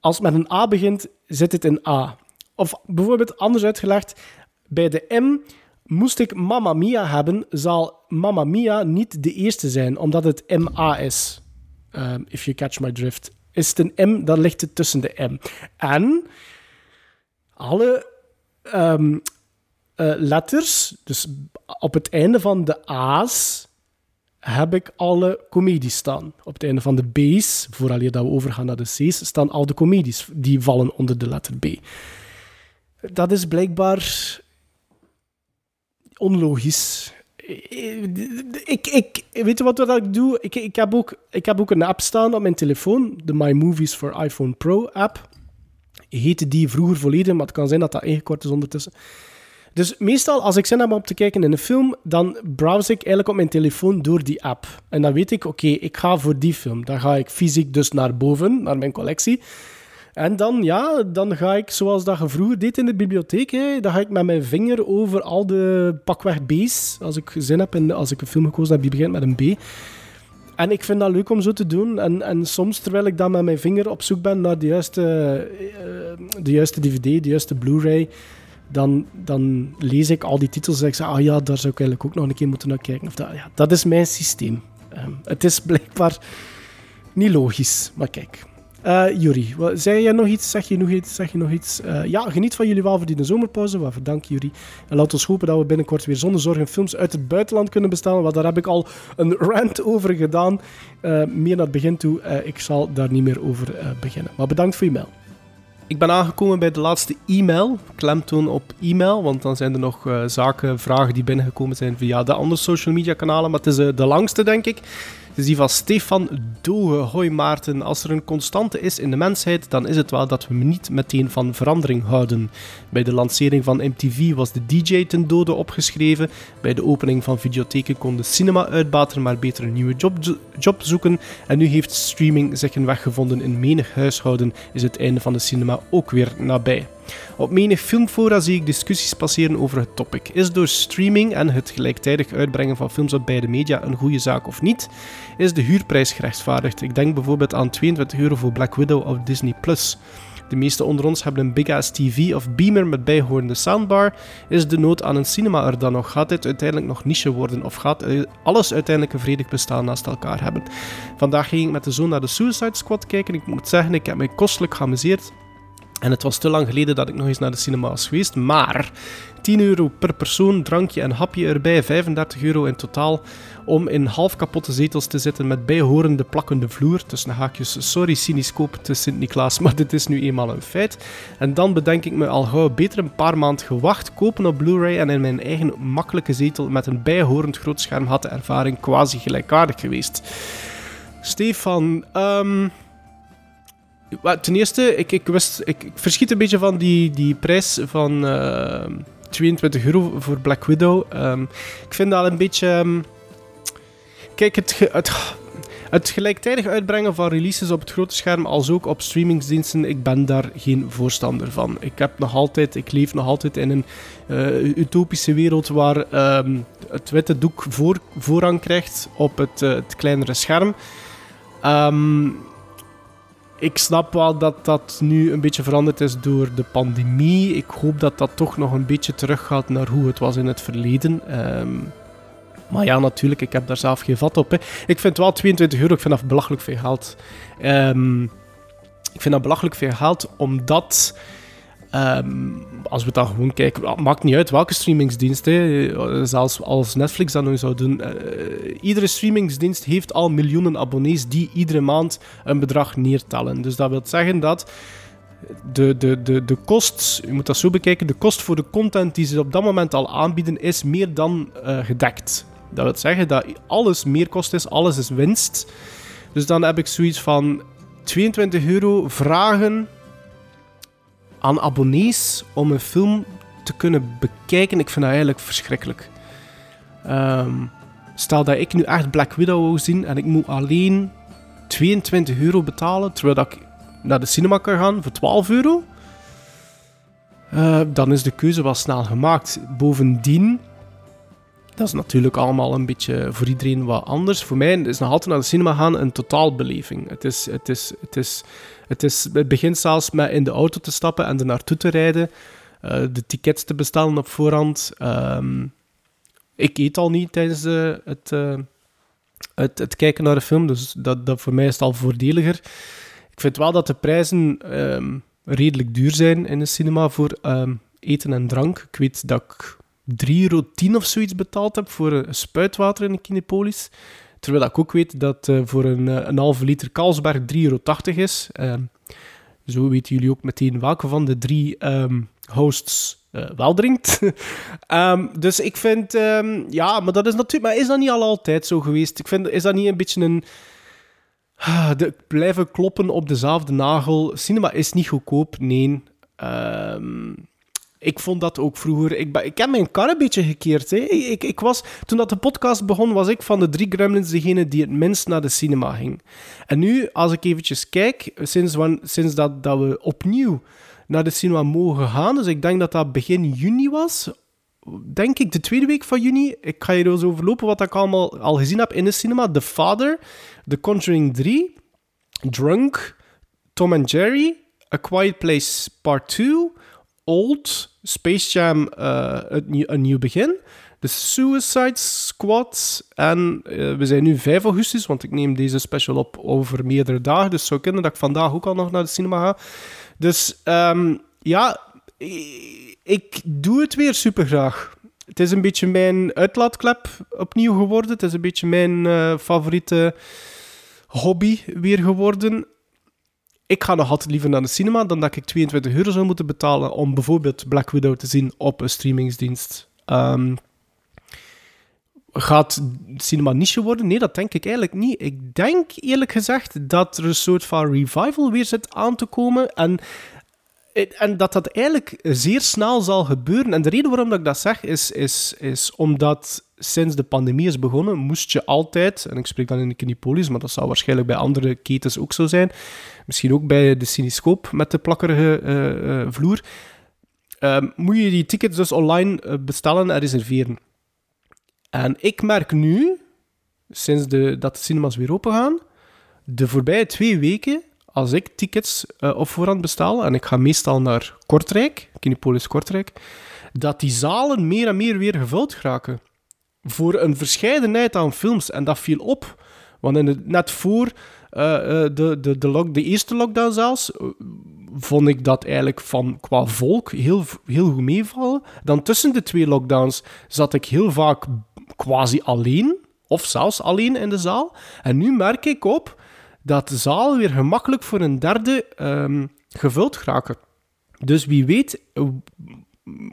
als het met een A begint, zit het in A. Of bijvoorbeeld anders uitgelegd, bij de M moest ik Mamma Mia hebben, zal Mamma Mia niet de eerste zijn, omdat het MA is. Um, if you catch my drift. Is het een M, dan ligt het tussen de M. En alle ehm, eh, letters, dus op het einde van de A's, heb ik alle comedies staan. Op het einde van de B's, vooral dat we overgaan naar de C's, staan al de comedies die vallen onder de letter B. Dat is blijkbaar onlogisch. Ik, ik, weet je wat, wat ik doe? Ik, ik, heb ook, ik heb ook een app staan op mijn telefoon, de My Movies for iPhone Pro app. Heette die vroeger volledig, maar het kan zijn dat dat ingekort is ondertussen. Dus meestal, als ik zin heb om te kijken in een film, dan browse ik eigenlijk op mijn telefoon door die app. En dan weet ik, oké, ik ga voor die film. Dan ga ik fysiek dus naar boven, naar mijn collectie. En dan, ja, dan ga ik, zoals dat je vroeger deed in de bibliotheek, hè, dan ga ik met mijn vinger over al de pakweg B's, als ik zin heb en als ik een film gekozen heb die begint met een B. En ik vind dat leuk om zo te doen. En, en soms, terwijl ik dan met mijn vinger op zoek ben naar de juiste, uh, de juiste DVD, de juiste Blu-ray, dan, dan lees ik al die titels en ik zeg, ah ja, daar zou ik eigenlijk ook nog een keer moeten naar kijken. Of dat, ja, dat is mijn systeem. Um, het is blijkbaar niet logisch, maar kijk. Uh, Jury, zei jij nog iets? Zeg je nog iets? Je nog iets? Uh, ja, geniet van jullie welverdiende zomerpauze. Waarvoor dank, Jury. En laat ons hopen dat we binnenkort weer zonder zorgen films uit het buitenland kunnen bestellen. Want daar heb ik al een rant over gedaan. Uh, meer naar het begin toe. ik zal daar niet meer over beginnen. Maar bedankt voor je mail. Ik ben aangekomen bij de laatste e-mail. Klemtoon op e-mail, want dan zijn er nog uh, zaken, vragen die binnengekomen zijn via de andere social media kanalen. Maar het is uh, de langste, denk ik. Het is die van Stefan Doge. Hoi Maarten, als er een constante is in de mensheid, dan is het wel dat we niet meteen van verandering houden. Bij de lancering van MTV was de DJ ten dode opgeschreven. Bij de opening van videotheken kon de cinema-uitbater maar beter een nieuwe job, job zoeken. En nu heeft streaming zich een weg gevonden in menig huishouden, is het einde van de cinema ook weer nabij. Op menig filmfora zie ik discussies passeren over het topic. Is door streaming en het gelijktijdig uitbrengen van films op beide media een goede zaak of niet? Is de huurprijs gerechtvaardigd? Ik denk bijvoorbeeld aan 22 euro voor Black Widow op Disney+. De meeste onder ons hebben een Big Ass TV of Beamer met bijhorende soundbar. Is de nood aan een cinema er dan nog? Gaat dit uiteindelijk nog niche worden? Of gaat alles uiteindelijk een vredig bestaan naast elkaar hebben? Vandaag ging ik met de zoon naar de Suicide Squad kijken. Ik moet zeggen, ik heb mij kostelijk geamuseerd. En het was te lang geleden dat ik nog eens naar de cinema was geweest. Maar 10 euro per persoon, drankje en hapje erbij, 35 euro in totaal. Om in half kapotte zetels te zitten met bijhorende plakkende vloer. Tussen haakjes, sorry cyniscoop te Sint-Niklaas, maar dit is nu eenmaal een feit. En dan bedenk ik me al gauw beter een paar maanden gewacht, kopen op Blu-ray en in mijn eigen makkelijke zetel met een bijhorend groot scherm had de ervaring quasi gelijkaardig geweest. Stefan, um, ten eerste, ik, ik, wist, ik, verschiet een beetje van die, die prijs van uh, 22 euro voor Black Widow. Um, ik vind dat een beetje. Um, kijk, het, het, het, gelijktijdig uitbrengen van releases op het grote scherm, als ook op streamingsdiensten, ik ben daar geen voorstander van. Ik heb nog altijd, ik leef nog altijd in een uh, utopische wereld waar um, het witte doek voor, voorrang krijgt op het, uh, het kleinere scherm. Um, ik snap wel dat dat nu een beetje veranderd is door de pandemie. Ik hoop dat dat toch nog een beetje teruggaat naar hoe het was in het verleden. Um, maar ja, natuurlijk, ik heb daar zelf geen vat op. Hè. Ik vind wel 22 euro, ik vind dat belachelijk veel geld. Um, ik vind dat belachelijk veel geld, omdat... Um, als we dan gewoon kijken, maakt niet uit welke streamingsdienst, hè, zelfs als Netflix dat nu zou doen. Uh, iedere streamingsdienst heeft al miljoenen abonnees die iedere maand een bedrag neertellen. Dus dat wil zeggen dat de, de, de, de kost, je moet dat zo bekijken, de kost voor de content die ze op dat moment al aanbieden is meer dan uh, gedekt. Dat wil zeggen dat alles meerkost is, alles is winst. Dus dan heb ik zoiets van 22 euro vragen aan abonnees om een film te kunnen bekijken. Ik vind dat eigenlijk verschrikkelijk. Um, stel dat ik nu echt Black Widow wil zien en ik moet alleen 22 euro betalen, terwijl ik naar de cinema kan gaan voor 12 euro. Uh, dan is de keuze wel snel gemaakt. Bovendien, dat is natuurlijk allemaal een beetje voor iedereen wat anders. Voor mij is nog altijd naar de cinema gaan een totaalbeleving. Het, is, het, is, het, is, het, is, het begint zelfs met in de auto te stappen en er naartoe te rijden. Uh, de tickets te bestellen op voorhand. Um, ik eet al niet tijdens uh, het, uh, het, het, kijken naar de film, dus dat, dat voor mij is al voordeliger. Ik vind wel dat de prijzen um, redelijk duur zijn in de cinema voor um, eten en drank. Ik weet dat ik 3,10 euro of zoiets betaald heb voor een spuitwater in de Kinepolis. Terwijl ik ook weet dat uh, voor een, een halve liter Carlsberg 3,80 euro is. Um, zo weten jullie ook meteen welke van de drie um, hosts uh, wel drinkt. um, dus ik vind, ja, maar dat is natuurlijk, maar is dat niet al altijd zo geweest? Ik vind, is dat niet een beetje een. De, blijven kloppen op dezelfde nagel. Cinema is niet goedkoop, nee. Um, ik vond dat ook vroeger. Ik, ik heb mijn kar een beetje gekeerd. Hè. Ik, ik, was, toen dat de podcast begon, was ik van de drie gremlins degene die het minst naar de cinema ging. En nu, als ik eventjes kijk, sinds, sinds dat, dat we opnieuw naar de cinema mogen gaan, dus ik denk dat dat begin juni was, denk ik de tweede week van juni. Ik ga je eens overlopen wat ik allemaal al gezien heb in de cinema. The Father, The Conjuring 3, Drunk, Tom and Jerry, A Quiet Place Part 2, Old, Space Jam, uh, een, nieuw begin. De Suicide Squad. En uh, we zijn nu 5 augustus, want ik neem deze special op over meerdere dagen. Dus zou kunnen dat ik vandaag ook al nog naar de cinema ga. Dus um, ja, ik doe het weer super graag. Het is een beetje mijn uitlaatklep opnieuw geworden. Het is een beetje mijn uh, favoriete hobby weer geworden ik ga nog altijd liever naar de cinema dan dat ik 22 euro zou moeten betalen om bijvoorbeeld Black Widow te zien op een streamingsdienst. Um, gaat cinema niche worden? Nee, dat denk ik eigenlijk niet. Ik denk eerlijk gezegd dat er een soort van revival weer zit aan te komen. En, en dat dat eigenlijk zeer snel zal gebeuren. En de reden waarom dat ik dat zeg, is, is, is omdat sinds de pandemie is begonnen, moest je altijd, en ik spreek dan in de Kinipolis, maar dat zal waarschijnlijk bij andere ketens ook zo zijn, misschien ook bij de Cinescoop met de plakkerige eh, eh, vloer, ehm, moet je die tickets dus online eh, bestellen en reserveren. En ik merk nu, sinds de, dat de cinemas weer open gaan, de voorbije twee weken, als ik tickets op voorhand bestel, en ik ga meestal naar Kortrijk, Kinipolis Kortrijk, dat die zalen meer en meer weer gevuld geraken. Voor een verscheidenheid aan films. En dat viel op. Want in het, net voor uh, de, de, de, lock, de eerste lockdown zelfs, vond ik dat eigenlijk van qua volk heel, heel goed meevallen. Dan tussen de twee lockdowns zat ik heel vaak quasi alleen, of zelfs alleen in de zaal. En nu merk ik op dat de zaal weer gemakkelijk voor een derde um, gevuld geraken. Dus wie weet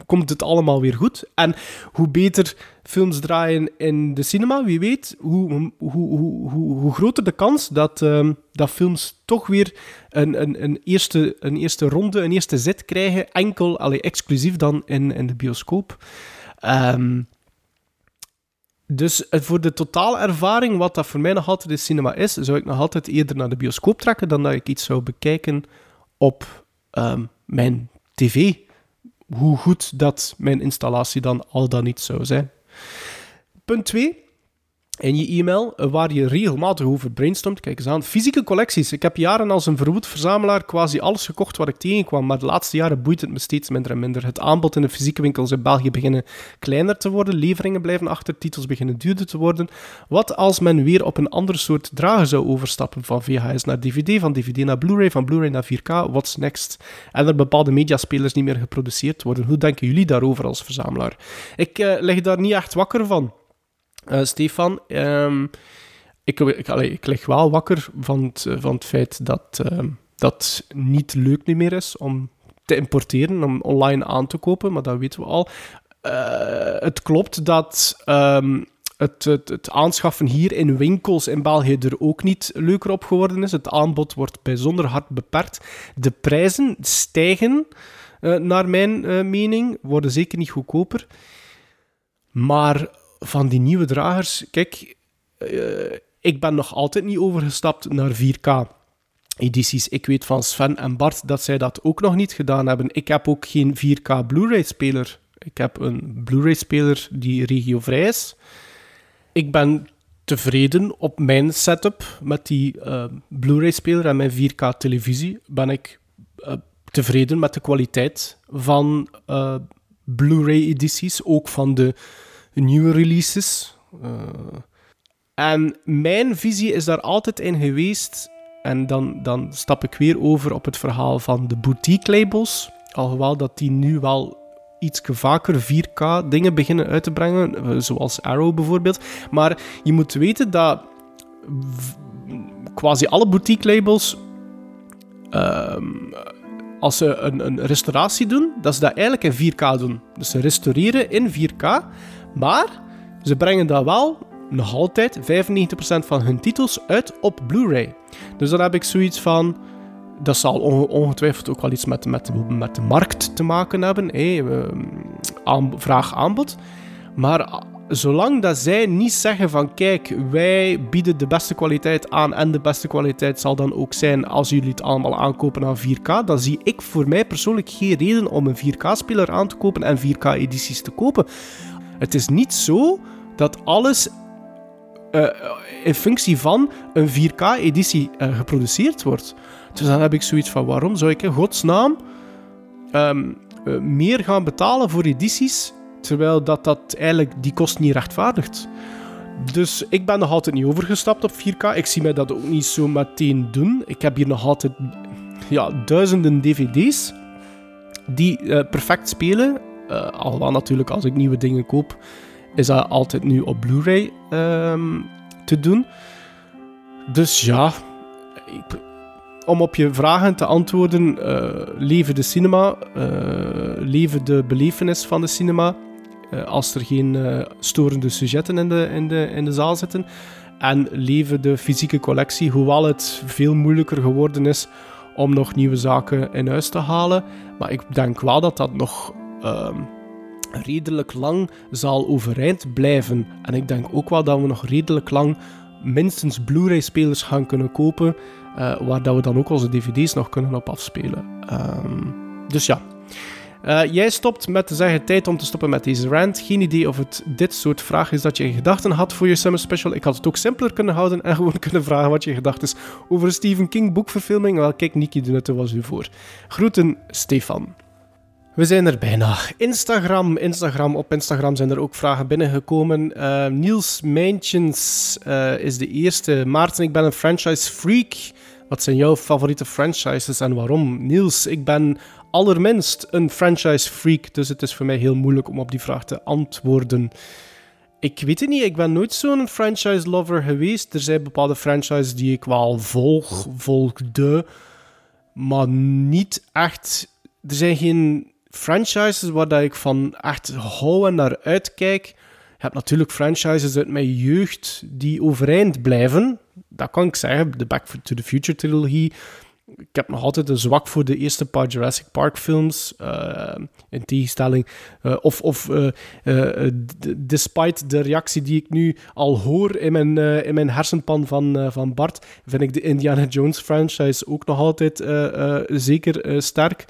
komt het allemaal weer goed. En hoe beter films draaien in de cinema, wie weet, hoe, hoe, hoe, hoe, groter de kans dat, um, dat films toch weer een, een, een, eerste, een eerste ronde, een eerste zet krijgen, enkel, allee, exclusief dan in, in de bioscoop. Um, dus voor de totale ervaring, wat dat voor mij nog altijd de cinema is, zou ik nog altijd eerder naar de bioscoop trekken dan dat ik iets zou bekijken op um, mijn tv. Hoe goed dat mijn installatie dan al dan niet zou zijn. Punt 2 in je e-mail, waar je regelmatig over brainstormt. Kijk eens aan. Fysieke collecties. Ik heb jaren als een verwoed verzamelaar quasi alles gekocht wat ik tegenkwam, maar de laatste jaren boeit het me steeds minder en minder. Het aanbod in de fysieke winkels in België beginnen kleiner te worden, leveringen blijven achter, titels beginnen duurder te worden. Wat als men weer op een ander soort drager zou overstappen, van VHS naar DVD, van DVD naar Blu-ray, van Blu-ray naar 4K, what's next? En er bepaalde mediaspelers niet meer geproduceerd worden. Hoe denken jullie daarover als verzamelaar? Ik uh, leg daar niet echt wakker van. Uh, Stefan, um, ik, ik, ik lig wel wakker van het, van het feit dat uh, dat niet leuk meer is om te importeren, om online aan te kopen, maar dat weten we al. Uh, het klopt dat um, het, het, het, aanschaffen hier in winkels in België er ook niet leuker op geworden is. Het aanbod wordt bijzonder hard beperkt. De prijzen stijgen, naar mijn uh, mening, worden zeker niet goedkoper. Maar van die nieuwe dragers, kijk, uh, ik ben nog altijd niet overgestapt naar 4K. Edities. Ik weet van Sven en Bart dat zij dat ook nog niet gedaan hebben. Ik heb ook geen 4K Blu-ray-speler. Ik heb een Blu-ray-speler die regiovrij is. Ik ben tevreden op mijn setup met die uh, Blu-ray-speler en mijn 4K-televisie. Ben ik uh, tevreden met de kwaliteit van Blu-ray-edities, ook van de nieuwe releases. Uh, en mijn visie is daar altijd in geweest. En dan, dan stap ik weer over op het verhaal van de boutique labels. Alhoewel dat die nu wel iets vaker 4K dingen beginnen uit te brengen, zoals Arrow bijvoorbeeld. Maar je moet weten dat quasi alle boutique labels, uh, als ze een, een restauratie doen, dat ze dat eigenlijk in 4K doen. Dus ze restaureren in 4K, maar ze brengen dat wel nog altijd 95% van hun titels uit op Blu-ray. Dus dan heb ik zoiets van. Dat zal ongetwijfeld ook wel iets met, met, met de markt te maken hebben. Hey, aan, vraag aanbod. Maar zolang dat zij niet zeggen van kijk, wij bieden de beste kwaliteit aan en de beste kwaliteit zal dan ook zijn als jullie het allemaal aankopen aan 4K, dan zie ik voor mij persoonlijk geen reden om een 4K-speler aan te kopen en 4K-edities te kopen. Het is niet zo dat alles uh, in functie van een 4K-editie uh, geproduceerd wordt. Dus dan heb ik zoiets van: waarom zou ik in godsnaam um, uh, meer gaan betalen voor edities, terwijl dat, dat eigenlijk die kost niet rechtvaardigt? Dus ik ben nog altijd niet overgestapt op 4K. Ik zie mij dat ook niet zo meteen doen. Ik heb hier nog altijd ja, duizenden DVD's die perfect spelen. Uh, alhoewel natuurlijk als ik nieuwe dingen koop, is dat altijd nu op Blu-ray um, te doen. Dus ja, ik, om op je vragen te antwoorden, uh, leven de cinema, uh, leven de belevenis van de cinema. eh, als er geen eh, storende sujetten in de, in, de, in de zaal zitten. En leven de fysieke collectie, hoewel het veel moeilijker geworden is om nog nieuwe zaken in huis te halen. Maar ik denk wel dat dat nog ehm, redelijk lang zal overeind blijven. En ik denk ook wel dat we nog redelijk lang minstens Blu-ray-spelers gaan kunnen kopen, eh, waar dat we dan ook onze dvd's nog kunnen op afspelen. Ehm, dus ja. Eh, jij stopt met te zeggen tijd om te stoppen met deze rant. Geen idee of het dit soort vraag is dat je in gedachten had voor je Summer Special. Ik had het ook simpeler kunnen houden en gewoon kunnen vragen wat je gedacht is over Stephen King boekverfilming. Wel, kijk, Niki de Nutte was u voor. Groeten, Stefan. We zijn er bijna. Instagram, Instagram. Op Instagram zijn er ook vragen binnengekomen. Eh, Niels Mijntjens eh, is de eerste. Maarten, ik ben een franchise freak. Wat zijn jouw favoriete franchises en waarom? Niels, ik ben allerminst een franchise freak, dus het is voor mij heel moeilijk om op die vraag te antwoorden. Ik weet het niet, ik ben nooit zo'n franchise lover geweest. Er zijn bepaalde franchises die ik wel volg, volgde, maar niet echt. Er zijn geen franchises waar ik van echt hou en naar uitkijk. Je hebt natuurlijk franchises uit mijn jeugd die overeind blijven. Dat kan ik zeggen. De Back to the Future trilogie. Ik heb nog altijd een zwak voor de eerste paar Jurassic Park films. Uh, in tegenstelling. Uh, of of uh, despite de reactie die ik nu al hoor in mijn, in mijn hersenpan van, van Bart, vind ik de Indiana Jones franchise ook nog altijd zeker sterk.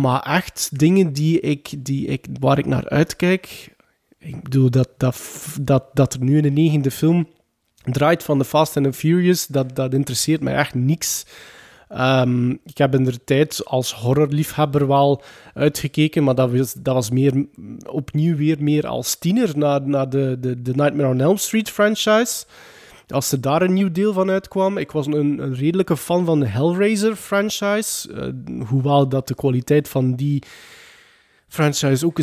Maar echt dingen die ik, die ik, waar ik naar uitkijk. Ik bedoel, dat, dat, dat, dat er nu in de negende film draait van de Fast and the Furious, dat, dat interesseert mij echt niks. Um, ik heb in de tijd als horrorliefhebber wel uitgekeken, maar dat was, dat was meer, opnieuw weer meer als tiener naar, naar de, de, de Nightmare on Elm Street franchise. Als er daar een nieuw deel van uitkwam, ik was een, een redelijke fan van de Hellraiser franchise, uh, hoewel dat de kwaliteit van die franchise ook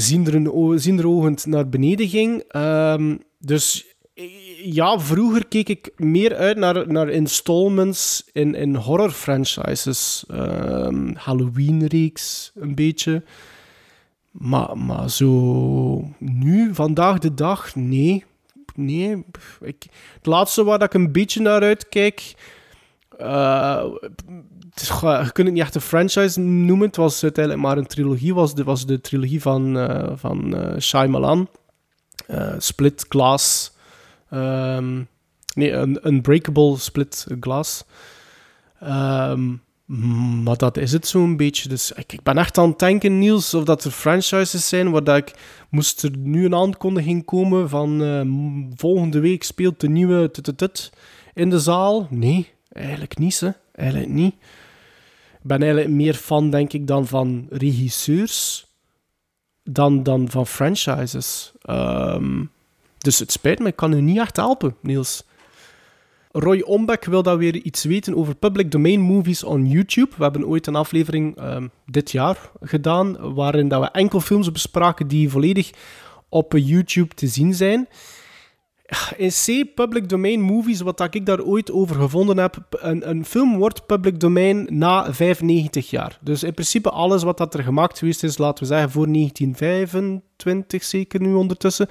zinderogend naar beneden ging. Um, dus ja, vroeger keek ik meer uit naar, naar installments in, in horror franchises. Um, Halloween-reeks, een beetje. Maar, maar zo nu, vandaag de dag, nee. Nee. Het laatste waar ik een beetje naar uitkijk. Uh, je kunt het niet echt een franchise noemen. Het was uiteindelijk maar een trilogie. Was de, was de trilogie van, uh, van uh. Split, Glass, Um, nee, een Unbreakable Split Glass. Um, maar dat is het zo'n beetje. Dus ik, ik, ben echt aan het denken, Niels, of dat er franchises zijn waar dat ik... Moest er nu een aankondiging komen van uh, volgende week speelt de nieuwe tututut in de zaal? Nee, eigenlijk niet, hè. Eigenlijk niet. Ik ben eigenlijk meer fan, denk ik, dan van regisseurs dan, dan van franchises. Um, dus het spijt me, ik kan u niet echt helpen, Niels. Roy Ombek wil dat weer iets weten over public domain movies on YouTube. We hebben ooit een aflevering um, dit jaar gedaan, waarin dat we enkel films bespraken die volledig op YouTube te zien zijn. In C, public domain movies, wat ik daar ooit over gevonden heb, een, een, film wordt public domain na 95 jaar. Dus in principe alles wat dat er gemaakt geweest is, laten we zeggen voor 1925 zeker nu ondertussen,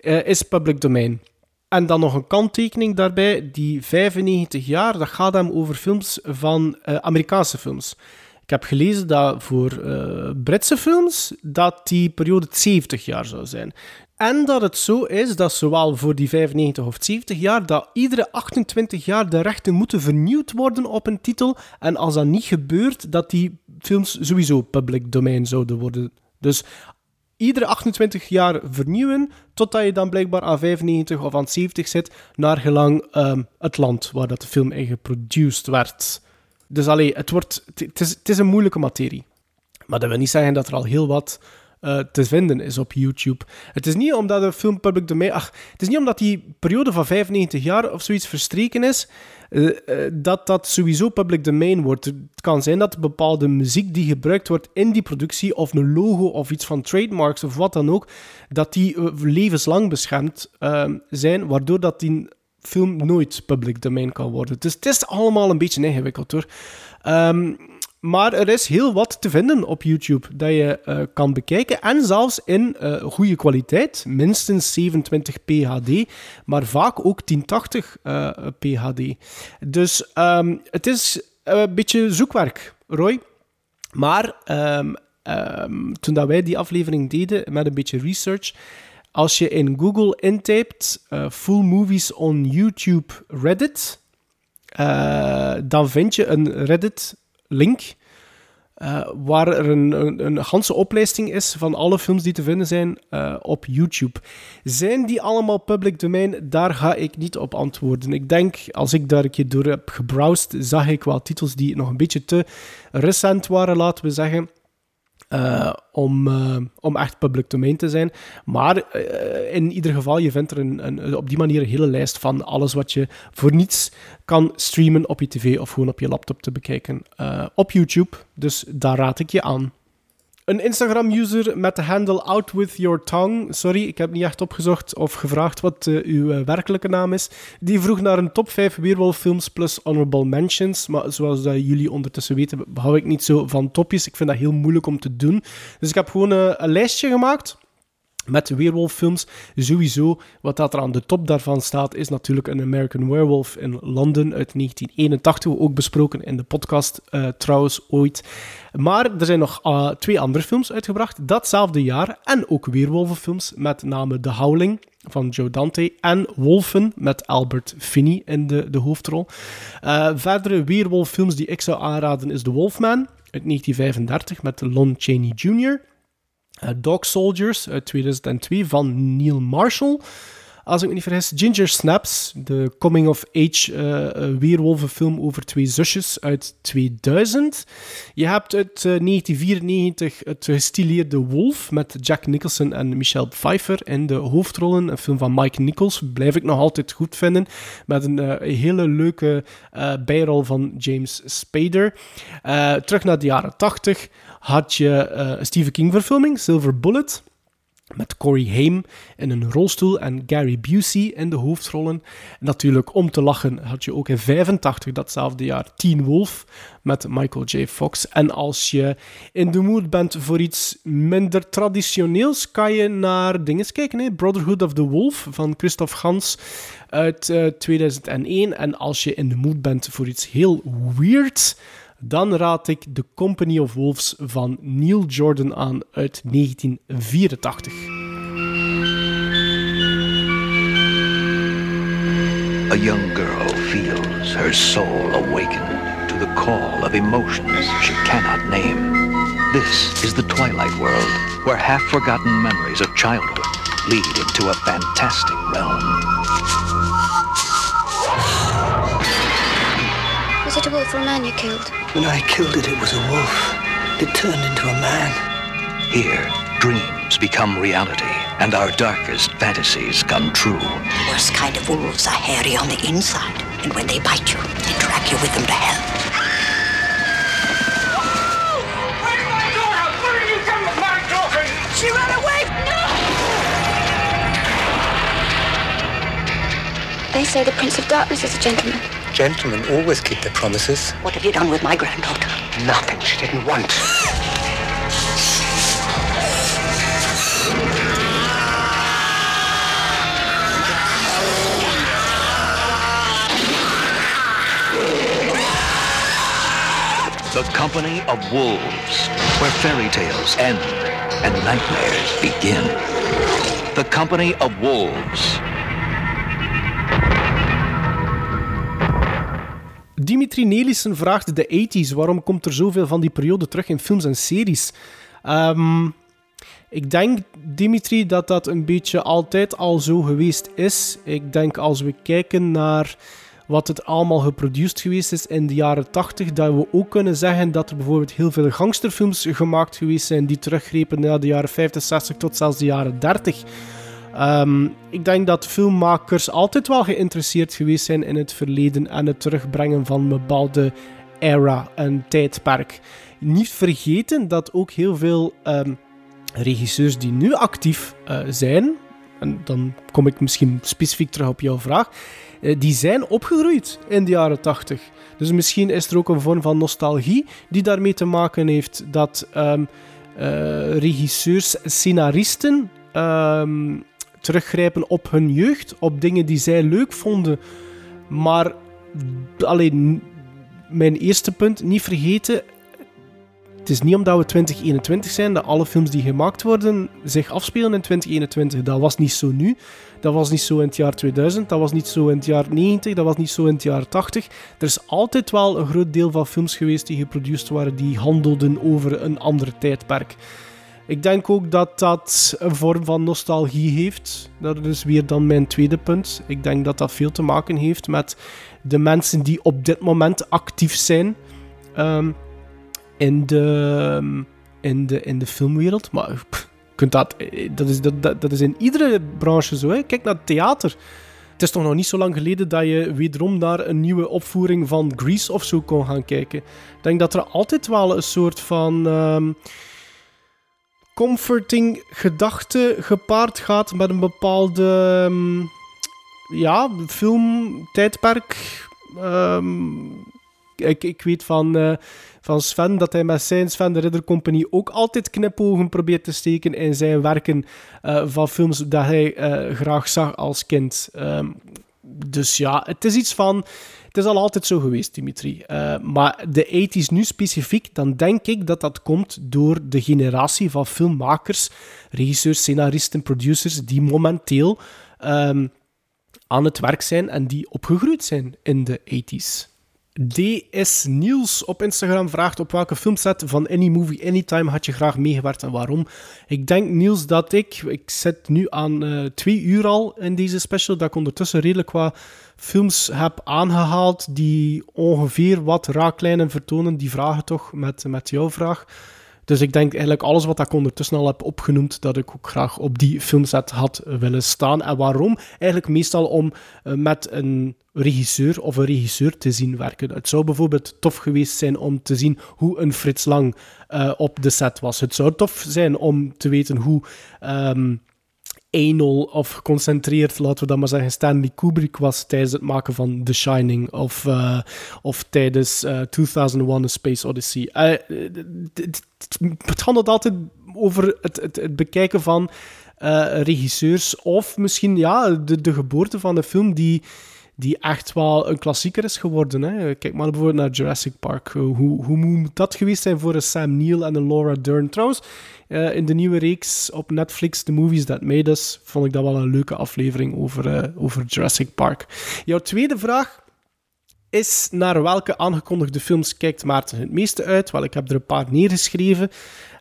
uh, is public domain. En dan nog een kanttekening daarbij, die 95 jaar, dat gaat hem over films van uh, Amerikaanse films. Ik heb gelezen dat voor uh, Britse films dat die periode 70 jaar zou zijn. En dat het zo is dat zowel voor die 95 of 70 jaar, dat iedere 28 jaar de rechten moeten vernieuwd worden op een titel. En als dat niet gebeurt, dat die films sowieso public domain zouden worden. Dus iedere 28 jaar vernieuwen, totdat je dan blijkbaar aan 95 of aan 70 zit, naar gelang um, het land waar dat de film in geproduced werd. Dus alleen, het, wordt, het, is, het is een moeilijke materie. Maar dat wil niet zeggen dat er al heel wat uh, te vinden is op YouTube. Het is niet omdat de film public domain... Ach, het is niet omdat die periode van 95 jaar of zoiets verstreken is, uh, uh, dat dat sowieso public domain wordt. Het kan zijn dat bepaalde muziek die gebruikt wordt in die productie, of een logo of iets van trademarks of wat dan ook, dat die levenslang beschermd ehm, zijn, waardoor dat die film nooit public domain kan worden. Dus het is allemaal een beetje ingewikkeld hoor. Um, maar er is heel wat te vinden op YouTube dat je eh, kan bekijken. En zelfs in eh, goede kwaliteit. Minstens 27p HD, maar vaak ook 1080 eh, p HD. Dus ehm, het is een beetje zoekwerk, Roy. Maar ehm, ehm, toen dat wij die aflevering deden met een beetje research. Als je in Google intypt eh, full movies on YouTube Reddit, eh, dan vind je een Reddit-link eh, waar er een, een, een ganse oplijsting is van alle films die te vinden zijn eh, op YouTube. Zijn die allemaal public domain? Daar ga ik niet op antwoorden. Ik denk, als ik daar een keer door heb gebrowsed, zag ik wel titels die nog een beetje te recent waren, laten we zeggen. Eh, om, eh, om echt public domain te zijn. Maar eh, in ieder geval, je vindt er een, een, op die manier een hele lijst van alles wat je voor niets kan streamen op je tv of gewoon op je laptop te bekijken op YouTube. Dus daar raad ik je aan. Een Instagram-user met de handle Out With Your Tongue, sorry, ik heb niet echt opgezocht of gevraagd wat eh, uw eh, werkelijke naam is, die vroeg naar een top 5 weerwolffilms plus honorable mentions. Maar zoals jullie ondertussen weten, hou ik niet zo van topjes. Ik vind dat heel moeilijk om te doen. Dus ik heb gewoon eh, een lijstje gemaakt met weerwolffilms. Sowieso, wat dat er aan de top daarvan staat, is natuurlijk een American Werewolf in London uit 1981. Ook besproken in de podcast eh, trouwens ooit. Maar er zijn nog eh, twee andere films uitgebracht datzelfde jaar. En ook weerwolvenfilms, met name The Howling van Joe Dante en Wolfen met Albert Finney in de, de hoofdrol. Eh, verdere weerwolffilms die ik zou aanraden is The Wolfman uit 1935 met Lon Chaney Jr., Dog Soldiers uit 2002 van Neil Marshall. Als ik me niet vergis, Ginger Snaps, de coming-of-age eh, eh, weerwolvenfilm over twee zusjes uit 2000. Je hebt uit eh, 1994 het gestileerde Wolf met Jack Nicholson en Michelle Pfeiffer in de hoofdrollen. Een film van Mike Nichols, blijf ik nog altijd goed vinden. Met een eh, hele leuke eh, bijrol van James Spader. Eh, terug naar de jaren 80 had je eh, een Stephen King verfilming, Silver Bullet. Met Corey Haim in een rolstoel en Gary Busey in de hoofdrollen. En natuurlijk, om te lachen, had je ook in 85, datzelfde jaar, Teen Wolf met Michael J. Fox. En als je in de mood bent voor iets minder traditioneels, kan je naar dingen kijken. Hè? Brotherhood of the Wolf van Christophe Gans uit eh, 2001. En als je in de mood bent voor iets heel weird dan raad ik The Company of Wolves van Neil Jordan aan uit 1984. A young girl feels her soul awaken to the call of emotions she cannot name. This is the Twilight World, where half-forgotten memories of childhood lead into a fantastic realm. Was it a wolf or a man you killed? When I killed it, it was a wolf. It turned into a man. Here, dreams become reality, and our darkest fantasies come true. The worst kind of wolves are hairy on the inside, and when they bite you, they drag you with them to hell. Where's my daughter? Where did you come with my daughter? She ran away! No! They say the Prince of Darkness is a gentleman. Gentlemen always keep their promises. What have you done with my granddaughter? Nothing she didn't want. The Company of Wolves, where fairy tales end and nightmares begin. The Company of Wolves. Dimitri Nelissen vraagt de 80s. Waarom komt er zoveel van die periode terug in films en series? Ehm, ik denk, Dimitri, dat dat een beetje altijd al zo geweest is. Ik denk als we kijken naar wat het allemaal geproduceerd geweest is in de jaren 80, dat we ook kunnen zeggen dat er bijvoorbeeld heel veel gangsterfilms gemaakt geweest zijn die teruggrepen naar de jaren 50, 60 tot zelfs de jaren 30. Ehm, ik denk dat filmmakers altijd wel geïnteresseerd geweest zijn in het verleden en het terugbrengen van een bepaalde era, een tijdperk. Niet vergeten dat ook heel veel ehm, regisseurs die nu actief eh, zijn, en dan kom ik misschien specifiek terug op jouw vraag, eh, die zijn opgegroeid in de jaren 80. Dus misschien is er ook een vorm van nostalgie die daarmee te maken heeft dat ehm, eh, regisseurs, scenaristen teruggrijpen op hun jeugd, op dingen die zij leuk vonden. Maar alleen mijn eerste punt, niet vergeten. Het is niet omdat we 2021 zijn dat alle films die gemaakt worden zich afspelen in 2021. Dat was niet zo nu. Dat was niet zo in het jaar 2000. Dat was niet zo in het jaar 90. Dat was niet zo in het jaar 80. Er is altijd wel een groot deel van films geweest die geproduceerd waren die handelden over een ander tijdperk. Ik denk ook dat dat een vorm van nostalgie heeft. Dat is weer dan mijn tweede punt. Ik denk dat dat veel te maken heeft met de mensen die op dit moment actief zijn ehm, in, de, in, de, in de filmwereld. Maar kunt dat, dat, is, dat, dat, dat is in iedere branche zo. Hè. Kijk naar het theater. Het is toch nog niet zo lang geleden dat je wederom naar een nieuwe opvoering van Grease of zo kon gaan kijken. Ik denk dat er altijd wel een soort van. ehm, comforting gedachte gepaard gaat met een bepaalde ehm, ja, filmtijdperk. Ehm, ik, ik weet van, eh, van Sven dat hij met zijn Sven de Ridder Company ook altijd knipogen probeert te steken in zijn werken eh, van films dat hij eh, graag zag als kind. Ehm, dus ja, het is iets van. Het is al altijd zo geweest, Dimitri. Eh, maar de 80s nu specifiek, dan denk ik dat dat komt door de generatie van filmmakers, regisseurs, scenaristen, producers, die momenteel ehm, aan het werk zijn en die opgegroeid zijn in de 80s. DS Niels op Instagram vraagt op welke filmset van Any Movie Anytime had je graag meegewerkt en waarom. Ik denk Niels dat ik, ik zit nu aan eh, twee uur al in deze special, dat ik ondertussen redelijk wat films heb aangehaald die ongeveer wat raaklijnen vertonen. Die vragen toch met, met jouw vraag. Dus ik denk eigenlijk alles wat ik ondertussen al heb opgenoemd, dat ik ook graag op die filmset had willen staan. En waarom? Eigenlijk meestal om eh, met een regisseur of een regisseur te zien werken. Het zou bijvoorbeeld tof geweest zijn om te zien hoe een Frits Lang eh, op de set was. Het zou tof zijn om te weten hoe ehm, 1-0 of geconcentreerd, laten we dat maar zeggen, Stanley Kubrick was tijdens het maken van The Shining of, eh, of tijdens eh, uh, 2001 A Space Odyssey. Eh, het gaat altijd over het, het, het bekijken van regisseurs of misschien ja, de, de geboorte van de film die die echt wel een klassieker is geworden. Hè. Kijk maar bijvoorbeeld naar Jurassic Park. Eh, Hoe, hoe moet dat geweest zijn voor een Sam Neill en een Laura Dern? Trouwens, eh, in de nieuwe reeks op Netflix, The Movies That Made Us, vond ik dat wel een leuke aflevering over, eh, over Jurassic Park. Jouw tweede vraag is naar welke aangekondigde films kijkt Maarten het meeste uit? Wel, ik heb er een paar neergeschreven.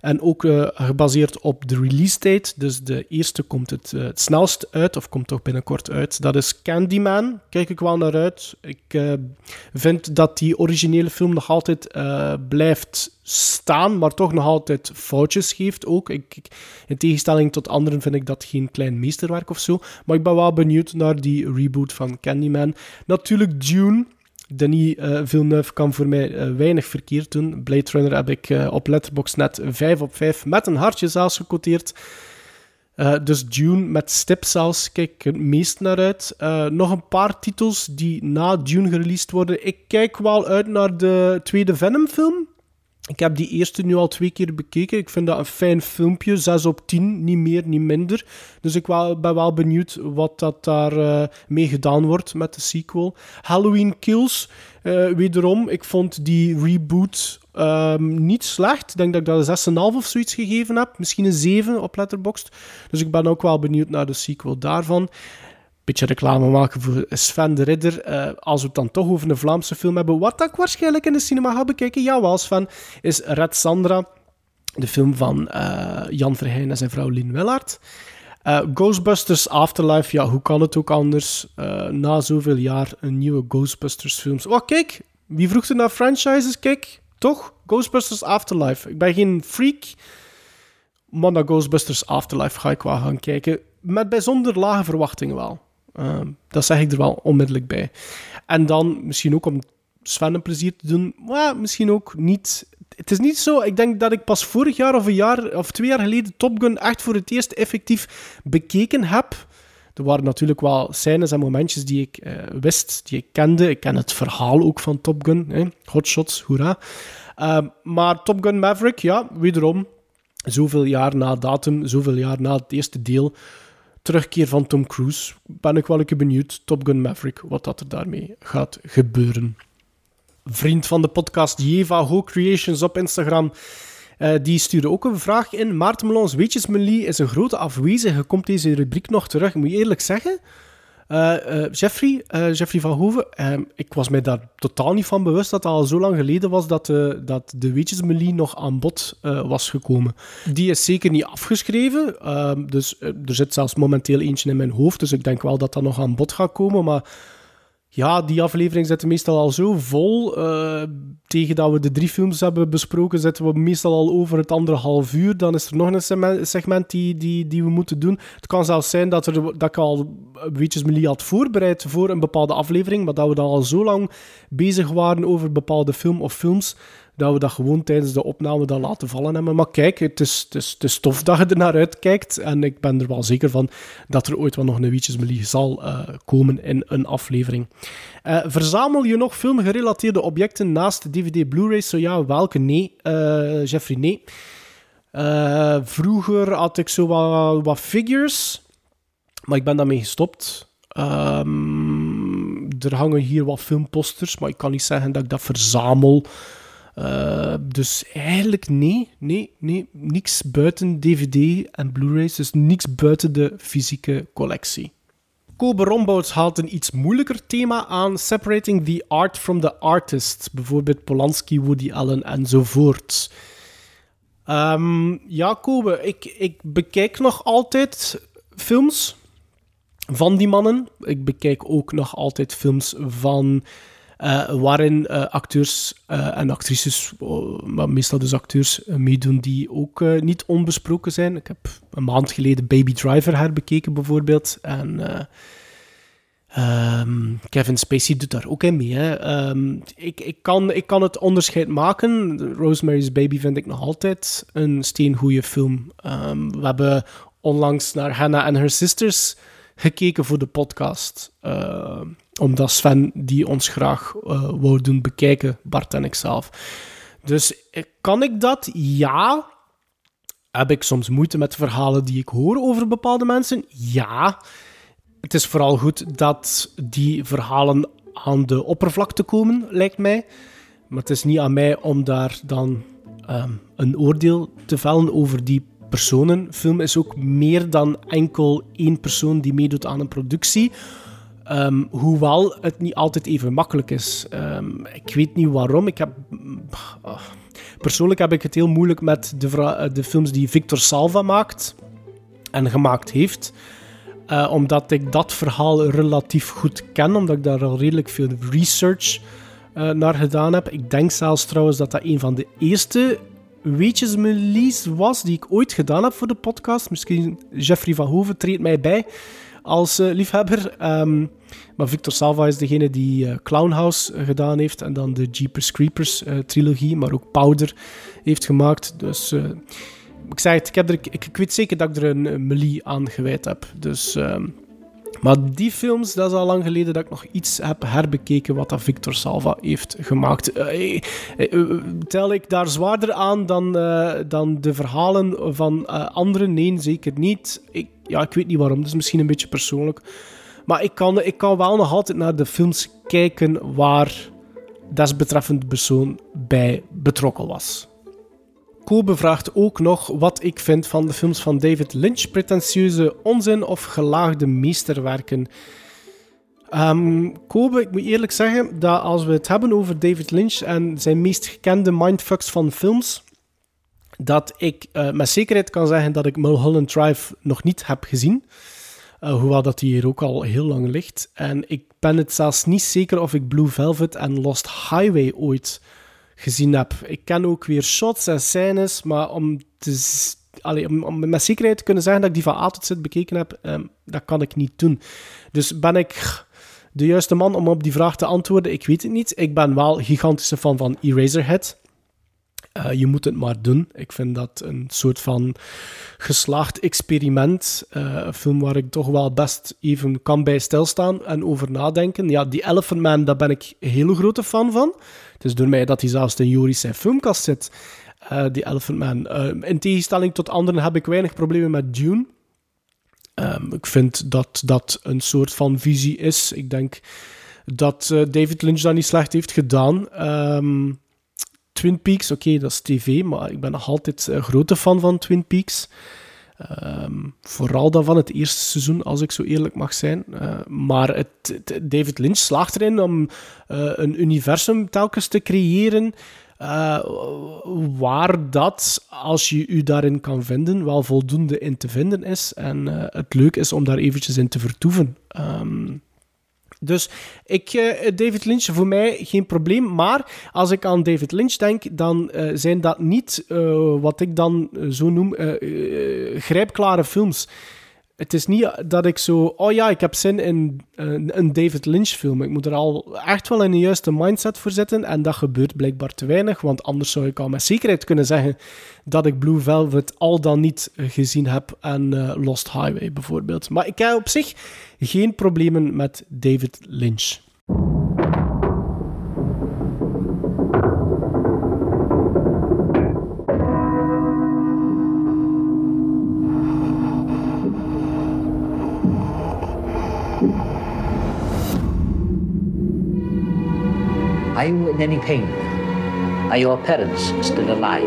En ook eh, gebaseerd op de release date. Dus de eerste komt het, eh, het snelst uit, of komt toch binnenkort uit. Dat is Candyman. Kijk ik wel naar uit. Ik eh, vind dat die originele film nog altijd blijft staan, maar toch nog altijd foutjes geeft ook. Ik- in tegenstelling tot anderen vind ik dat geen klein meesterwerk of zo. Maar ik ben wel benieuwd naar die reboot van Candyman. Natuurlijk Dune. Denis eh, Villeneuve kan voor mij eh, weinig verkeerd doen. Blade Runner heb ik eh, op Letterboxd net 5 op 5 met een hartje zelfs gequoteerd. Eh, dus Dune met stip zelfs kijk ik het meest naar uit. Nog een paar titels die na Dune gereleased worden. Ik kijk wel uit naar de tweede Venom-film. Ik heb die eerste nu al twee keer bekeken. Ik vind dat een fijn filmpje. 6 op 10, niet meer, niet minder. Dus ik ben wel benieuwd wat dat daar eh, mee gedaan wordt met de sequel. Halloween Kills, eh, wederom. Ik vond die reboot ehm, niet slecht. Ik denk dat ik dat een 6,5 of zoiets gegeven heb. Misschien een 7 op Letterboxd. Dus ik ben ook wel benieuwd naar de sequel daarvan beetje reclame maken voor Sven de Ridder. Eh, als we het dan toch over een Vlaamse film hebben, wat ik waarschijnlijk in de cinema ga bekijken, jawel Sven, is Red Sandra, de film van eh, Jan Verheyen en zijn vrouw Lien Willaert. Eh, Ghostbusters Afterlife, ja, hoe kan het ook anders? Na zoveel jaar een nieuwe Ghostbusters films. Oh, kijk, wie vroeg er naar franchises? Kijk, toch? Ghostbusters Afterlife. Ik ben geen freak, maar naar Ghostbusters Afterlife ga ik wel gaan kijken. Met bijzonder lage verwachtingen wel. Ehm, dat zeg ik er wel onmiddellijk bij. En dan misschien ook om Sven een plezier te doen, maar misschien ook niet. Het is niet zo, ik denk dat ik pas vorig jaar of een jaar of twee jaar geleden Top Gun echt voor het eerst effectief bekeken heb. Er waren natuurlijk wel scènes en momentjes die ik eh, wist, die ik kende. Ik ken het verhaal ook van Top Gun. Hè? Hotshots, hoera. Ehm, maar Top Gun Maverick, ja, wederom. Zoveel jaar na datum, zoveel jaar na het eerste deel. Terugkeer van Tom Cruise. Ben ik wel een keer benieuwd, Top Gun Maverick, wat dat er daarmee gaat gebeuren. Vriend van de podcast Jeva Ho Creations op Instagram. eh, die stuurde ook een vraag in. Maarten Melons, weetjesmelie is een grote afwezige. Komt deze rubriek nog terug? Moet je eerlijk zeggen, Jeffrey, eh, Jeffrey van Hoven, eh, ik was mij daar totaal niet van bewust dat het al zo lang geleden was dat, eh, dat de weetjesmelie nog aan bod eh, was gekomen. Die is zeker niet afgeschreven, ehm, dus eh, er zit zelfs momenteel eentje in mijn hoofd, dus ik denk wel dat dat nog aan bod gaat komen, maar ja, die aflevering zit meestal al zo vol. eh, tegen dat we de drie films hebben besproken, zitten we meestal al over het anderhalf uur. Dan is er nog een segment, die, die, die we moeten doen. Het kan zelfs zijn dat, er, dat ik al weetjes Melie had voorbereid voor een bepaalde aflevering, maar dat we dan al zo lang bezig waren over bepaalde film of films, dat we dat gewoon tijdens de opname dan laten vallen hebben. Maar kijk, het is, het is, het is tof dat je er naar uitkijkt. En ik ben er wel zeker van dat er ooit wel nog een Wietjesmelie zal eh, komen in een aflevering. Eh, verzamel je nog filmgerelateerde objecten naast DVD, Blu-rays? Zo ja, welke? Nee. Eh, Jeffrey, nee. Vroeger had ik zo wat, wat figures, maar ik ben daarmee gestopt. Ehm, er hangen hier wat filmposters, maar ik kan niet zeggen dat ik dat verzamel. Uh, dus eigenlijk nee, nee, nee, niks buiten DVD en Blu-rays, dus niks buiten de fysieke collectie. Kobe Rombouts haalt een iets moeilijker thema aan, separating the art from the artist, bijvoorbeeld Polanski, Woody Allen enzovoort. Um, ja, Kobe, ik, ik bekijk nog altijd films van die mannen. Ik bekijk ook nog altijd films van uh, waarin uh, acteurs uh, en actrices, maar meestal dus acteurs, meedoen die ook niet onbesproken zijn. Ik heb een maand geleden Baby Driver herbekeken bijvoorbeeld. En um, Kevin Spacey doet daar ook in mee. Hè. Um, ik, ik, kan, ik kan het onderscheid maken. Rosemary's Baby vind ik nog altijd een steengoeie film. Um, we hebben onlangs naar Hannah and Her Sisters gekeken voor de podcast. Uh, omdat Sven die ons graag uh, wou doen bekijken, Bart en ik zelf. Dus kan ik dat? Ja. Heb ik soms moeite met verhalen die ik hoor over bepaalde mensen? Ja. Het is vooral goed dat die verhalen aan de oppervlakte komen, lijkt mij. Maar het is niet aan mij om daar dan um, een oordeel te vellen over die personen. Film is ook meer dan enkel één persoon die meedoet aan een productie. Um, hoewel het niet altijd even makkelijk is. Um, ik weet niet waarom. Ik heb, uh, persoonlijk heb ik het heel moeilijk met de, de, films die Victor Salva maakt en gemaakt heeft. Uh, omdat ik dat verhaal relatief goed ken, omdat ik daar al redelijk veel research uh, naar gedaan heb. Ik denk zelfs trouwens dat dat een van de eerste weetjes melies was die ik ooit gedaan heb voor de podcast. Misschien Jeffrey van Hoven treedt mij bij als uh, liefhebber. Um, maar Victor Salva is degene die uh, Clownhouse uh, gedaan heeft en dan de Jeepers Creepers trilogie, maar ook Powder heeft gemaakt. Dus ik zei het, ik, heb er, ik, weet zeker dat ik er een, melie aan gewijd heb. Dus, um, maar die films, dat is al lang geleden dat ik nog iets heb herbekeken wat dat Victor Salva heeft gemaakt. tel ik daar zwaarder aan dan, dan de verhalen van anderen? Nee, zeker niet. Ik, ja, ik weet niet waarom. Dat is misschien een beetje persoonlijk. Maar ik kan, ik kan wel nog altijd naar de films kijken waar desbetreffende persoon bij betrokken was. Kobe vraagt ook nog wat ik vind van de films van David Lynch. Pretentieuze onzin of gelaagde meesterwerken. Um, Kobe, ik moet eerlijk zeggen dat als we het hebben over David Lynch en zijn meest gekende mindfucks van films, dat ik uh, met zekerheid kan zeggen dat ik Mulholland Drive nog niet heb gezien. Uh, hoewel dat die hier ook al heel lang ligt. En ik ben het zelfs niet zeker of ik Blue Velvet en Lost Highway ooit gezien heb. Ik ken ook weer shots en scènes, maar om, te, allee, om, met zekerheid te kunnen zeggen dat ik die van A tot Z bekeken heb, um, dat kan ik niet doen. Dus ben ik de juiste man om op die vraag te antwoorden? Ik weet het niet. Ik ben wel gigantische fan van Eraserhead. Eh, je moet het maar doen. Ik vind dat een soort van geslaagd experiment. Eh, een film waar ik toch wel best even kan bij stilstaan en over nadenken. Ja, die Elephant Man, daar ben ik een hele grote fan van. Het is door mij dat hij zelfs in Joris zijn filmkast zit. eh, die Elephant Man. In tegenstelling tot anderen heb ik weinig problemen met Dune. Ehm, ik vind dat dat een soort van visie is. Ik denk dat David Lynch dat niet slecht heeft gedaan. Ehm, Twin Peaks, oké, dat is tv, maar ik ben nog altijd een grote fan van Twin Peaks. Ehm, vooral dan van het eerste seizoen, als ik zo eerlijk mag zijn. Eh, maar het, David Lynch slaagt erin om eh, een universum telkens te creëren. eh, waar dat, als je u daarin kan vinden, wel voldoende in te vinden is. En eh, het leuk is om daar eventjes in te vertoeven. Ehm, dus ik, eh, David Lynch, voor mij geen probleem. Maar als ik aan David Lynch denk, dan eh, zijn dat niet eh, wat ik dan zo noem grijpklare films. Het is niet dat ik zo, oh ja, ik heb zin in een, een David Lynch film. Ik moet er al echt wel in de juiste mindset voor zitten. En dat gebeurt blijkbaar te weinig, want anders zou ik al met zekerheid kunnen zeggen dat ik Blue Velvet al dan niet eh, gezien heb en eh, Lost Highway bijvoorbeeld. Maar ik heb op zich geen problemen met David Lynch. Are you in any pain? Are your parents still alive?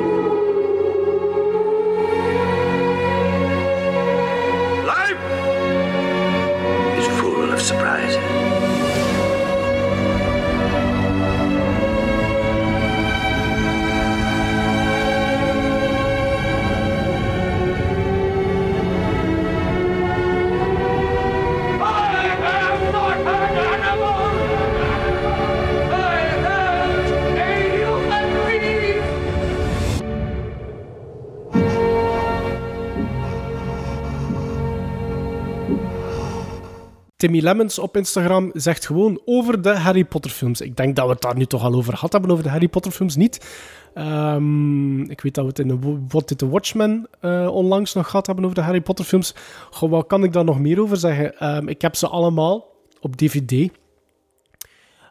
Timmy Lemons op Instagram zegt gewoon over de Harry Potter films. Ik denk dat we het daar nu toch al over gehad hebben, over de Harry Potter films niet. Ehm, ik weet dat we het in de What Did the Watchmen eh, onlangs nog gehad hebben over de Harry Potter films. Goh, wat kan ik daar nog meer over zeggen? Ehm, ik heb ze allemaal op DVD.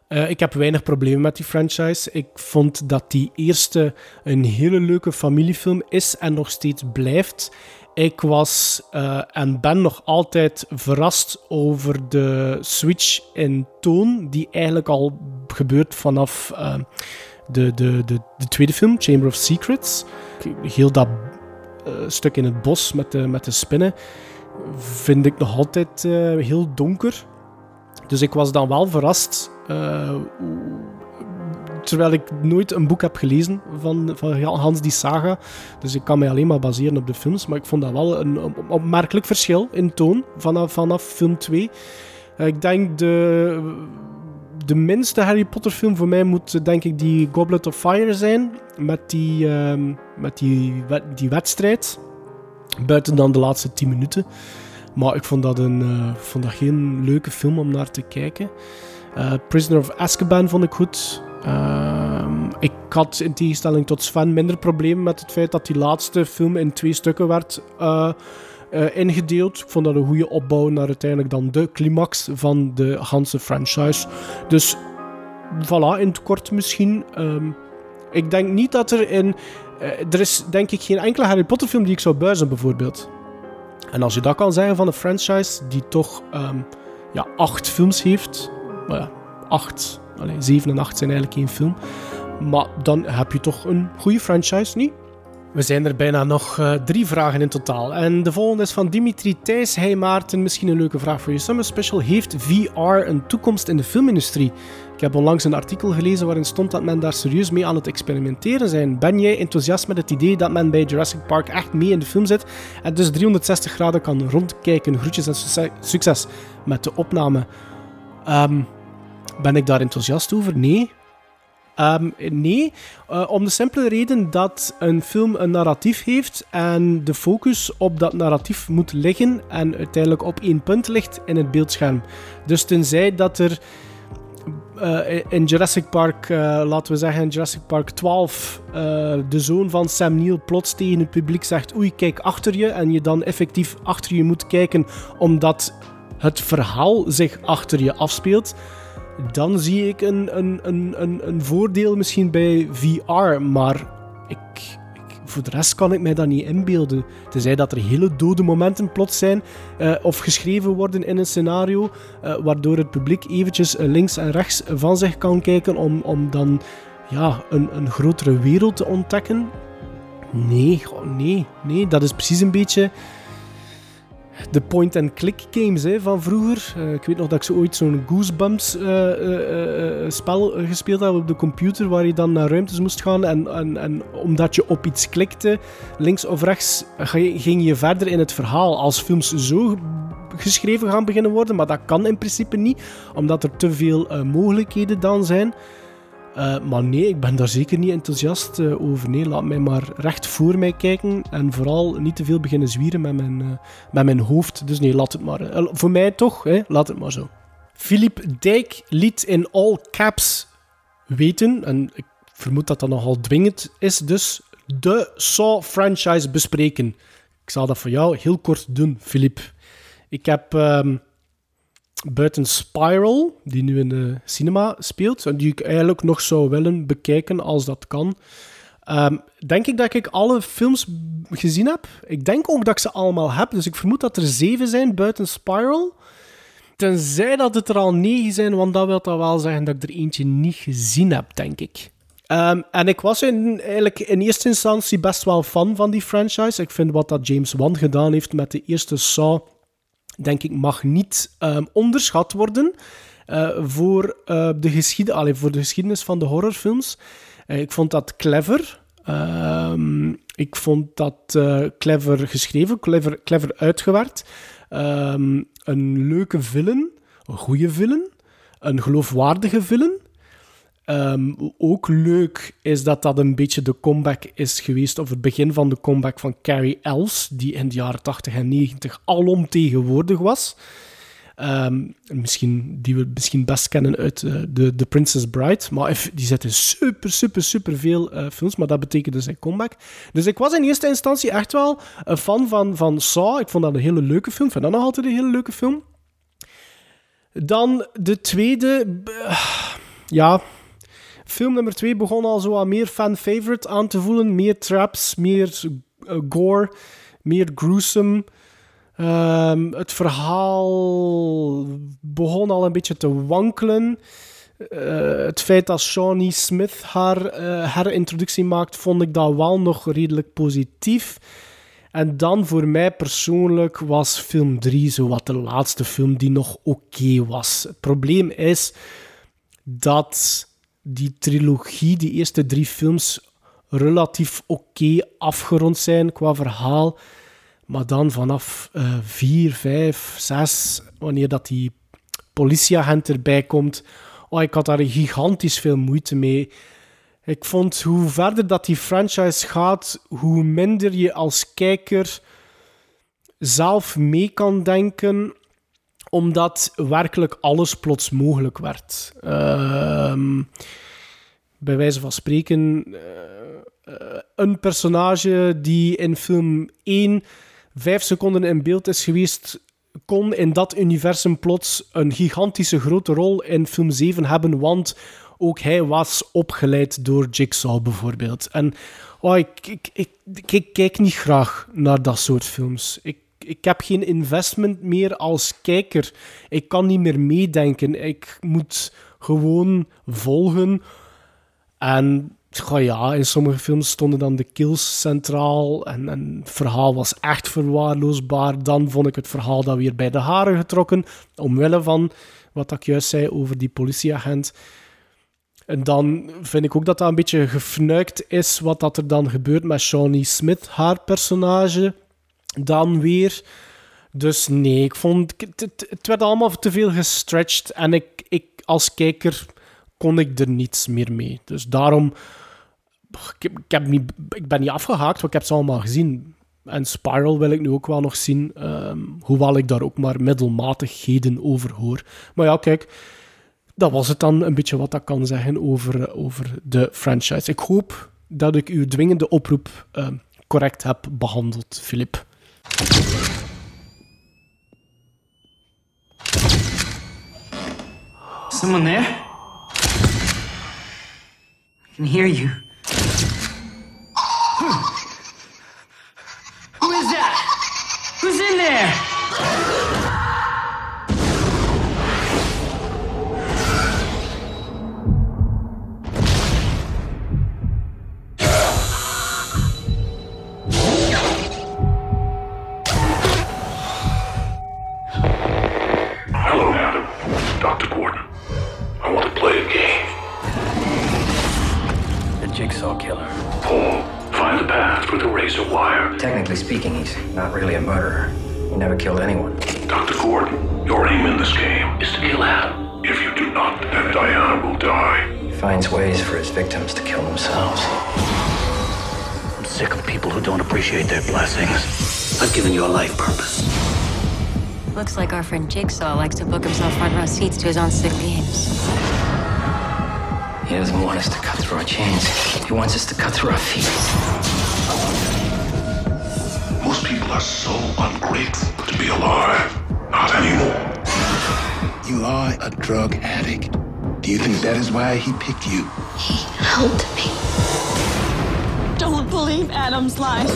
Eh, ik heb weinig problemen met die franchise. Ik vond dat die eerste een hele leuke familiefilm is en nog steeds blijft. Ik was eh, en ben nog altijd verrast over de switch in toon, die eigenlijk al gebeurt vanaf eh, de, de, de, de tweede film, Chamber of Secrets. Heel dat eh, stuk in het bos met de, met de spinnen vind ik nog altijd heel donker. Dus ik was dan wel verrast. Terwijl ik nooit een boek heb gelezen van, van Hans die saga. Dus ik kan mij alleen maar baseren op de films. Maar ik vond dat wel een op- opmerkelijk verschil in toon vanaf, vanaf film 2. Eh, ik denk de, de minste Harry Potter film voor mij moet eh, denk ik die Goblet of Fire zijn. Met die, ehm, met die, die wedstrijd. Buiten dan de laatste 10 minuten. Maar ik vond dat, een, eh, vond dat geen leuke film om naar te kijken. Prisoner of Azkaban vond ik goed. Ehm, ik had in tegenstelling tot Sven minder problemen met het feit dat die laatste film in twee stukken werd eh, eh, ingedeeld. Ik vond dat een goede opbouw naar uiteindelijk dan de climax van de Hanse franchise. Dus voilà, in het kort misschien. Ehm, ik denk niet dat er in... eh, er is denk ik geen enkele Harry Potter film die ik zou buizen bijvoorbeeld. En als je dat kan zeggen van een franchise die toch ehm, ja, acht films heeft. Maar ja, acht. Allee, zeven en acht zijn eigenlijk één film. Maar dan heb je toch een goede franchise, niet? We zijn er bijna nog eh, drie vragen in totaal. En de volgende is van Dimitri Thijs. Hey Maarten, misschien een leuke vraag voor je Summer Special. Heeft VR een toekomst in de filmindustrie? Ik heb onlangs een artikel gelezen waarin stond dat men daar serieus mee aan het experimenteren zijn. Ben jij enthousiast met het idee dat men bij Jurassic Park echt mee in de film zit en dus 360 graden kan rondkijken? Groetjes en succes- met de opname. Ehm, ben ik daar enthousiast over? Nee. Ehm, nee, eh, om de simpele reden dat een film een narratief heeft en de focus op dat narratief moet liggen en uiteindelijk op één punt ligt in het beeldscherm. Dus tenzij dat er eh, in Jurassic Park, eh, laten we zeggen in Jurassic Park 12, eh, de zoon van Sam Neill plots tegen het publiek zegt oei, kijk achter je. En je dan effectief achter je moet kijken omdat het verhaal zich achter je afspeelt. Dan zie ik een, een, een, een, een voordeel misschien bij VR, maar ik, voor de rest kan ik mij dat niet inbeelden. Tenzij dat er hele dode momenten plots zijn eh, of geschreven worden in een scenario, eh, waardoor het publiek eventjes eh, links en rechts van zich kan kijken om, om dan ja, een, een grotere wereld te ontdekken. Nee, nee, nee, dat is precies een beetje de point-and-click games hè, van vroeger. Eh, ik weet nog dat ik zo ooit zo'n Goosebumps eh, eh, spel gespeeld heb op de computer, waar je dan naar ruimtes moest gaan. En, en, en omdat je op iets klikte, links of rechts, ging je verder in het verhaal. Als films zo geschreven gaan beginnen worden, maar dat kan in principe niet, omdat er te veel mogelijkheden dan zijn. Eh, maar nee, ik ben daar zeker niet enthousiast eh, over. Nee, laat mij maar recht voor mij kijken en vooral niet te veel beginnen zwieren met mijn, eh, met mijn hoofd. Dus nee, laat het maar. Voor mij toch, hè? laat het maar zo. Philippe Dijk liet in all caps weten, en ik vermoed dat dat nogal dwingend is, dus de Saw-franchise bespreken. Ik zal dat voor jou heel kort doen, Philippe. Ik heb ehm, buiten Spiral, die nu in de cinema speelt, en die ik eigenlijk nog zou willen bekijken als dat kan, ehm, denk ik dat ik alle films gezien heb. Ik denk ook dat ik ze allemaal heb, dus ik vermoed dat er zeven zijn buiten Spiral. Tenzij dat het er al negen zijn, want dat wil dan wel zeggen dat ik er eentje niet gezien heb, denk ik. Ehm, en ik was in, eigenlijk in eerste instantie best wel fan van die franchise. Ik vind wat dat James Wan gedaan heeft met de eerste Saw, denk ik, mag niet ehm, onderschat worden eh, voor, eh, de voor de geschiedenis van de horrorfilms. Eh, ik vond dat clever. Ehm, ik vond dat clever geschreven, clever, clever uitgewerkt. Ehm, een leuke villain, een goede villain, een geloofwaardige villain. Ehm, ook leuk is dat dat een beetje de comeback is geweest, of het begin van de comeback van Carrie Ells, die in de jaren 80 en 90 alomtegenwoordig was. Ehm, misschien, die we misschien best kennen uit eh, de, The Princess Bride. Maar die zit in super, super, super veel eh, films. Maar dat betekende zijn comeback. Dus ik was in eerste instantie echt wel een fan van, van Saw. Ik vond dat een hele leuke film. Ik vind dat nog altijd een hele leuke film. Dan de tweede. ja. Film nummer twee begon al zo meer fan-favorite aan te voelen. Meer traps, meer eh, gore, meer gruesome. Ehm, het verhaal begon al een beetje te wankelen. Eh, het feit dat Shawnee Smith haar eh, herintroductie maakt, vond ik dat wel nog redelijk positief. En dan voor mij persoonlijk was film 3 zo wat de laatste film die nog oké was. Het probleem is dat die trilogie, die eerste drie films, relatief oké afgerond zijn qua verhaal. Maar dan vanaf eh 4, 5, 6, wanneer dat die politieagent erbij komt, oh, ik had daar gigantisch veel moeite mee. Ik vond hoe verder dat die franchise gaat, hoe minder je als kijker zelf mee kan denken, omdat werkelijk alles plots mogelijk werd. Ehm, bij wijze van spreken, eh, eh, een personage die in film 1 vijf seconden in beeld is geweest, kon in dat universum plots een gigantische grote rol in film 7 hebben, want ook hij was opgeleid door Jigsaw bijvoorbeeld. En oh, ik, ik, ik, ik kijk niet graag naar dat soort films. Ik, ik heb geen investment meer als kijker. Ik kan niet meer meedenken. Ik moet gewoon volgen. En goh, ja, in sommige films stonden dan de kills centraal en, en het verhaal was echt verwaarloosbaar. Dan vond ik het verhaal dan weer bij de haren getrokken, omwille van wat ik juist zei over die politieagent. En dan vind ik ook dat dat een beetje gefnuikt is wat dat er dan gebeurt met Shawnee Smith, haar personage. Dan weer. Dus nee, ik vond het, het, het werd allemaal te veel gestretched en ik, ik als kijker kon ik er niets meer mee. Dus daarom, ik, heb- ik, ben niet afgehaakt, want ik heb ze allemaal gezien. En Spiral wil ik nu ook wel nog zien, ehm, hoewel ik daar ook maar middelmatigheden over hoor. Maar ja, kijk, dat was het dan een beetje wat ik kan zeggen over, over de franchise. Ik hoop dat ik uw dwingende oproep eh, correct heb behandeld, Filip. Someone there? I can hear you. Who is that? Who's in there? Jigsaw killer. Paul, find the path with a razor wire. Technically speaking, he's not really a murderer. He never killed anyone. Dr. Gordon, your aim in this game is to kill Adam. If you do not, then Diana will die. He finds ways for his victims to kill themselves. I'm sick of people who don't appreciate their blessings. I've given you a life purpose. Looks like our friend Jigsaw likes to book himself front row seats to his own sick games. He doesn't want us to cut through our chains. He wants us to cut through our feet. Most people are so ungrateful to be alive. Not anymore. You are a drug addict. Do you think that is why he picked you? He Helped me. Don't believe Adam's lies.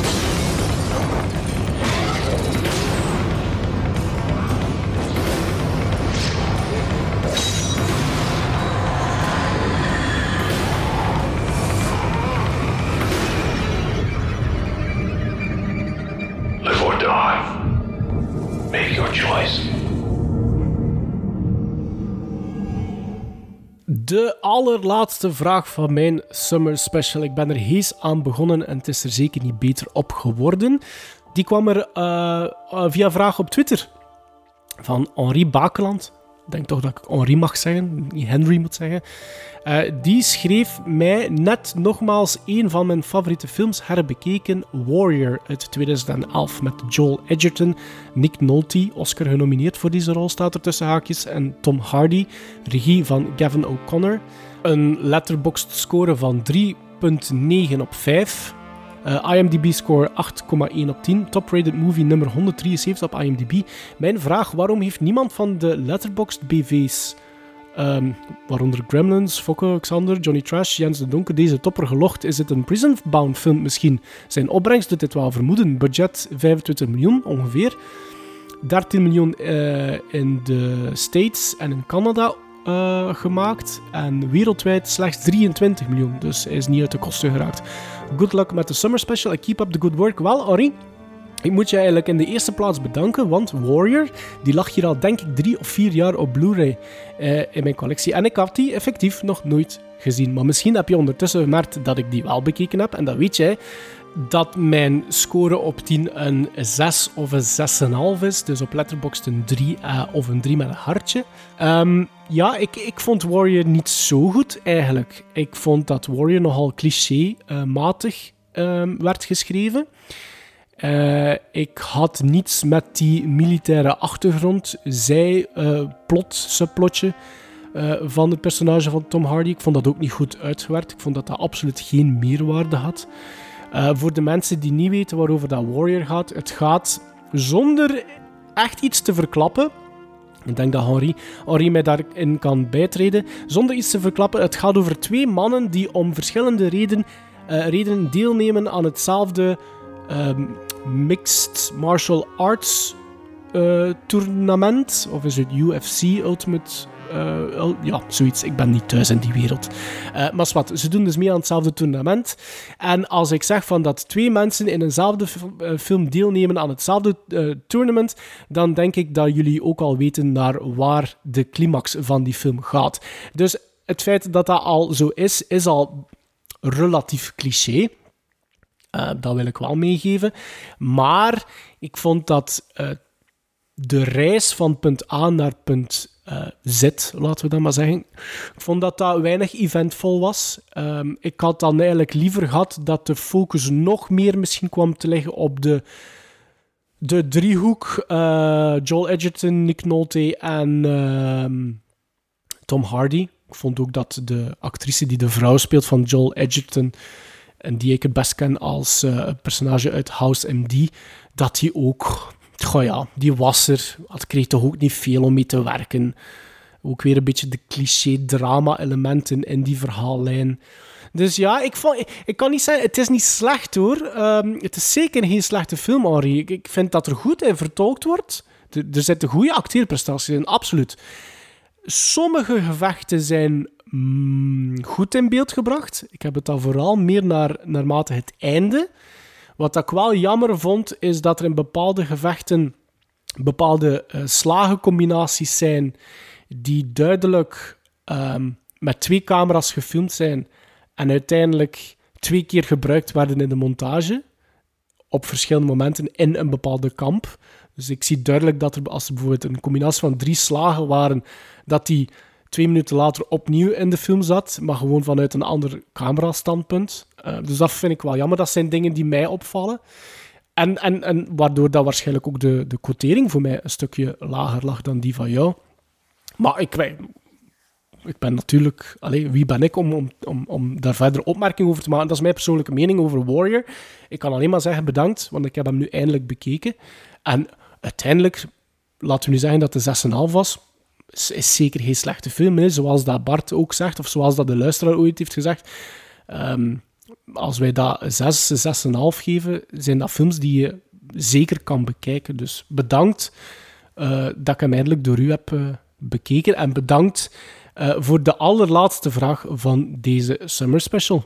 De allerlaatste vraag van mijn Summer Special. Ik ben er hees aan begonnen en het is er zeker niet beter op geworden. Die kwam er eh, via vraag op Twitter van Henri Bakeland. Denk toch dat ik Henri mag zeggen, niet Henry moet zeggen. Eh, die schreef mij net nogmaals een van mijn favoriete films herbekeken, Warrior uit 2011 met Joel Edgerton, Nick Nolte, Oscar genomineerd voor deze rol staat er tussen haakjes, en Tom Hardy, regie van Gavin O'Connor. Een letterboxd score van 3.9 op 5. Eh, IMDb score 8,1 op 10. Top-rated movie nummer 173 op IMDb. Mijn vraag, waarom heeft niemand van de Letterboxd BV's, ehm, waaronder Gremlins, Fokke, Xander, Johnny Trash, Jens de Donker, deze topper gelogd? Is het een prison-bound film misschien? Zijn opbrengst doet dit wel vermoeden. Budget 25 miljoen ongeveer. 13 miljoen eh, in de States en in Canada eh, gemaakt. En wereldwijd slechts 23 miljoen. Dus hij is niet uit de kosten geraakt. Good luck met de Summer Special en keep up the good work. Wel, Henri, ik moet je eigenlijk in de eerste plaats bedanken, want Warrior, die lag hier al denk ik drie of vier jaar op Blu-ray eh, in mijn collectie. En ik had die effectief nog nooit gezien. Maar misschien heb je ondertussen gemerkt dat ik die wel bekeken heb. En dat weet jij, dat mijn score op 10 een 6 of een 6,5 is. Dus op Letterboxd een 3 eh, of een 3 met een hartje. Ehm, ja, ik, ik vond Warrior niet zo goed eigenlijk. Ik vond dat Warrior nogal cliché-matig ehm, werd geschreven. Eh, ik had niets met die militaire achtergrond, zij, eh, plot, subplotje eh, van het personage van Tom Hardy. Ik vond dat ook niet goed uitgewerkt. Ik vond dat dat absoluut geen meerwaarde had. Eh, voor de mensen die niet weten waarover dat Warrior gaat, het gaat zonder echt iets te verklappen. Ik denk dat Henri, Henri mij daarin kan bijtreden. Zonder iets te verklappen, het gaat over twee mannen die om verschillende reden, eh, redenen deelnemen aan hetzelfde ehm, Mixed Martial Arts eh, tournament. Of is het UFC Ultimate eh, ja, zoiets. Ik ben niet thuis in die wereld. Eh, maar wat, ze doen dus mee aan hetzelfde tournament. En als ik zeg van dat twee mensen in eenzelfde eh, film deelnemen aan hetzelfde eh, tournament, dan denk ik dat jullie ook al weten naar waar de climax van die film gaat. Dus het feit dat dat al zo is, is al relatief cliché. Dat wil ik wel meegeven. Maar ik vond dat de reis van punt A naar punt eh, Z, laten we dat maar zeggen, ik vond dat dat weinig eventvol was. Ehm, ik had dan eigenlijk liever gehad dat de focus nog meer misschien kwam te liggen op de, de driehoek eh, Joel Edgerton, Nick Nolte en ehm, Tom Hardy. Ik vond ook dat de actrice die de vrouw speelt van Joel Edgerton, en die ik het best ken als eh, personage uit House MD, dat die ook, goh ja, die was er. Het kreeg toch ook niet veel om mee te werken. Ook weer een beetje de cliché drama-elementen in die verhaallijn. Dus ja, ik, vond, ik, kan niet zeggen, het is niet slecht hoor. Ehm, het is zeker geen slechte film, Henri. Ik, ik vind dat er goed in vertolkt wordt. Er, er zitten goede acteerprestaties in, absoluut. Sommige gevechten zijn mm, goed in beeld gebracht. Ik heb het dan vooral meer naar, naarmate het einde. Wat ik wel jammer vond, is dat er in bepaalde gevechten bepaalde uh, slagencombinaties zijn die duidelijk ehm, met twee camera's gefilmd zijn en uiteindelijk twee keer gebruikt werden in de montage op verschillende momenten in een bepaalde kamp. Dus ik zie duidelijk dat er, als er bijvoorbeeld een combinatie van drie slagen waren, dat die twee minuten later opnieuw in de film zat, maar gewoon vanuit een ander camerastandpunt. Uh, dus dat vind ik wel jammer. Dat zijn dingen die mij opvallen. En, en, en waardoor dat waarschijnlijk ook de, de quotering voor mij een stukje lager lag dan die van jou. Maar ik, ik ben natuurlijk... Allez, wie ben ik om, om, om, om daar verder opmerking over te maken? Dat is mijn persoonlijke mening over Warrior. Ik kan alleen maar zeggen bedankt, want ik heb hem nu eindelijk bekeken. En uiteindelijk, laten we nu zeggen dat de 6,5 was, is, zeker geen slechte film. Zoals dat Bart ook zegt, of zoals dat de luisteraar ooit heeft gezegd. Ehm, als wij dat 6, 6,5 geven, zijn dat films die je zeker kan bekijken. Dus bedankt uh, dat ik hem eindelijk door u heb uh, bekeken. En bedankt uh, voor de allerlaatste vraag van deze Summer Special.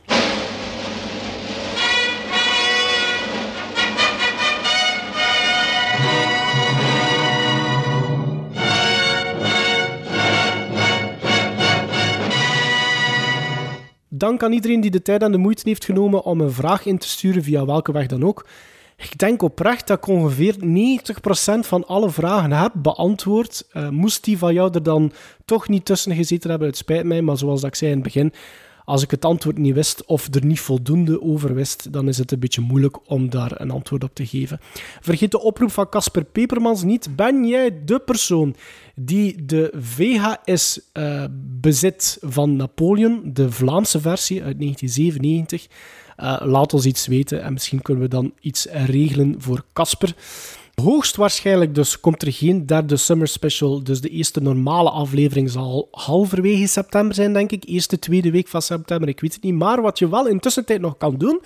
Dank aan iedereen die de tijd en de moeite heeft genomen om een vraag in te sturen via welke weg dan ook. Ik denk oprecht dat ik ongeveer 90% van alle vragen heb beantwoord. Uh, moest die van jou er dan toch niet tussen gezeten hebben, het spijt mij, maar zoals ik zei in het begin, als ik het antwoord niet wist of er niet voldoende over wist, dan is het een beetje moeilijk om daar een antwoord op te geven. Vergeet de oproep van Casper Pepermans niet. Ben jij de persoon die de VHS eh, bezit van Napoleon, de Vlaamse versie uit 1997? Uh, laat ons iets weten en misschien kunnen we dan iets regelen voor Casper. Hoogstwaarschijnlijk dus komt er geen derde Summer Special. Dus de eerste normale aflevering zal halverwege september zijn, denk ik. Eerste, tweede week van september, ik weet het niet. Maar wat je wel intussen tijd nog kan doen,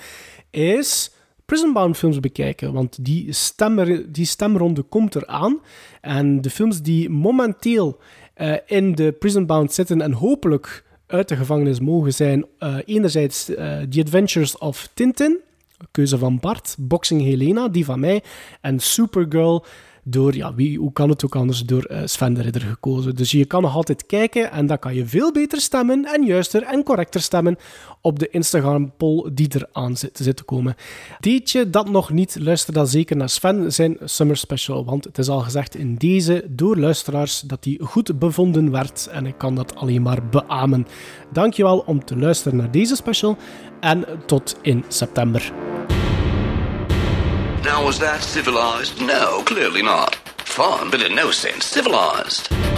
is Prisonbound films bekijken. Want die, stemmer, die stemronde komt eraan. En de films die momenteel uh, in de Prisonbound zitten en hopelijk uit de gevangenis mogen zijn. Uh, enerzijds uh, The Adventures of Tintin, keuze van Bart. Boxing Helena, die van mij. En Supergirl, door, ja, wie, hoe kan het ook anders, door uh, Sven de Ridder gekozen. Dus je kan nog altijd kijken en dan kan je veel beter stemmen en juister en correcter stemmen op de Instagram-poll die er aan zit, zit te komen. Deed je dat nog niet, luister dan zeker naar Sven zijn Summer Special, want het is al gezegd in deze door luisteraars dat die goed bevonden werd en ik kan dat alleen maar beamen. Dankjewel om te luisteren naar deze special en tot in september. Now, was that civilized? No, clearly not. Fun, but in no sense civilized.